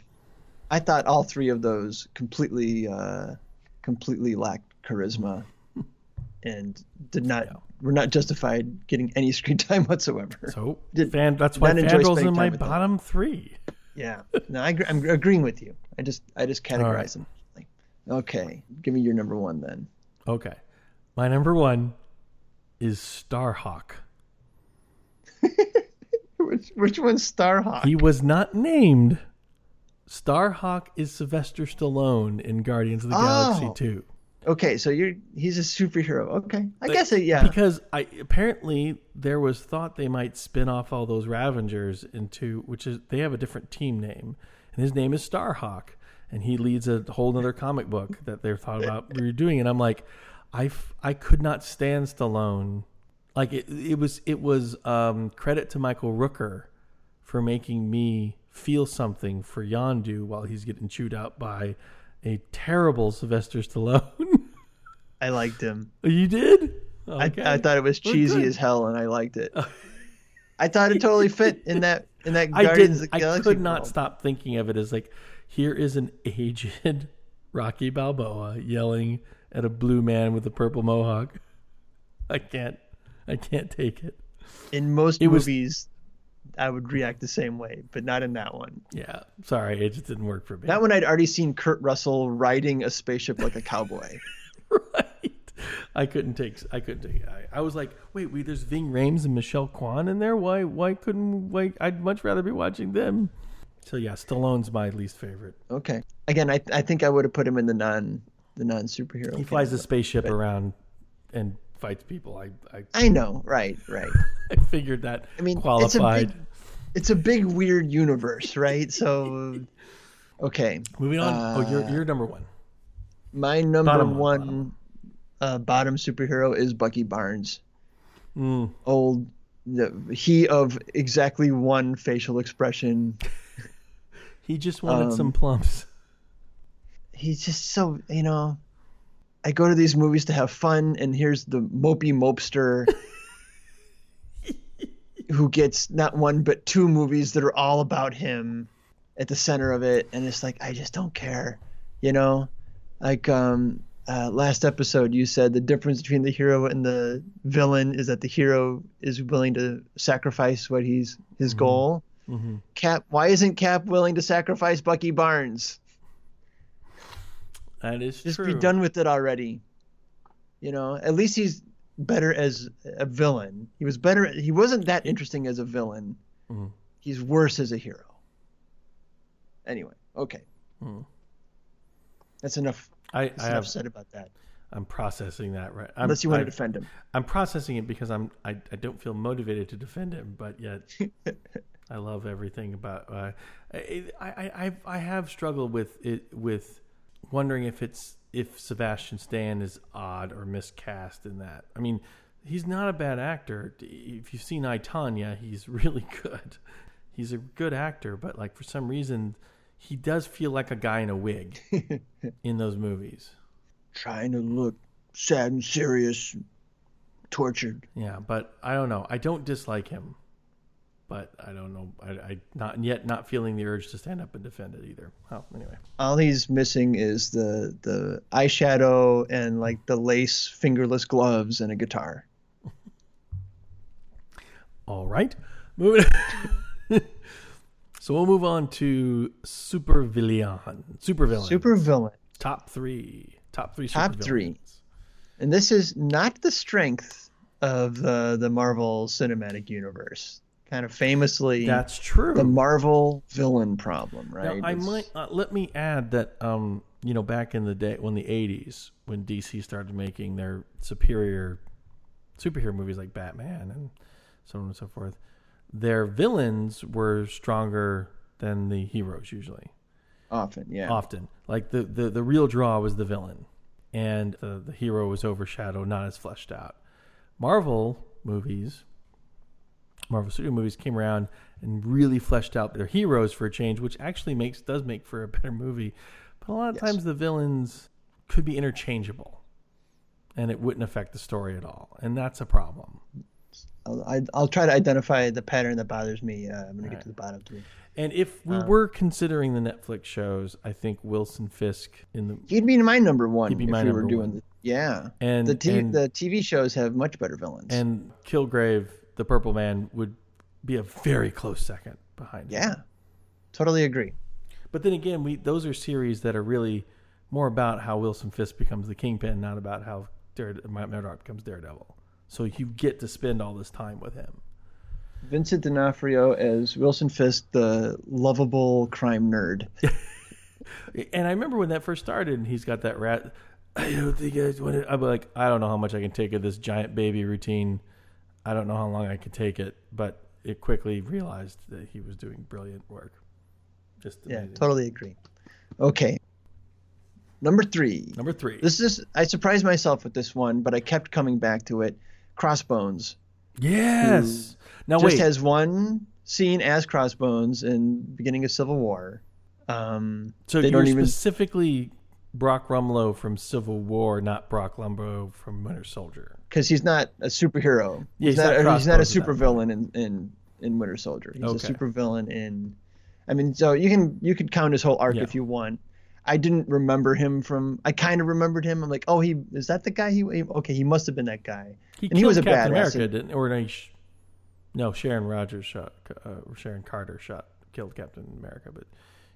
S3: I thought all three of those completely uh, completely lacked charisma and did not were not justified getting any screen time whatsoever.
S2: So
S3: Did
S2: fan, that's why
S3: not enjoy
S2: Fandral's in my
S3: time with them.
S2: bottom three.
S3: Yeah, no, I, I'm agreeing with you. I just I just categorize
S2: right.
S3: them. Like, okay, give me your number one then.
S2: Okay, my number one is Starhawk.
S3: Which which one's Starhawk?
S2: He was not named. Starhawk is Sylvester Stallone in Guardians of the Galaxy
S3: Oh.
S2: 2.
S3: Okay, so you're he's a superhero. Okay, I guess it, yeah.
S2: Because I apparently there was thought they might spin off all those Ravengers into which is they have a different team name, and his name is Starhawk, and he leads a whole other comic book that they're thought about redoing. And I'm like, I I could not stand Stallone. Like it, it was it was um, credit to Michael Rooker for making me feel something for Yondu while he's getting chewed out by a terrible Sylvester Stallone.
S3: I liked him.
S2: you did?
S3: I,
S2: Okay.
S3: I thought it was cheesy as hell, and I liked it. I thought it totally fit in that in that
S2: I
S3: Guardians
S2: did.
S3: of the
S2: I could not stop thinking of it as like, here is an aged Rocky Balboa yelling at a blue man with a purple mohawk. I can't. I can't take it.
S3: In most
S2: It
S3: movies, I would react the same way, but not in that one.
S2: Yeah, sorry, it just didn't work for me.
S3: That one I'd already seen Kurt Russell riding a spaceship like a cowboy.
S2: right? I couldn't take. I couldn't take. I, I was like, wait, wait. There's Ving Rhames and Michelle Kwan in there. Why? Why couldn't? Why? I'd much rather be watching them. So yeah, Stallone's my least favorite.
S3: Okay. Again, I I think I would have put him in the non the non superhero.
S2: He flies a spaceship around and fights people. I I,
S3: I know, right, right.
S2: I figured that
S3: I mean,
S2: qualified.
S3: it's a big, it's a big weird universe, right? So, okay,
S2: Moving on. oh,
S3: Uh,
S2: you're you're number one.
S3: my number
S2: Bottom one,
S3: one uh, bottom superhero is Bucky Barnes.
S2: Mm,
S3: Old, the, he of exactly one facial expression.
S2: he just wanted
S3: Um,
S2: some plumps.
S3: He's just so you know. I go to these movies to have fun, and here's the mopey mopester who gets not one but two movies that are all about him at the center of it, and it's like I just don't care, you know. Like um, uh, last episode, you said the difference between the hero and the villain is that the hero is willing to sacrifice what he's his goal.
S2: Mhm.
S3: Cap, why isn't Cap willing to sacrifice Bucky Barnes?
S2: That is
S3: Just
S2: true.
S3: be done with it already. You know, at least he's better as a villain. He was better. He wasn't that interesting as a villain.
S2: Mhm.
S3: He's worse as a hero. Anyway, okay.
S2: Mhm.
S3: That's enough.
S2: I,
S3: That's
S2: I
S3: enough
S2: have.
S3: said about that.
S2: I'm processing that right. I'm,
S3: Unless you want
S2: I,
S3: to defend him.
S2: I'm processing it because I'm. I, I don't feel motivated to defend him, but yet I love everything about. Uh, I, I I I have struggled with it with wondering if it's if Sebastian Stan is odd or miscast in that. I mean, he's not a bad actor. If you've seen I Tonya, he's really good. He's a good actor, but like for some reason, he does feel like a guy in a wig in those movies.
S3: Trying to look sad and serious, tortured.
S2: Yeah, but I don't know. I don't dislike him, but I don't know. I, I not yet not feeling the urge to stand up and defend it either. Oh, anyway.
S3: All he's missing is the the eyeshadow and like the lace fingerless gloves and a guitar.
S2: All right, moving. so we'll move on to super villain, super villain,
S3: Super villain.
S2: top three, top three,
S3: Top
S2: supervillains.
S3: three. And this is not the strength of the the Marvel Cinematic Universe. Kind of famously
S2: That's true.
S3: the Marvel villain problem, right?
S2: Now, I
S3: It's-
S2: might uh, let me add that um, you know back in the day when the '80s when DC started making their superior superhero movies like Batman and so on and so forth, their villains were stronger than the heroes usually.
S3: often, yeah.
S2: Often, like the the, the real draw was the villain, and the the hero was overshadowed, not as fleshed out. Marvel movies Marvel Studio movies came around and really fleshed out their heroes for a change, which actually makes does make for a better movie. But a lot of
S3: Yes.
S2: times the villains could be interchangeable, and it wouldn't affect the story at all, and that's a problem.
S3: I'll, I, I'll try to identify the pattern that bothers me. Uh, I'm gonna get
S2: Right.
S3: to the bottom of it.
S2: And if we
S3: Um,
S2: were considering the Netflix shows, I think Wilson Fisk in the
S3: He'd be my number one
S2: He'd be
S3: if
S2: my
S3: we were
S2: number
S3: doing
S2: one.
S3: the yeah.
S2: and
S3: The t-
S2: and,
S3: the TV shows have much better villains.
S2: and Kilgrave, the Purple Man, would be a very close second behind. him.
S3: yeah, totally agree.
S2: But then again, we those are series that are really more about how Wilson Fisk becomes the Kingpin, not about how Dare, Matt Murdock becomes Daredevil. So you get to spend all this time with him.
S3: Vincent D'Onofrio as Wilson Fisk, the lovable crime nerd.
S2: And I remember when that first started, and he's got that rat. I don't think I want to. I'm like, I don't know how much I can take of this giant baby routine. I don't know how long I could take it, but it quickly realized that he was doing brilliant work. Just
S3: Yeah,
S2: amazing.
S3: totally agree. Okay, number three.
S2: Number three.
S3: This is I surprised myself with this one, but I kept coming back to it. Crossbones
S2: yes. Now
S3: just
S2: wait.
S3: has one scene as Crossbones in beginning of Civil War. Um,
S2: So you're
S3: even
S2: specifically Brock Rumlow from Civil War, not Brock Rumlow from Winter Soldier.
S3: because he's not a superhero.
S2: Yeah,
S3: he's,
S2: he's
S3: not.
S2: not
S3: he's not a
S2: Crossbones in that
S3: supervillain in, in in Winter Soldier. He's
S2: Okay.
S3: a supervillain in. I mean, so you can you could count his whole arc
S2: Yeah.
S3: if you want. I didn't remember him from. I kind of remembered him. I'm like, oh, he is that the guy? He, he okay, he must have been that guy.
S2: He
S3: And he was a
S2: Captain
S3: badass
S2: America, didn't? Or no, no, Sharon Rogers shot. Uh, Sharon Carter shot killed Captain America, but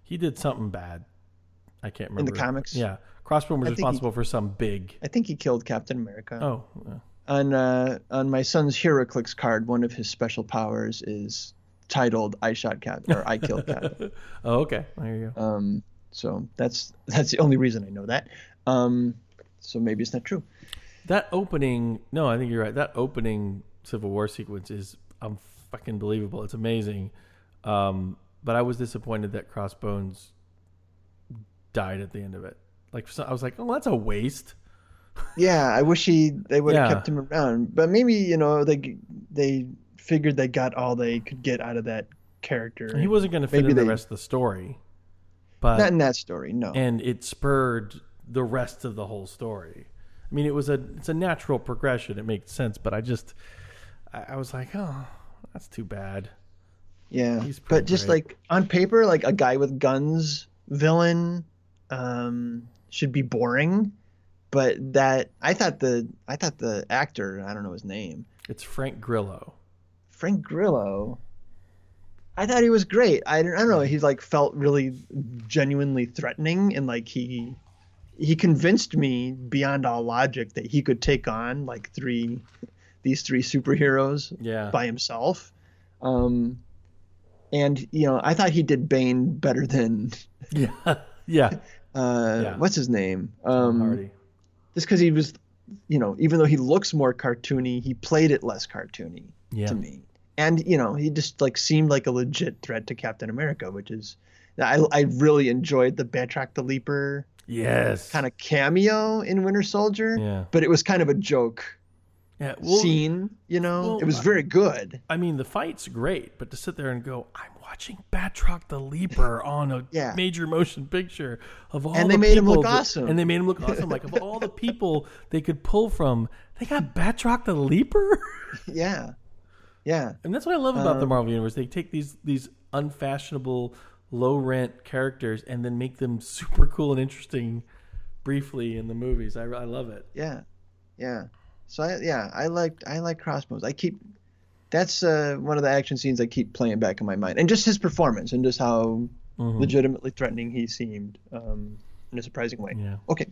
S2: he did something bad. I can't remember.
S3: In the comics?
S2: Yeah, Crossbone was
S3: think he-
S2: responsible for some big.
S3: I think he killed Captain America.
S2: Oh, yeah.
S3: On uh, on my son's HeroClix card, one of his special powers is titled "I shot Captain" or "I killed Captain."
S2: oh, okay. There you go.
S3: Um, so that's that's the only reason I know that. Um, so maybe it's not true.
S2: That opening, no, I think you're right. That opening Civil War sequence is um, fucking believable. It's amazing. Um, but I was disappointed that Crossbones died at the end of it. Like so, I was like, oh, that's a waste.
S3: Yeah, I wish he they would have
S2: Yeah.
S3: kept him around, but maybe you know they they figured they got all they could get out of that character.
S2: He wasn't going to fit
S3: Maybe
S2: in the rest of the story, but
S3: not in that story, no.
S2: and it spurred the rest of the whole story. I mean, it was a it's a natural progression. It makes sense, but I just I, I was like, oh, that's too bad.
S3: Yeah, but just
S2: great.
S3: like on paper, like a guy with guns villain um, should be boring. But that I thought the I thought the actor I don't know his name
S2: It's Frank Grillo.
S3: Frank Grillo. I thought he was great. I don't, I don't know. He like felt really genuinely threatening and like he he convinced me beyond all logic that he could take on like three these three superheroes
S2: Yeah.
S3: by himself. Um, and you know, I thought he did Bane better than
S2: Yeah. Yeah.
S3: uh,
S2: Yeah.
S3: what's his name? Um,
S2: Hardy.
S3: just because he was, you know, even though he looks more cartoony, he played it less cartoony
S2: Yeah.
S3: to me. And you know, he just like seemed like a legit threat to Captain America, which is, I I really enjoyed the Batroc the Leaper
S2: Yes.
S3: kind of cameo in Winter Soldier.
S2: Yeah.
S3: But it was kind of a joke
S2: Yeah. Well,
S3: scene, you know.
S2: well,
S3: it was very good.
S2: I mean, the fight's great, but to sit there and go, I'm watching Batroc the Leaper on a
S3: Yeah.
S2: major motion picture of all
S3: And
S2: the
S3: they made him look
S2: that-
S3: awesome.
S2: And they made him look awesome. Like, of all the people they could pull from, they got Batroc the Leaper?
S3: Yeah, yeah,
S2: And that's what I love about the
S3: Um,
S2: Marvel Universe. They take these these unfashionable, low rent characters and then make them super cool and interesting briefly in the movies. I, I love it.
S3: yeah, yeah. So I, yeah, I liked I like Crossbones. I keep that's uh, one of the action scenes I keep playing back in my mind, and just his performance and just how
S2: Mhm.
S3: legitimately threatening he seemed um, in a surprising way.
S2: Yeah.
S3: Okay,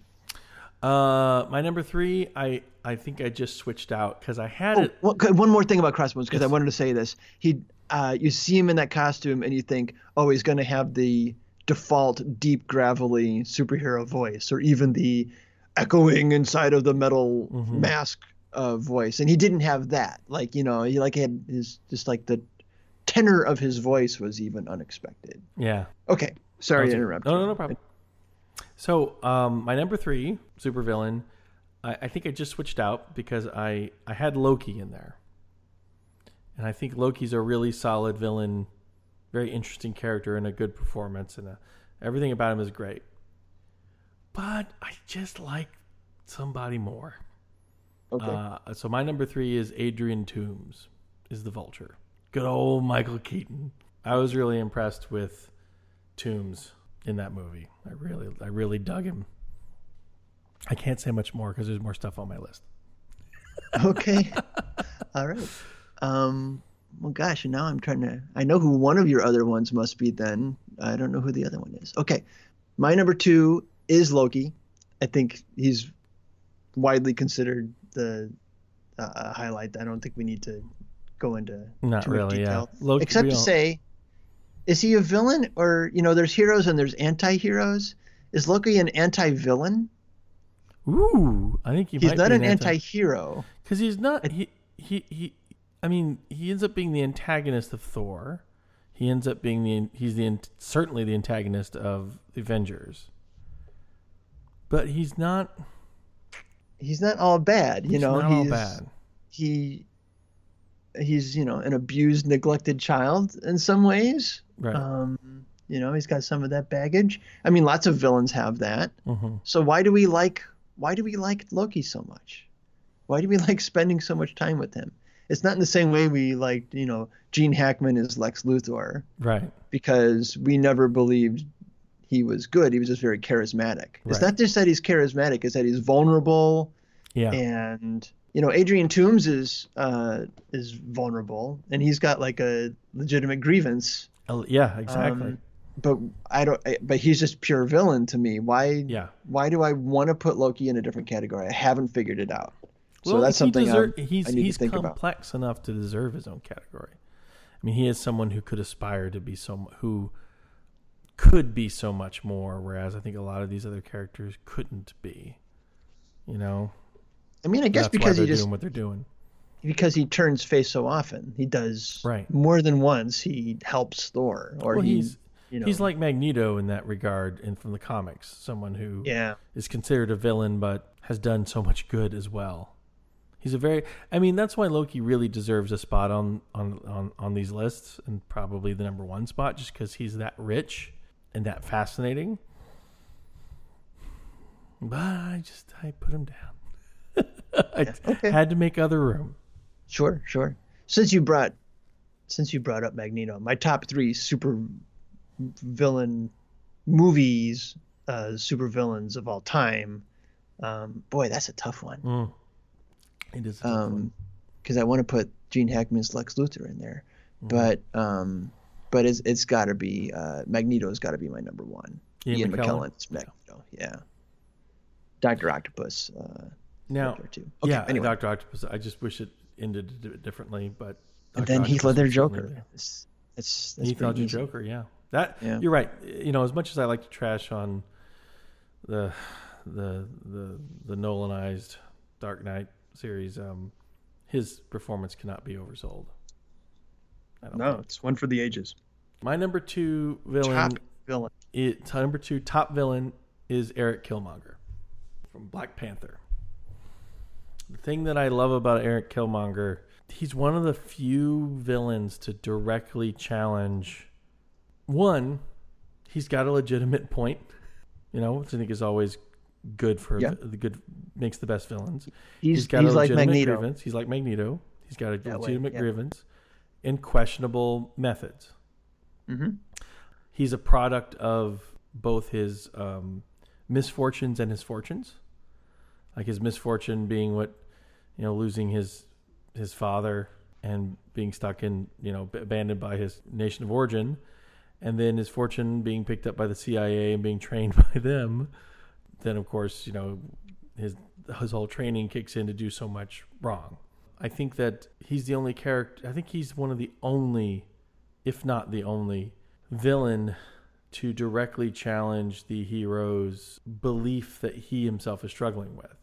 S2: Uh, my number three, I I think I just switched out because I had
S3: Oh,
S2: it.
S3: one, one more thing about Crossbones because I wanted to say this. He, uh, you see him in that costume and you think, oh, he's going to have the default deep gravelly superhero voice, or even the echoing inside of the metal
S2: Mhm.
S3: mask uh, voice, and he didn't have that. Like you know, he like had his just like the tenor of his voice was even unexpected.
S2: Yeah.
S3: Okay, sorry to interrupt.
S2: No, no, no problem. So, um, my number three supervillain, I, I think I just switched out because I I had Loki in there, and I think Loki's a really solid villain, very interesting character and a good performance, and uh everything about him is great. But I just like somebody more.
S3: Okay.
S2: Uh, so my number three is Adrian Toombs, is the Vulture. Good old Michael Keaton. I was really impressed with Toombs in that movie. I really, I really dug him. I can't say much more because there's more stuff on my list.
S3: okay. All right. Um, well, gosh, now I'm trying to. I know who one of your other ones must be. Then I don't know who the other one is. Okay, my number two is Loki. I think he's widely considered the uh, highlight. I don't think we need to go into
S2: Not
S3: too much
S2: really,
S3: detail,
S2: yeah. Loki-
S3: except to say, is he a villain or you know? There's heroes and there's anti-heroes. Is Loki an anti-villain?
S2: Ooh, I think he
S3: He's not an anti-hero.
S2: because he's not. He, he, he. I mean, he ends up being the antagonist of Thor. He ends up being the. He's the certainly the antagonist of the Avengers. But he's not.
S3: He's not all bad. You
S2: he's
S3: know,
S2: not
S3: he's
S2: all bad.
S3: he he's you know an abused neglected child in some ways
S2: Right.
S3: um you know he's got some of that baggage i mean lots of villains have that
S2: hmm
S3: so why do we like why do we like loki so much why do we like spending so much time with him it's not in the same way we like you know gene hackman is lex luthor
S2: Right.
S3: because we never believed he was good he was just very charismatic it's
S2: Right.
S3: not just that he's charismatic it's that he's vulnerable
S2: Yeah.
S3: and you know Adrian Toombs is uh, is vulnerable, and he's got like a legitimate grievance.
S2: Uh, yeah. Exactly.
S3: Um, but I don't. I, but he's just pure villain to me. Why?
S2: yeah.
S3: Why do I want to put Loki in a different category? I haven't figured it out. So that's something
S2: deser- he's
S3: I need
S2: he's
S3: to think about.
S2: complex enough to deserve his own category. I mean, he is someone who could aspire to be so who could be so much more, whereas I think a lot of these other characters couldn't be. You know,
S3: I mean, I guess
S2: that's
S3: because he
S2: they're
S3: just
S2: doing what they're doing.
S3: because he turns face so often. He does
S2: Right.
S3: more than once. He helps Thor, or
S2: well,
S3: he,
S2: he's
S3: you know,
S2: he's like Magneto in that regard, and from the comics, someone who
S3: yeah,
S2: is considered a villain but has done so much good as well. He's a very I mean that's why Loki really deserves a spot on on on, on these lists and probably the number 1 spot just cuz he's that rich and that fascinating. But I just I put him down. I
S3: okay.
S2: had to make other room.
S3: Sure, sure. Since you brought since you brought up Magneto, my top three super villain movies, uh, super villains of all time. Um, boy, that's a tough one.
S2: Mm. It is a tough one.
S3: Um, because I want to put Gene Hackman's Lex Luthor in there,
S2: Mm-hmm.
S3: but um, but it's it's got to be uh, Magneto's got to be my number one.
S2: Ian
S3: Ian,
S2: McKellen?
S3: McKellen's Magneto, yeah. Doctor Octopus. Uh,
S2: now.
S3: Okay,
S2: yeah,
S3: anyway.
S2: Dr. Octopus I just wish it ended a bit differently but
S3: and
S2: Dr.
S3: then Heath
S2: Octopus
S3: Ledger Joker. It's, it's, that's
S2: Heath Ledger
S3: easy.
S2: Joker, yeah. That
S3: Yeah.
S2: you're right. You know, as much as I like to trash on the the the the Nolanized Dark Knight series, um, his performance cannot be oversold. I don't
S3: No,
S2: think.
S3: it's one for the ages.
S2: My number two villain,
S3: Top villain.
S2: it, number two top villain is Eric Killmonger from Black Panther. The thing that I love about Eric Killmonger, he's one of the few villains to directly challenge. One, he's got a legitimate point, you know, which I think is always good for
S3: Yeah.
S2: the, the good makes the best villains.
S3: He's, he's
S2: got
S3: he's
S2: a
S3: like
S2: legitimate
S3: Magneto.
S2: grievance. He's like Magneto. He's got a
S3: That way,
S2: legitimate
S3: yeah.
S2: grievance and questionable methods.
S3: hmm
S2: He's a product of both his um, misfortunes and his fortunes. Like his misfortune being what you know, losing his his father and being stuck in you know abandoned by his nation of origin, and then his fortune being picked up by the CIA and being trained by them. Then of course you know his his whole training kicks in to do so much wrong. I think that he's the only character. I think he's one of the only, if not the only, villain to directly challenge the hero's belief that he himself is struggling with.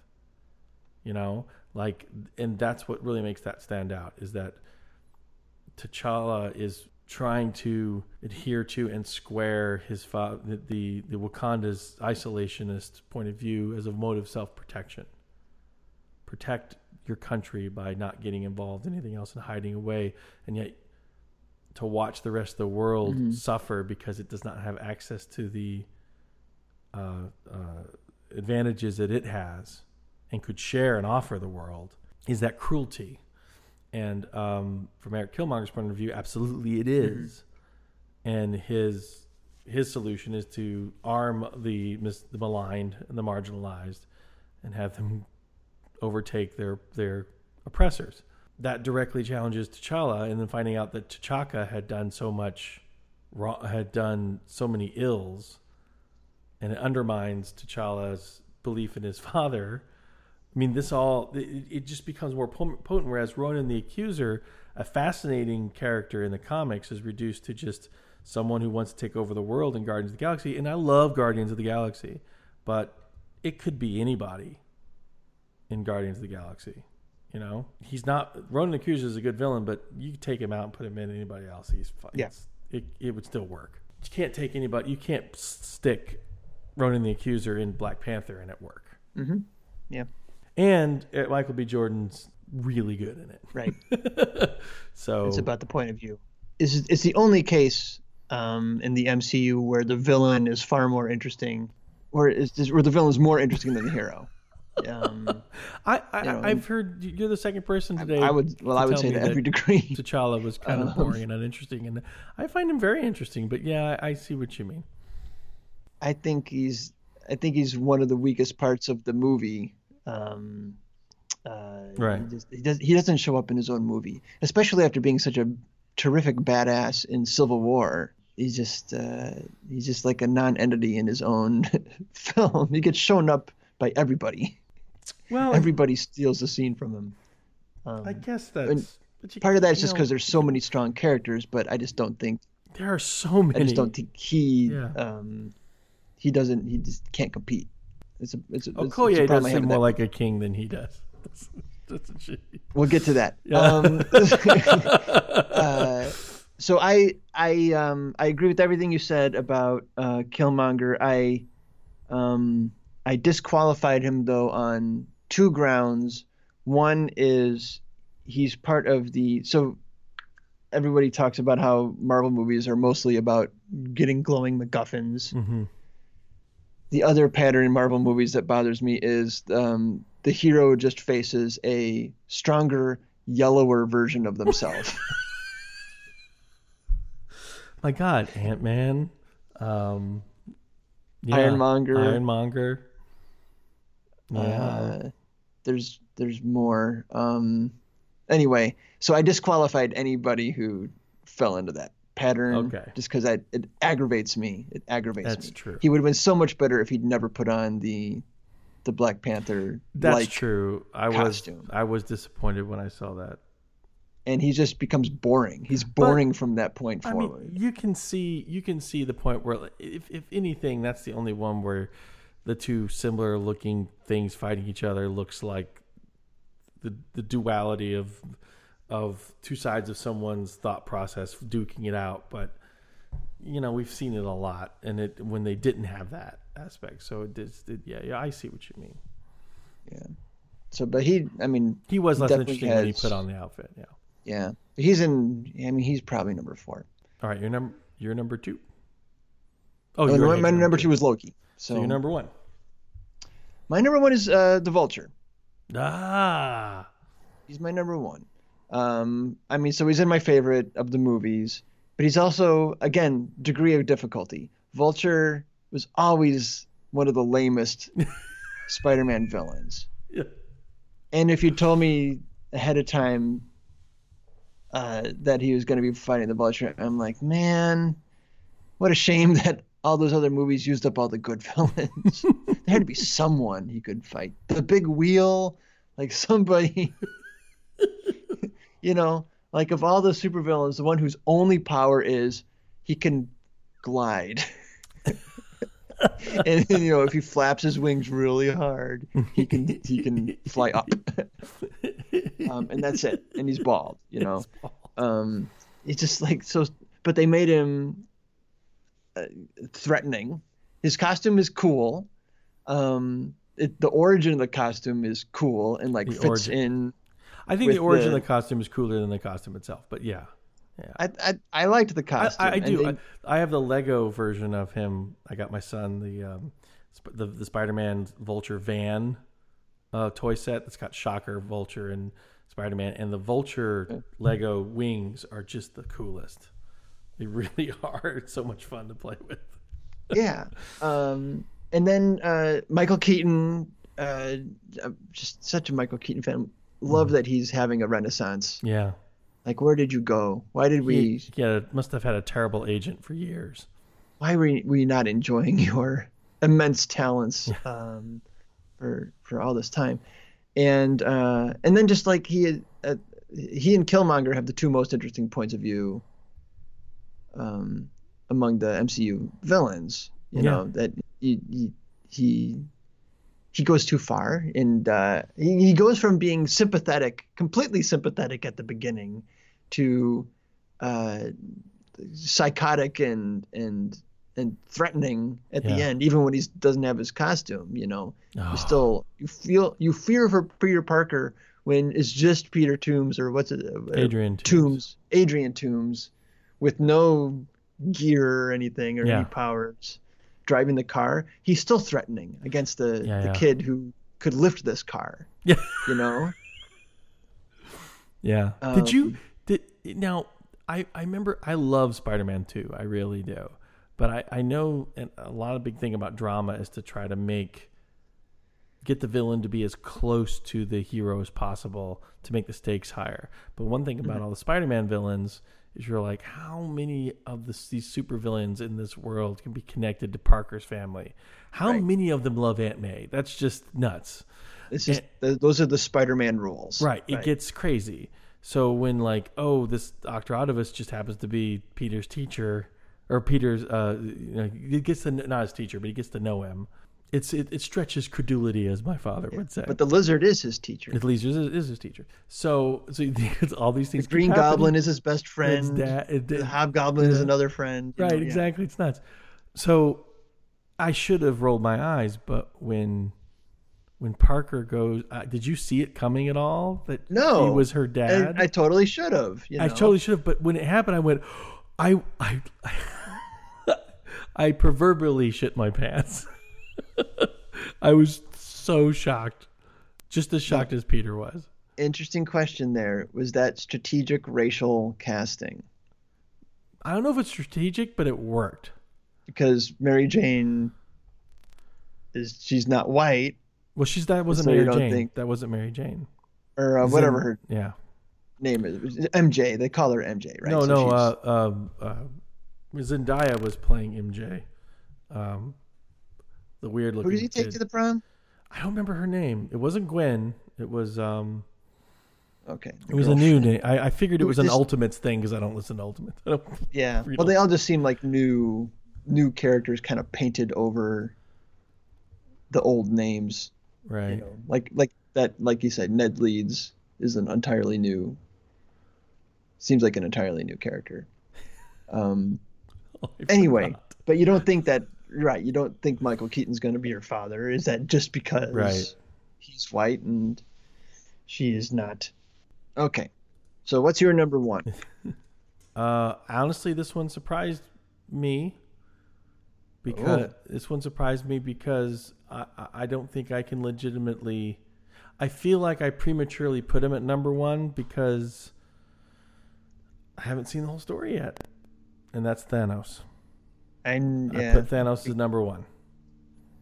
S2: You know, like, and that's what really makes that stand out is that T'Challa is trying to adhere to and square his fa- the, the the Wakanda's isolationist point of view as a mode of self protection. Protect your country by not getting involved in anything else and hiding away, and yet to watch the rest of the world
S3: Mhm.
S2: suffer because it does not have access to the uh, uh, advantages that it has and could share and offer the world is that cruelty. And um, from Eric Killmonger's point of view, absolutely it is. And his his solution is to arm the mis- the maligned and the marginalized, and have them overtake their their oppressors. That directly challenges T'Challa, and then finding out that T'Chaka had done so much, wrong, had done so many ills, and it undermines T'Challa's belief in his father. I mean, this all it, it just becomes more potent. Whereas Ronan the Accuser, a fascinating character in the comics, is reduced to just someone who wants to take over the world in Guardians of the Galaxy. And I love Guardians of the Galaxy, but it could be anybody in Guardians of the Galaxy. You know, he's not Ronan the Accuser is a good villain, but you could take him out and put him in anybody else. He's fine.
S3: Yeah.
S2: it it would still work. You can't take anybody. You can't stick Ronan the Accuser in Black Panther and it work.
S3: Mm-hmm. Yeah.
S2: And uh, Michael B. Jordan's really good in it.
S3: Right.
S2: So
S3: It's about the point of view. It's, it's the only case um, in the MCU where the villain is far more interesting, or is where the villain is more interesting than the hero. Um,
S2: I, I
S3: you know,
S2: I've heard you're the second person today.
S3: I would well, I would say to
S2: that
S3: every degree.
S2: T'Challa was kind of
S3: Um,
S2: boring and uninteresting, and I find him very interesting. But yeah, I, I see what you mean.
S3: I think he's I think he's one of the weakest parts of the movie. Um, uh,
S2: Right.
S3: He, just, he does he doesn't show up in his own movie, especially after being such a terrific badass in Civil War. He's just uh, he's just like a non-entity in his own film. He gets shown up by everybody.
S2: Well,
S3: Everybody steals the scene from him. Um,
S2: I guess that's but you-
S3: part of that is just because there's so many strong characters, but I just don't think
S2: there are so many.
S3: I just don't think he
S2: Yeah.
S3: um, he doesn't he just can't compete. It's a it's a, it's, it's a
S2: does
S3: problem I have
S2: seem more like a king than he does. That's, that's.
S3: We'll get to that.
S2: Yeah.
S3: Um, uh, so I I um I agree with everything you said about uh, Killmonger. I um I disqualified him though on two grounds. One is he's part of the so everybody talks about how Marvel movies are mostly about getting glowing MacGuffins.
S2: hmm
S3: the other pattern in Marvel movies that bothers me is um, the hero just faces a stronger, yellower version of themselves.
S2: My God, Ant Man, um, yeah,
S3: Ironmonger.
S2: Ironmonger. Yeah.
S3: uh, there's there's more. Um, anyway, so I disqualified anybody who fell into that pattern
S2: Okay.
S3: just because it aggravates me. It aggravates
S2: That's
S3: me.
S2: That's true.
S3: He would have been so much better if he'd never put on the the Black Panther.
S2: That's true. I
S3: costume.
S2: was I was disappointed when I saw that.
S3: And he just becomes boring. He's boring from that point forward.
S2: I mean, you can see you can see the point where, if if anything, that's the only one where the two similar looking things fighting each other looks like the the duality of of two sides of someone's thought process duking it out. But you know, we've seen it a lot, and it when they didn't have that aspect. So it did. It, yeah, yeah, I see what you mean.
S3: Yeah. So, but he, I mean,
S2: He was less interesting when he put on the outfit. Yeah.
S3: yeah, he's in. I mean, he's probably number four.
S2: All right, you're number you're number two. Oh,
S3: no, my
S2: had
S3: number two was Loki. So,
S2: So you're number one.
S3: My number one is uh, the Vulture.
S2: Ah,
S3: He's my number one. Um, I mean, so he's in my favorite of the movies, but he's also, again, degree of difficulty. Vulture was always one of the lamest Spider-Man villains.
S2: yeah.
S3: And if you told me ahead of time uh, that he was going to be fighting the Vulture, I'm like, man, what a shame that all those other movies used up all the good villains. there had to be someone he could fight. The big wheel, like somebody, you know, like of all the supervillains, the one whose only power is he can glide. and you know, if he flaps his wings really hard, he can he can fly up. um, and that's it. And he's bald. You know, um, he's just like so. But they made him threatening. His costume is cool. Um, it, the origin of the costume is cool and like
S2: The
S3: fits
S2: origin.
S3: in.
S2: I think the origin
S3: the-
S2: of the costume is cooler than the costume itself. But yeah,
S3: I I, I liked the costume.
S2: I, I do. I, I have the Lego version of him. I got my son the um, sp- the, the Spider-Man Vulture van uh, toy set that's got Shocker, Vulture, and Spider-Man, and the Vulture Lego wings are just the coolest. They really are. It's so much fun to play with.
S3: yeah. Um, and then uh, Michael Keaton, uh, I'm just such a Michael Keaton fan. Love that he's having a renaissance.
S2: Yeah.
S3: Like, where did you go? Why did we?
S2: He, yeah, must have had a terrible agent for years.
S3: Why were we not enjoying your immense talents um, for for all this time? And uh, and then just like he uh, he and Killmonger have the two most interesting points of view um, among the MCU villains. You
S2: Yeah.
S3: know that he he he, he goes too far, and uh, he, he goes from being sympathetic, completely sympathetic at the beginning, to uh, psychotic and and and threatening at the end, even when he doesn't have his costume. You know,
S2: Oh.
S3: you still you feel you fear for Peter Parker when it's just Peter Toombs or what's it? uh,
S2: Adrian Toombs.
S3: Toombs, Adrian Toombs, with no gear or anything or
S2: Yeah.
S3: any powers, driving the car. He's still threatening against the
S2: Yeah,
S3: the
S2: yeah.
S3: kid who could lift this car.
S2: Yeah.
S3: You know.
S2: Yeah. did you
S3: Um,
S2: did now I I remember I love Spider-Man 2. I really do. But I I know and a lot of big thing about drama is to try to make get the villain to be as close to the hero as possible to make the stakes higher. But one thing
S3: Mm-hmm.
S2: about all the Spider-Man villains is you're like how many of the, these super villains in this world can be connected to Parker's family? How
S3: Right.
S2: many of them love Aunt May? That's just nuts.
S3: It's just th- those are the Spider-Man rules.
S2: Right. It gets crazy. So when like, oh, this Doctor Octopus just happens to be Peter's teacher, or Peter's, uh, you know, he gets to not his teacher, but he gets to know him. It's it, it stretches credulity, as my father would say.
S3: But the lizard is his teacher.
S2: The lizard is, is his teacher. So so it's all these things.
S3: The Green. Goblin is his best friend.
S2: Da- it-
S3: the Hobgoblin is another friend.
S2: Right,
S3: know, yeah.
S2: exactly. It's nuts. So I should have rolled my eyes, but when when Parker goes, uh, did you see it coming at all? That
S3: No.
S2: he was her dad.
S3: I, I totally should have. You know?
S2: I totally should have, but when it happened, I went, I, I, I proverbially shit my pants. I was so shocked, just as shocked as Peter was.
S3: Interesting question. There was that strategic racial casting
S2: I don't know if it's strategic, but it worked.
S3: because Mary Jane is she's not white
S2: Well, she's that wasn't
S3: So
S2: Mary Jane.
S3: think-
S2: That wasn't Mary Jane.
S3: or uh, whatever
S2: in-
S3: her
S2: Yeah.
S3: name is. MJ. They call her MJ, right?
S2: No,
S3: So
S2: no. Uh, um, uh, Zendaya was playing MJ. Um, the weird looking.
S3: who did he take
S2: kid.
S3: to the prom?
S2: I don't remember her name. It wasn't Gwen. It was um.
S3: Okay, the
S2: It was a new name. I, I figured it
S3: Who
S2: was
S3: was
S2: an
S3: this-
S2: Ultimates thing because I don't listen to Ultimates. I don't,
S3: Yeah.
S2: real-
S3: Well, they all just seem like new, new characters, kind of painted over the old names.
S2: right.
S3: You know, like like that, like you said, Ned Leeds is an entirely new. Seems like an entirely new character. Um.
S2: I
S3: Anyway,
S2: forgot.
S3: but you don't think that right? You don't think Michael Keaton's going to be your father? Is that just because
S2: Right.
S3: he's white and she is not? Okay. So what's your number one?
S2: Uh, honestly, this one surprised me because
S3: Oh.
S2: this one surprised me because I, I- I don't think I can legitimately. I feel like I prematurely put him at number one because I haven't seen the whole story yet, and that's Thanos.
S3: And
S2: I
S3: yeah,
S2: put Thanos as number one.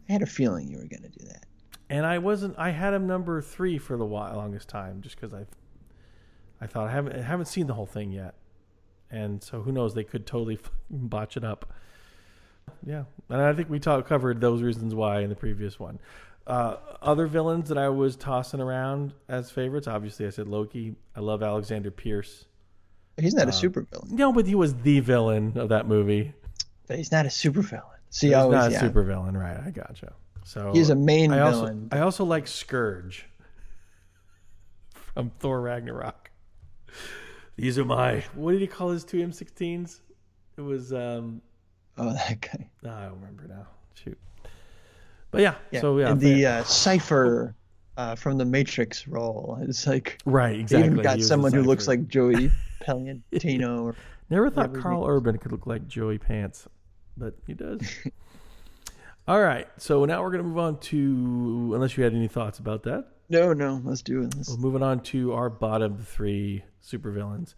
S3: I had a feeling you were going to do that.
S2: and I wasn't. I had him number three for the longest time, just because I, I thought I haven't I haven't seen the whole thing yet, and so who knows? They could totally botch it up. Yeah, and I think we talked covered those reasons why in the previous one. Uh, other villains that I was tossing around as favorites, obviously, I said Loki. I love Alexander Pierce.
S3: He's not a super villain.
S2: No, but he was the villain of that movie.
S3: But he's not a super villain. See,
S2: He's
S3: always,
S2: not a
S3: yeah.
S2: super villain, right? I gotcha. So
S3: He's a main
S2: I also
S3: villain.
S2: I also like Skurge from Thor Ragnarok. These are my what did he call his two M16s? It was um
S3: Oh, that guy.
S2: no, I don't remember now. Shoot. But yeah,
S3: Yeah.
S2: so yeah,
S3: and the uh, Cypher uh, from the Matrix role. It's like
S2: right,
S3: they
S2: exactly.
S3: even
S2: He
S3: got someone who looks like Joey Pantoliano. Or,
S2: Never thought
S3: his Karl
S2: Urban could look like Joey Pants, but he does. All right, so now we're gonna move on to unless you had any thoughts about that.
S3: no, no, let's do it. Let's-
S2: Well, moving on to our bottom three supervillains.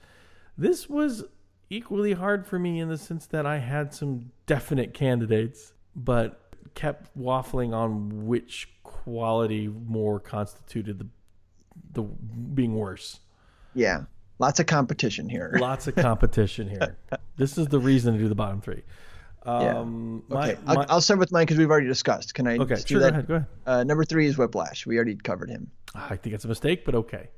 S2: This was equally hard for me in the sense that I had some definite candidates, but kept waffling on which quality more constituted the the being worse.
S3: Yeah, lots of competition here.
S2: Lots of competition here. this is the reason to do the bottom three.
S3: Yeah.
S2: Um, my,
S3: Okay, I'll, I'll start with mine because we've already discussed. Can I?
S2: okay,
S3: just do
S2: sure. Go ahead. Go ahead.
S3: Uh, number three is Whiplash. We already covered him.
S2: I think it's a mistake, but okay.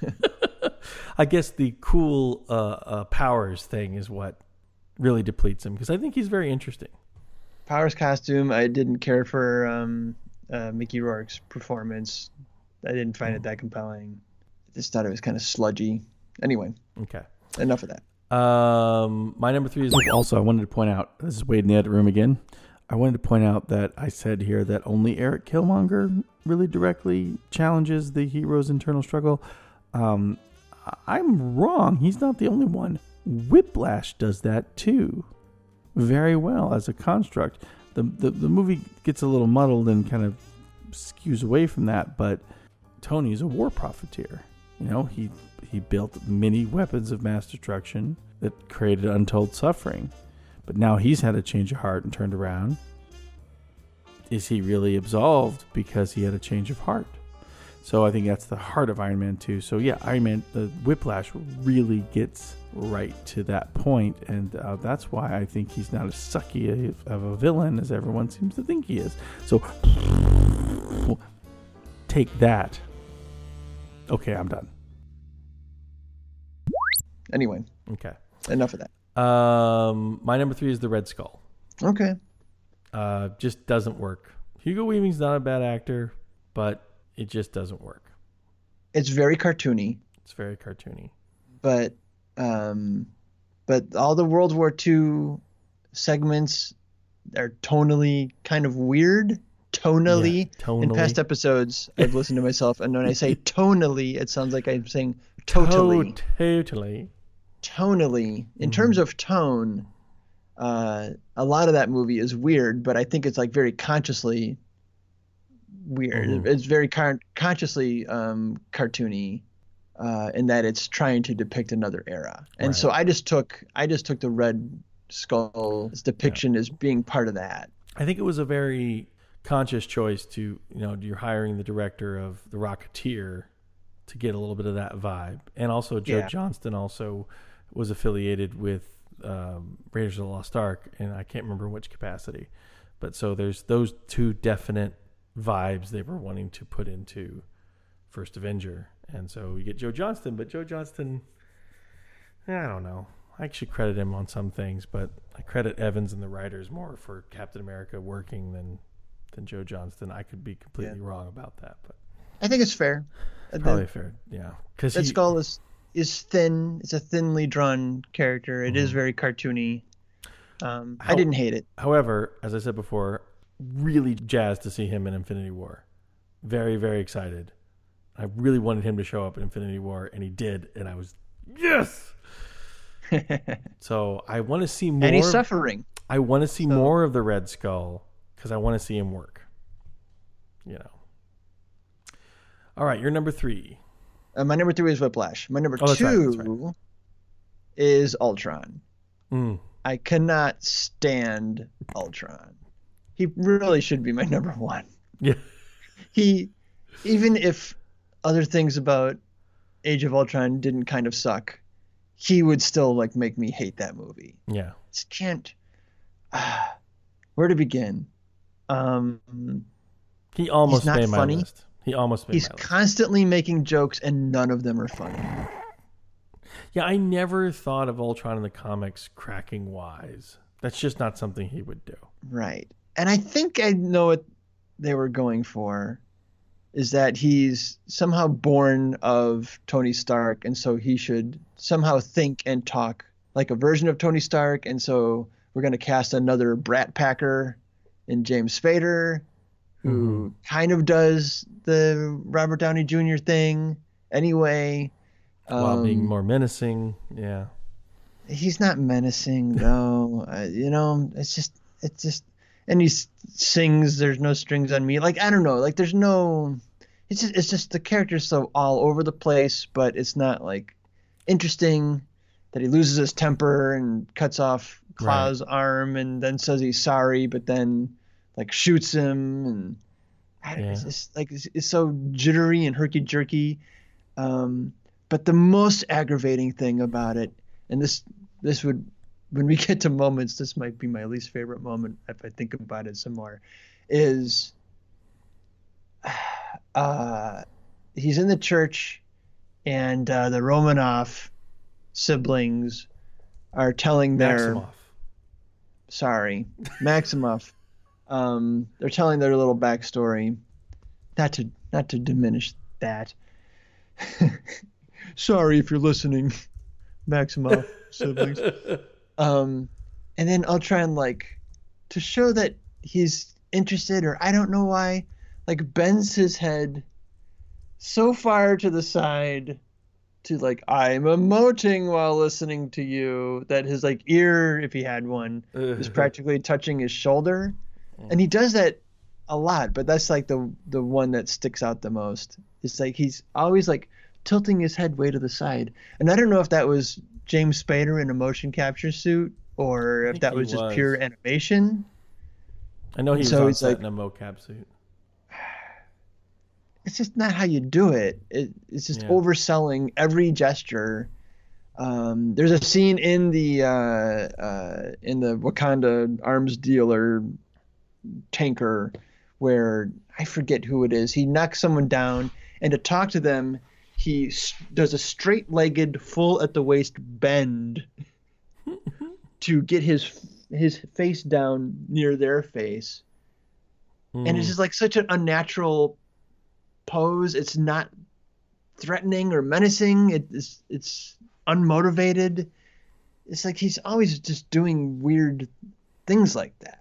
S2: I guess the cool uh, uh, powers thing is what really depletes him because I think he's very interesting.
S3: Powers costume. I didn't care for um, uh, Mickey Rourke's performance. I didn't find it that compelling. I just thought it was kind of sludgy. Anyway,
S2: Okay.
S3: enough of that.
S2: Um, my number three is also. I wanted to point out. This is Wade in the edit room again. I wanted to point out that I said here that only Eric Killmonger really directly challenges the hero's internal struggle. Um, I'm wrong. He's not the only one. Whiplash does that too, very well as a construct. The, the the movie gets a little muddled and kind of skews away from that, but Tony's a war profiteer. You know, he he built many weapons of mass destruction that created untold suffering. But now he's had a change of heart and turned around. Is he really absolved because he had a change of heart? So I think that's the heart of Iron Man 2. So yeah, Iron Man, the Whiplash really gets right to that point, and uh, that's why I think he's not as sucky of- of a villain as everyone seems to think he is. So take that. Okay, I'm done.
S3: Anyway,
S2: Okay.
S3: enough of that.
S2: Um, my number three is the Red Skull.
S3: Okay.
S2: Uh, just doesn't work. Hugo Weaving's not a bad actor, but it just doesn't work.
S3: It's very cartoony,
S2: It's very cartoony.
S3: but um, but all the World War II segments are tonally kind of weird. Tonally.
S2: Yeah, tonally.
S3: In past episodes, I've listened to myself, and when I say tonally, it sounds like I'm saying totally.
S2: To- totally.
S3: tonally, in terms of tone, uh, a lot of that movie is weird, but I think it's like very consciously weird.
S2: Mhm.
S3: It's very con- consciously um, cartoony uh, in that it's trying to depict another era. And
S2: Right.
S3: so I just took I just took the Red Skull's depiction as being part of that.
S2: I think it was a very conscious choice to, you know, you're hiring the director of The Rocketeer to get a little bit of that vibe. And also, Joe
S3: Yeah.
S2: Johnston also was affiliated with um, Raiders of the Lost Ark, and I can't remember which capacity. But so there's those two definite vibes they were wanting to put into First Avenger. And so you get Joe Johnston, but Joe Johnston, eh, I don't know. I actually credit him on some things, but I credit Evans and the writers more for Captain America working than than Joe Johnston. I could be completely wrong about that, but
S3: I think it's fair. Uh,
S2: probably
S3: The
S2: fair. Yeah, because
S3: Red Skull is is thin. It's a thinly drawn character. It is very cartoony. Um, I didn't hate it.
S2: However, as I said before, really jazzed to see him in Infinity War. Very, very excited. I really wanted him to show up in Infinity War, and he did, and I was yes. so I want to see more.
S3: and he's suffering.
S2: I want to see more of the Red Skull because I want to see him work. You know. All right, you're number three.
S3: Uh, my number three is Whiplash. My number
S2: Oh, that's right,
S3: two is Ultron.
S2: Mm.
S3: I cannot stand Ultron. He really should be my number one.
S2: Yeah.
S3: He, even if other things about Age of Ultron didn't kind of suck, he would still like make me hate that movie.
S2: Yeah.
S3: Just can't. ah, where to begin? Um,
S2: He almost
S3: not
S2: made my
S3: funny.
S2: list. He almost made
S3: he's
S2: my
S3: constantly making jokes, and none of them are funny.
S2: Yeah, I never thought of Ultron in the comics cracking wise. That's just not something he would do.
S3: Right. And I think I know what they were going for is that he's somehow born of Tony Stark and so he should somehow think and talk like a version of Tony Stark and so we're going to cast another brat packer in James Spader who kind of does the Robert Downey Jr. thing anyway.
S2: While being
S3: Um,
S2: more menacing. Yeah.
S3: he's not menacing though. Uh, you know, it's just it's just and he sings there's no strings on me. Like I don't know, like there's no it's just it's just the character's so all over the place, but it's not like interesting that he loses his temper and cuts off Klaue's arm and then says he's sorry, but then like shoots him and I don't, it's just like it's, it's so jittery and herky jerky. Um, but the most aggravating thing about it, and this this would when we get to moments, this might be my least favorite moment if I think about it some more, is uh, he's in the church and uh, the Romanov siblings are telling their
S2: Maximoff.
S3: Sorry, Maximoff. um, they're telling their little backstory. Not to not to diminish that. sorry if you're listening, Maximoff siblings. Um, and then I'll try and like to show that he's interested, or I don't know why, like bends his head so far to the side to like I'm emoting while listening to you that his like ear, if he had one, is practically touching his shoulder, mm. and he does that a lot. But that's like the the one that sticks out the most. It's like he's always like tilting his head way to the side, and I don't know if that was James Spader in a motion capture suit or if that
S2: he
S3: was just pure animation.
S2: I know he was
S3: So
S2: on
S3: it's
S2: set
S3: like-
S2: in a mocap suit.
S3: It's just not how you do it. it it's just
S2: Yeah.
S3: overselling every gesture. Um, there's a scene in the uh, uh, in the Wakanda arms dealer tanker where I forget who it is. He knocks someone down, and to talk to them, he s- does a straight-legged, full at the waist bend to get his his face down near their face, and
S2: Hmm.
S3: it's just like such an unnatural pose. It's not threatening or menacing. It is it's unmotivated. It's like he's always just doing weird things like that.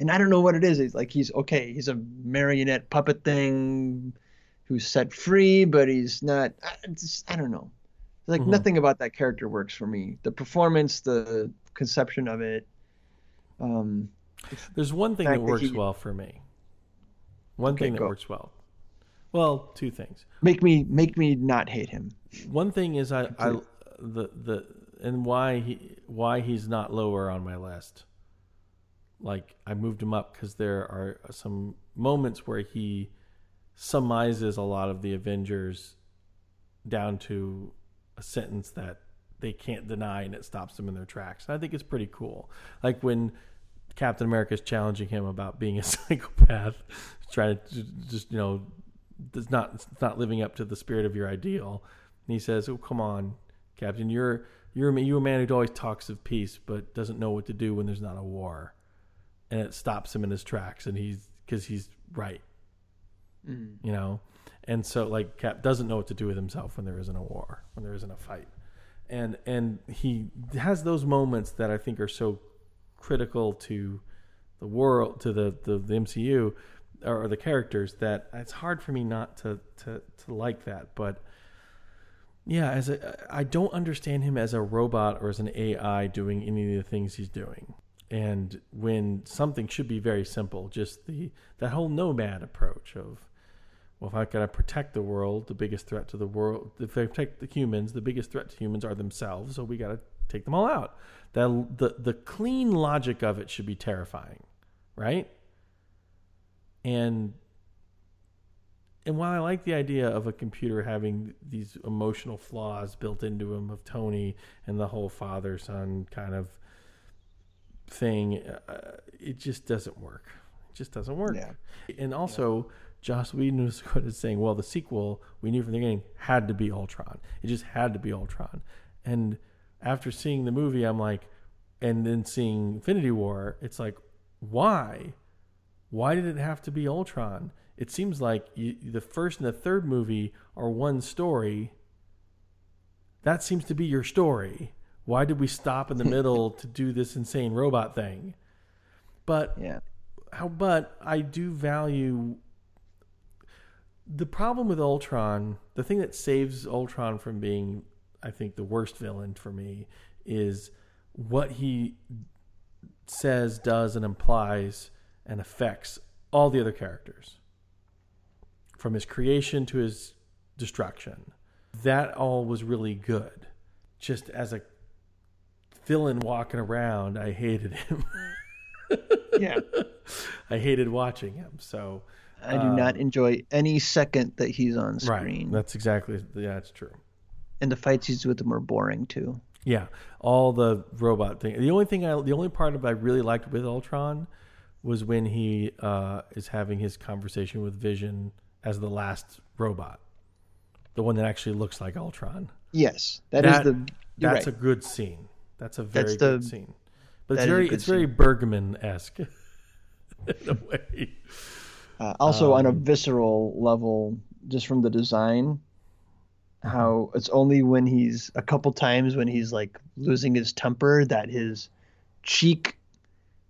S3: And I don't know what it is. It's like he's okay. He's a marionette puppet thing who's set free, but he's not. I, just, I don't know. Like
S2: Mhm.
S3: nothing about that character works for me. The performance, the conception of it. Um,
S2: There's one thing that
S3: that
S2: works
S3: he-
S2: well for me. One
S3: Okay,
S2: thing that
S3: go.
S2: works well. Well, two things.
S3: make me make me not hate him.
S2: One thing is I, I the the and why he why he's not lower on my list. Like I moved him up because there are some moments where he summarizes a lot of the Avengers down to a sentence that they can't deny and it stops them in their tracks. I think it's pretty cool. Like when Captain America is challenging him about being a psychopath, trying to just you know does not it's not living up to the spirit of your ideal. And he says, "Oh, come on, Captain, you're you're you a man who always talks of peace but doesn't know what to do when there's not a war." And it stops him in his tracks, and he's because he's right, mm. you know. And so, like, Cap doesn't know what to do with himself when there isn't a war, when there isn't a fight, and and he has those moments that I think are so critical to the world, to the the, the MCU or the characters that it's hard for me not to to to like that. But yeah, as a I don't understand him as a robot or as an AI doing any of the things he's doing. And when something should be very simple, just the that whole nomad approach of well, if I gotta protect the world, the biggest threat to the world, if I protect the humans, the biggest threat to humans are themselves. So we gotta take them all out. That the the clean logic of it should be terrifying, right? And and while I like the idea of a computer having these emotional flaws built into him of Tony and the whole father son kind of thing, uh, it just doesn't work. It just doesn't work.
S3: Yeah.
S2: And also, Joss Whedon was quoted as saying, "Well, the sequel we knew from the beginning had to be Ultron. It just had to be Ultron." And after seeing the movie, I'm like, and then seeing Infinity War, it's like, why? Why did it have to be Ultron? It seems like you, the first and the third movie are one story. That seems to be your story. Why did we stop in the middle to do this insane robot thing? But
S3: Yeah.
S2: how but I do value the problem with Ultron, the thing that saves Ultron from being I think the worst villain for me is what he says, does and implies and affects all the other characters. From his creation to his destruction. That all was really good. Just as a villain walking around, I hated him.
S3: Yeah.
S2: I hated watching him. So
S3: I do not um, enjoy any second that he's on screen.
S2: right, that's exactly yeah, it's true.
S3: And the fights he's with them are boring too.
S2: Yeah, all the robot thing. The only thing I, the only part of I really liked with Ultron was when he uh, is having his conversation with Vision as the last robot, the one that actually looks like Ultron.
S3: Yes, that is the.
S2: That's
S3: right.
S2: a good scene. That's a very
S3: That's
S2: good
S3: the-
S2: scene. But it's
S3: that
S2: very
S3: good
S2: it's very. Bergman esque in a way.
S3: Uh, also, on a
S2: Um,
S3: visceral level, just from the design,
S2: Mm-hmm.
S3: how it's only when he's a couple times when he's like losing his temper that his cheek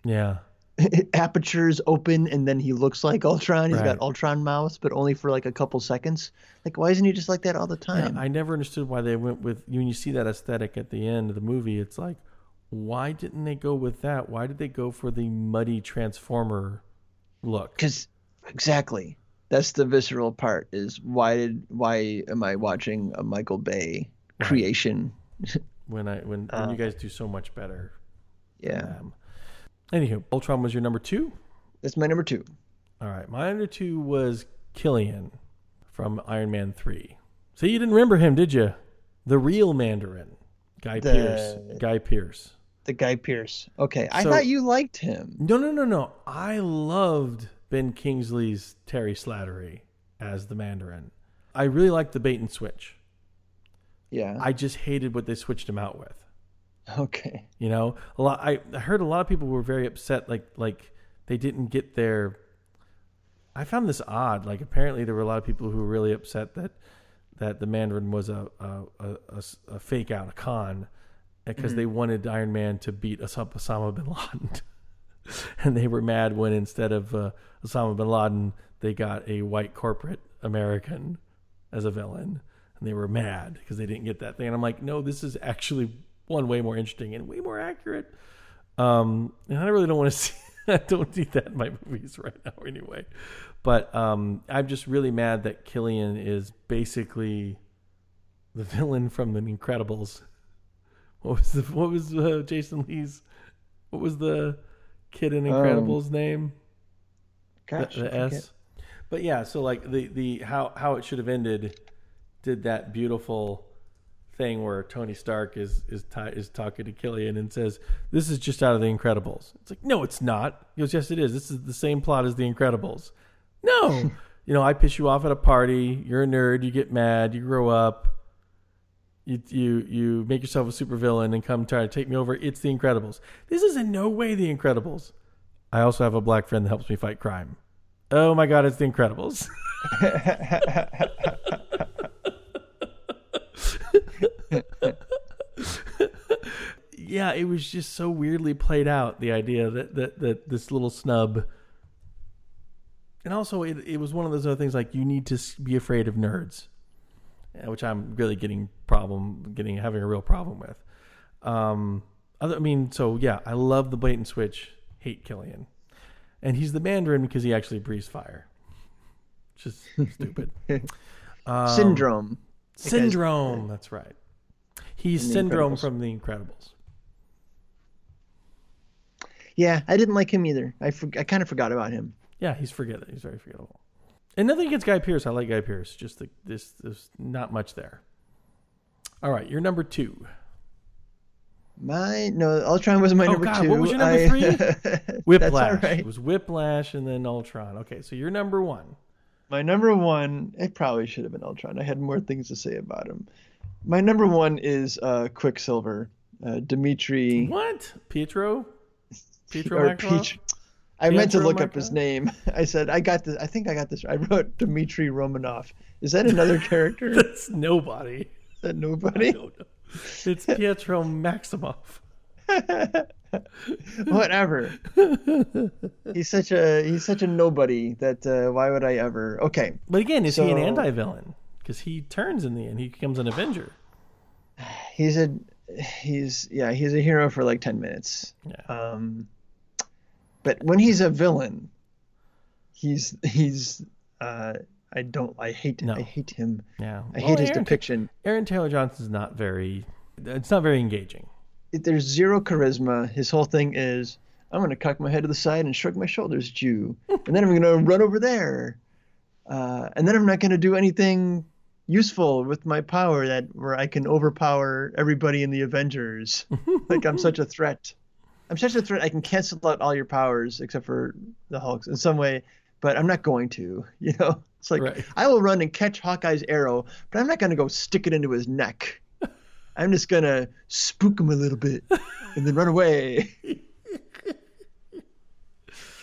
S2: Yeah,
S3: apertures open and then he looks like Ultron. He's
S2: Right.
S3: got Ultron mouth, but only for like a couple seconds. Like, why isn't he just like that all the
S2: Yeah,
S3: time?
S2: I never understood why they went with you when you see that aesthetic at the end of the movie. It's like, why didn't they go with that? Why did they go for the muddy transformer look?
S3: Because exactly, that's the visceral part. Is why did why am I watching a Michael Bay creation?
S2: When I when, when
S3: Uh,
S2: you guys do so much better.
S3: Yeah.
S2: Anywho, Ultron was your number two.
S3: that's my number two.
S2: All right, my number two was Killian from Iron Man three. So you didn't remember him, did you? The real Mandarin, Guy
S3: The-
S2: Pearce. Guy Pearce.
S3: The Guy Pearce. Okay, I
S2: So-
S3: thought you liked him.
S2: No, no, no, no. I loved Ben Kingsley's Terry Slattery as the Mandarin. I really liked the bait and switch.
S3: Yeah.
S2: I just hated what they switched him out with.
S3: okay.
S2: You know, a lot. I, I heard a lot of people were very upset, like like they didn't get their. I found this odd. Like apparently there were a lot of people who were really upset that that the Mandarin was a a fake out, a con, because they wanted Iron Man to beat Osama, Osama bin Laden, and they were mad when instead of uh, Osama bin Laden they got a white corporate American as a villain, and they were mad because they didn't get that thing. And I'm like, no, this is actually one way more interesting and way more accurate. Um, and I really don't want to see. I don't need that in my movies right now, anyway. But um, I'm just really mad that Killian is basically the villain from The Incredibles. What was the what was uh, Jason Lee's? What was the kid in Incredibles name? The-
S3: Gosh,
S2: the,
S3: forget.
S2: S. But yeah, so like the the how how it should have ended did that beautiful thing where Tony Stark is is is talking to Killian and says, "This is just out of the Incredibles." It's like, "No, it's not." He goes, "Yes, it is. This is the same plot as the Incredibles." No, you know, I piss you off at a party. You're a nerd. You get mad. You grow up. You you you make yourself a supervillain and come try to take me over. It's the Incredibles. This is in no way the Incredibles. I also have a black friend that helps me fight crime. Oh my god, it's the Incredibles. yeah, it was just so weirdly played out. The idea that that, that this little snub, and also it, it was one of those other things like you need to be afraid of nerds, uh, which I'm really getting problem getting having a real problem with. Um, other, I mean, so yeah, I love the blatant switch. Hate Killian, and he's the Mandarin because he actually breathes fire. Just stupid. Um,
S3: Syndrome.
S2: Syndrome. That's right. He's
S3: The
S2: Syndrome from The Incredibles.
S3: Yeah, I didn't like him either. I for, I kind of forgot about him.
S2: Yeah, he's forget He's very forgettable. And nothing against Guy Pearce. I like Guy Pearce. Just the, this, there's not much there. All right, you're number two.
S3: My no, Ultron was my
S2: Oh,
S3: number
S2: God,
S3: two.
S2: what was your number
S3: I-
S2: three? Whiplash.
S3: right.
S2: It was Whiplash and then Ultron. Okay, so you're number one.
S3: My number one, it probably should have been Ultron. I had more things to say about him. My number one is uh, Quicksilver, uh, Dimitri
S2: What? Pietro? Pietro
S3: or Peach. I meant to look up his name. I said I got this. I think I got this. I wrote Dmitry Romanov. Is that another character? Is
S2: That's nobody.
S3: that
S2: I
S3: nobody?
S2: It's Pietro Maximoff.
S3: Whatever. he's such a he's such a nobody that uh, why would I ever? Okay,
S2: But again, is he an anti-villain? Because he turns in the end. He becomes an Avenger.
S3: he's a he's yeah he's a hero for like ten minutes.
S2: Yeah.
S3: Um, but when he's a villain, he's he's uh, I don't I hate
S2: No.
S3: I hate him.
S2: Yeah.
S3: I
S2: Well,
S3: hate his
S2: Aaron,
S3: depiction.
S2: Aaron Taylor Johnson's not very. It's not very engaging.
S3: There's zero charisma. His whole thing is I'm gonna cock my head to the side and shrug my shoulders you, and then I'm gonna run over there, uh, and then I'm not gonna do anything useful with my power that where I can overpower everybody in the Avengers. like I'm such a threat. I'm such a threat. I can cancel out all your powers except for the Hulk's in some way, but I'm not going to. You know, it's like
S2: Right.
S3: I will run and catch Hawkeye's arrow, but I'm not going to go stick it into his neck. I'm just gonna spook him a little bit and then run away.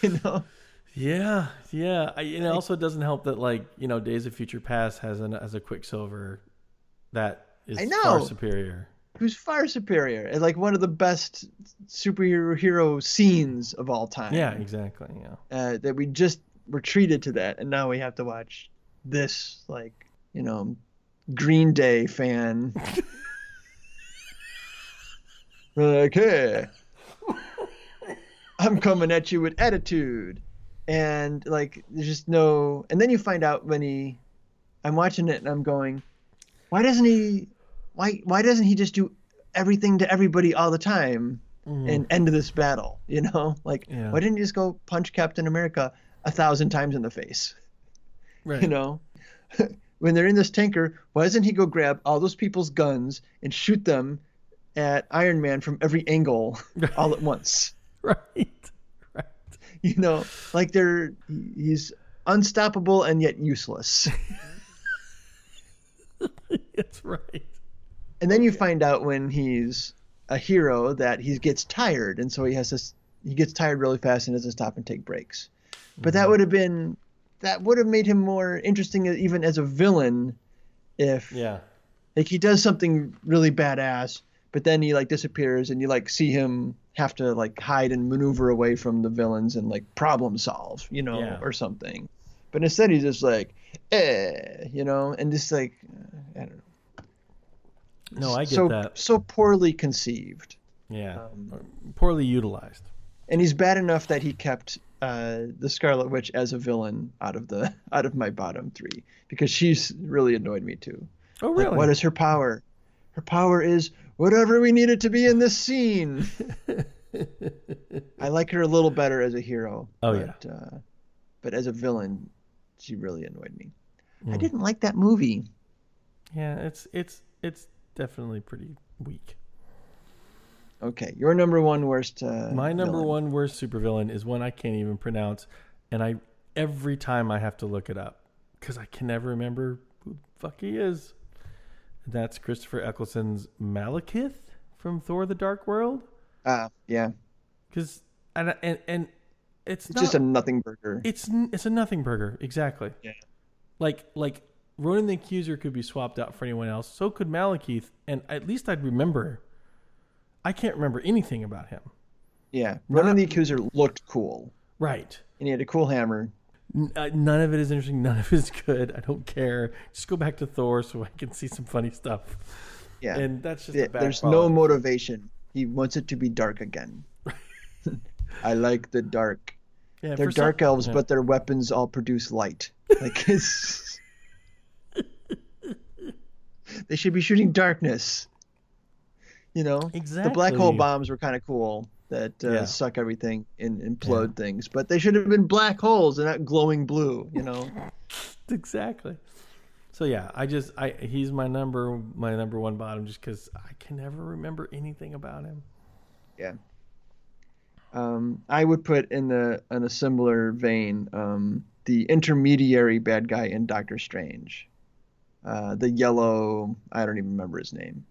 S3: you know,
S2: Yeah, yeah. I, and it also doesn't help that like you know Days of Future Past has an has a Quicksilver that is
S3: I
S2: far superior.
S3: who's far superior and like one of the best superhero hero scenes of all time.
S2: Yeah, exactly. Yeah.
S3: uh, that we just were treated to that, and now we have to watch this, like you know, Green Day fan. We're like, hey, I'm coming at you with attitude, and like there's just no. And then you find out when he, I'm watching it and I'm going, why doesn't he, why why doesn't he just do everything to everybody all the time? Mm-hmm. and end this battle. You know, like.
S2: Yeah.
S3: why didn't you just go punch Captain America a thousand times in the face?
S2: Right.
S3: You know, when they're in this tanker, why doesn't he go grab all those people's guns and shoot them at Iron Man from every angle all at once?
S2: Right.
S3: You know, like they're he's unstoppable and yet useless.
S2: That's right.
S3: and then you find out when he's a hero that he gets tired and so he has this he gets tired really fast and doesn't stop and take breaks but that mm-hmm. would have been that would have made him more interesting even as a villain if
S2: Yeah.
S3: like he does something really badass but then he like disappears and you like see him have to like hide and maneuver away from the villains and like problem solve you know
S2: Yeah.
S3: or something but instead he's just like eh you know and just like uh, i don't know
S2: No, I get
S3: so
S2: that.
S3: so poorly conceived
S2: Yeah.
S3: um,
S2: Poorly utilized.
S3: and he's bad enough that he kept uh, the Scarlet Witch as a villain out of the out of my bottom three because she's really annoyed me too.
S2: Oh,
S3: Like,
S2: really?
S3: what is her power? Her power is whatever we needed to be in this scene. I like her a little better as a hero.
S2: Oh,
S3: but, Uh, but as a villain, she really annoyed me. I
S2: Mm.
S3: didn't like that movie.
S2: yeah, it's it's it's definitely pretty weak.
S3: Okay, your number one worst. Uh,
S2: My number
S3: villain.
S2: one worst supervillain is one I can't even pronounce, and I every time I have to look it up because I can never remember who the fuck he is. That's Christopher Eccleston's Malekith from Thor: The Dark World.
S3: Ah, yeah,
S2: Because and and and it's,
S3: it's
S2: not,
S3: just a nothing burger.
S2: it's it's a nothing burger exactly.
S3: Yeah.
S2: Like like Ronan the Accuser could be swapped out for anyone else. So could Malekith, and at least I'd remember. I can't remember anything about him.
S3: Yeah, Ronan the Accuser looked cool,
S2: Right.
S3: and he had a cool hammer.
S2: N- uh, none of it is interesting. None of it is good. I don't care. Just go back to Thor so I can see some funny stuff.
S3: Yeah,
S2: And that's just
S3: Yeah,
S2: a bad
S3: there's no motivation. He wants it to be dark again. I like the dark.
S2: Yeah,
S3: They're
S2: for some-
S3: dark elves,
S2: yeah.
S3: but their weapons all produce light. Like it's. they should be shooting darkness. You know, exactly. the black hole bombs were kind of cool that uh,
S2: Yeah.
S3: suck everything and implode things, but they should have been black holes and not glowing blue. You know,
S2: exactly. So yeah, I just I he's my number my number one bottom just because I can never remember anything about him.
S3: Yeah. Um, I would put in the in a similar vein um, the intermediary bad guy in Doctor Strange, uh, the yellow. I don't even remember his name.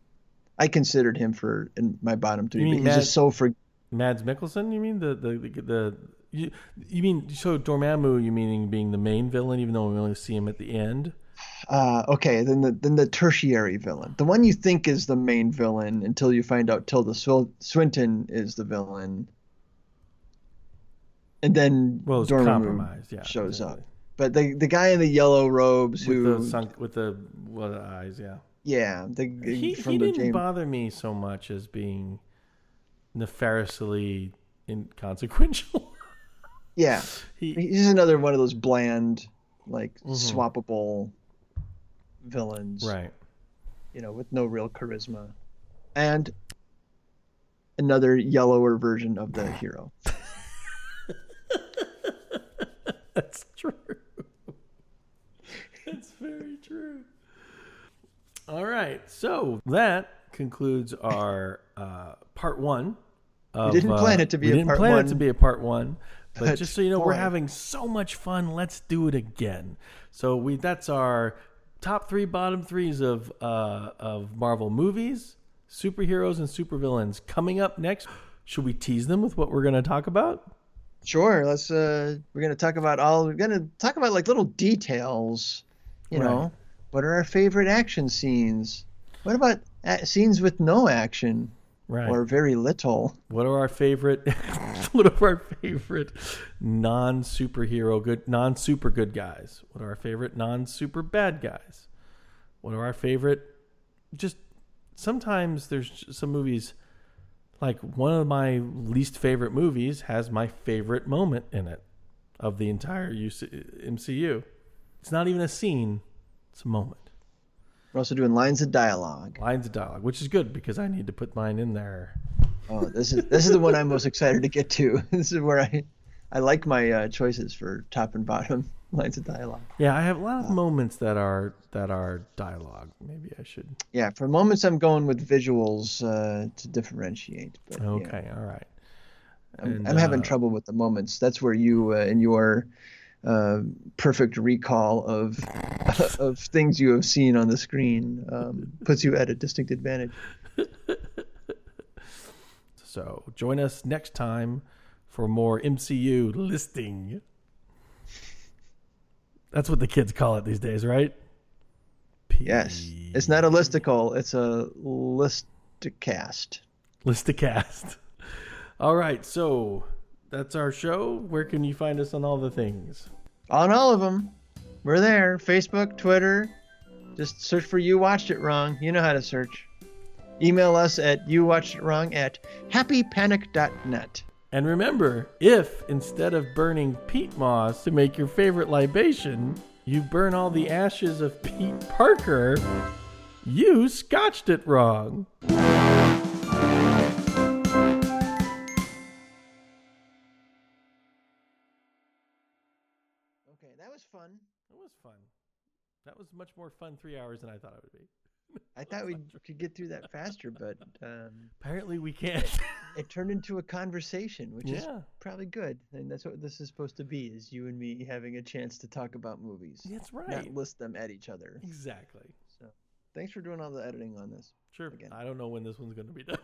S3: I considered him for in my bottom three.
S2: You
S3: but
S2: mean
S3: he's
S2: Mad-
S3: just so for
S2: Mads Mikkelsen, you mean the the the, the you, you mean so Dormammu? You meaning being the main villain, even though we only see him at the end?
S3: uh, okay. Then the then the tertiary villain, the one you think is the main villain until you find out Tilda Swinton is the villain, and then
S2: Well,
S3: Dormammu.
S2: Yeah,
S3: shows up. But the the guy in the yellow robes
S2: with
S3: who
S2: the sunk with the what eyes. Yeah,
S3: yeah the
S2: he
S3: from
S2: he didn't
S3: James
S2: bother me so much as being nefariously inconsequential.
S3: yeah
S2: he
S3: he's another one of those bland like
S2: Mhm.
S3: swappable villains
S2: right.
S3: you know with no real charisma and another yellower version of the hero
S2: That's true. That's very true. All right, so that concludes our uh, part one. Of,
S3: didn't plan
S2: uh,
S3: it to be
S2: we
S3: a
S2: didn't plan it to be a part one, but,
S3: but
S2: just so you know, we're having so much fun. Let's do it again. So we that's our top three, bottom threes of uh, of Marvel movies, superheroes, and supervillains. Coming up next, should we tease them with what we're going to talk about?
S3: sure let's uh we're gonna talk about all we're gonna talk about like little details you
S2: Right.
S3: know what are our favorite action scenes what about uh, scenes with no action
S2: Right.
S3: or very little
S2: What are our favorite? what are our favorite non superhero good, non super good guys? What are our favorite non super bad guys? What are our favorite? Just sometimes there's some movies, like one of my least favorite movies has my favorite moment in it of the entire UC, MCU. It's not even a scene; it's a moment.
S3: We're also doing lines of dialogue
S2: Lines of dialogue, which is good because I need to put mine in there.
S3: Oh, this is this is the one I'm most excited to get to. This is where I I like my uh, choices for top and bottom lines of dialogue.
S2: Yeah, I have a lot of moments that are that are dialogue. Maybe I should.
S3: Yeah, for moments I'm going with visuals uh, to differentiate. But, yeah,
S2: Okay, all right.
S3: I'm,
S2: And,
S3: I'm having
S2: uh,
S3: trouble with the moments. That's where you uh, in your uh, perfect recall of of things you have seen on the screen um, puts you at a distinct advantage.
S2: So join us next time for more MCU listing. That's what the kids call it these days, right?
S3: Yes, it's not a listicle; it's a listicast.
S2: Listicast. All right, so that's our show. Where can you find us on all the things?
S3: On all of them. We're there. Facebook, Twitter. Just search for You Watched It Wrong. You know how to search. Email us at you watched it wrong at happypanic.net.
S2: And remember, if instead of burning peat moss to make your favorite libation, you burn all the ashes of Pete Parker, you scotched it wrong.
S3: Fun.
S2: It was fun. That was much more fun three hours than I thought it would be.
S3: I thought we could get through that faster, but um,
S2: Apparently, we can't.
S3: it turned into a conversation, which is probably good. And that's what this is supposed to be: is you and me having a chance to talk about movies,
S2: that's right.
S3: not list them at each other.
S2: Exactly.
S3: So, thanks for doing all the editing on this.
S2: Sure.
S3: Again.
S2: I don't know when this one's going to be done.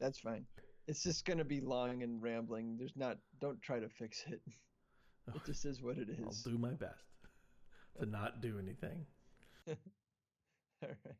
S3: That's fine. It's just gonna be long and rambling. There's not. Don't try to fix it. It just is what it is.
S2: I'll do my best to not do anything.
S3: All right.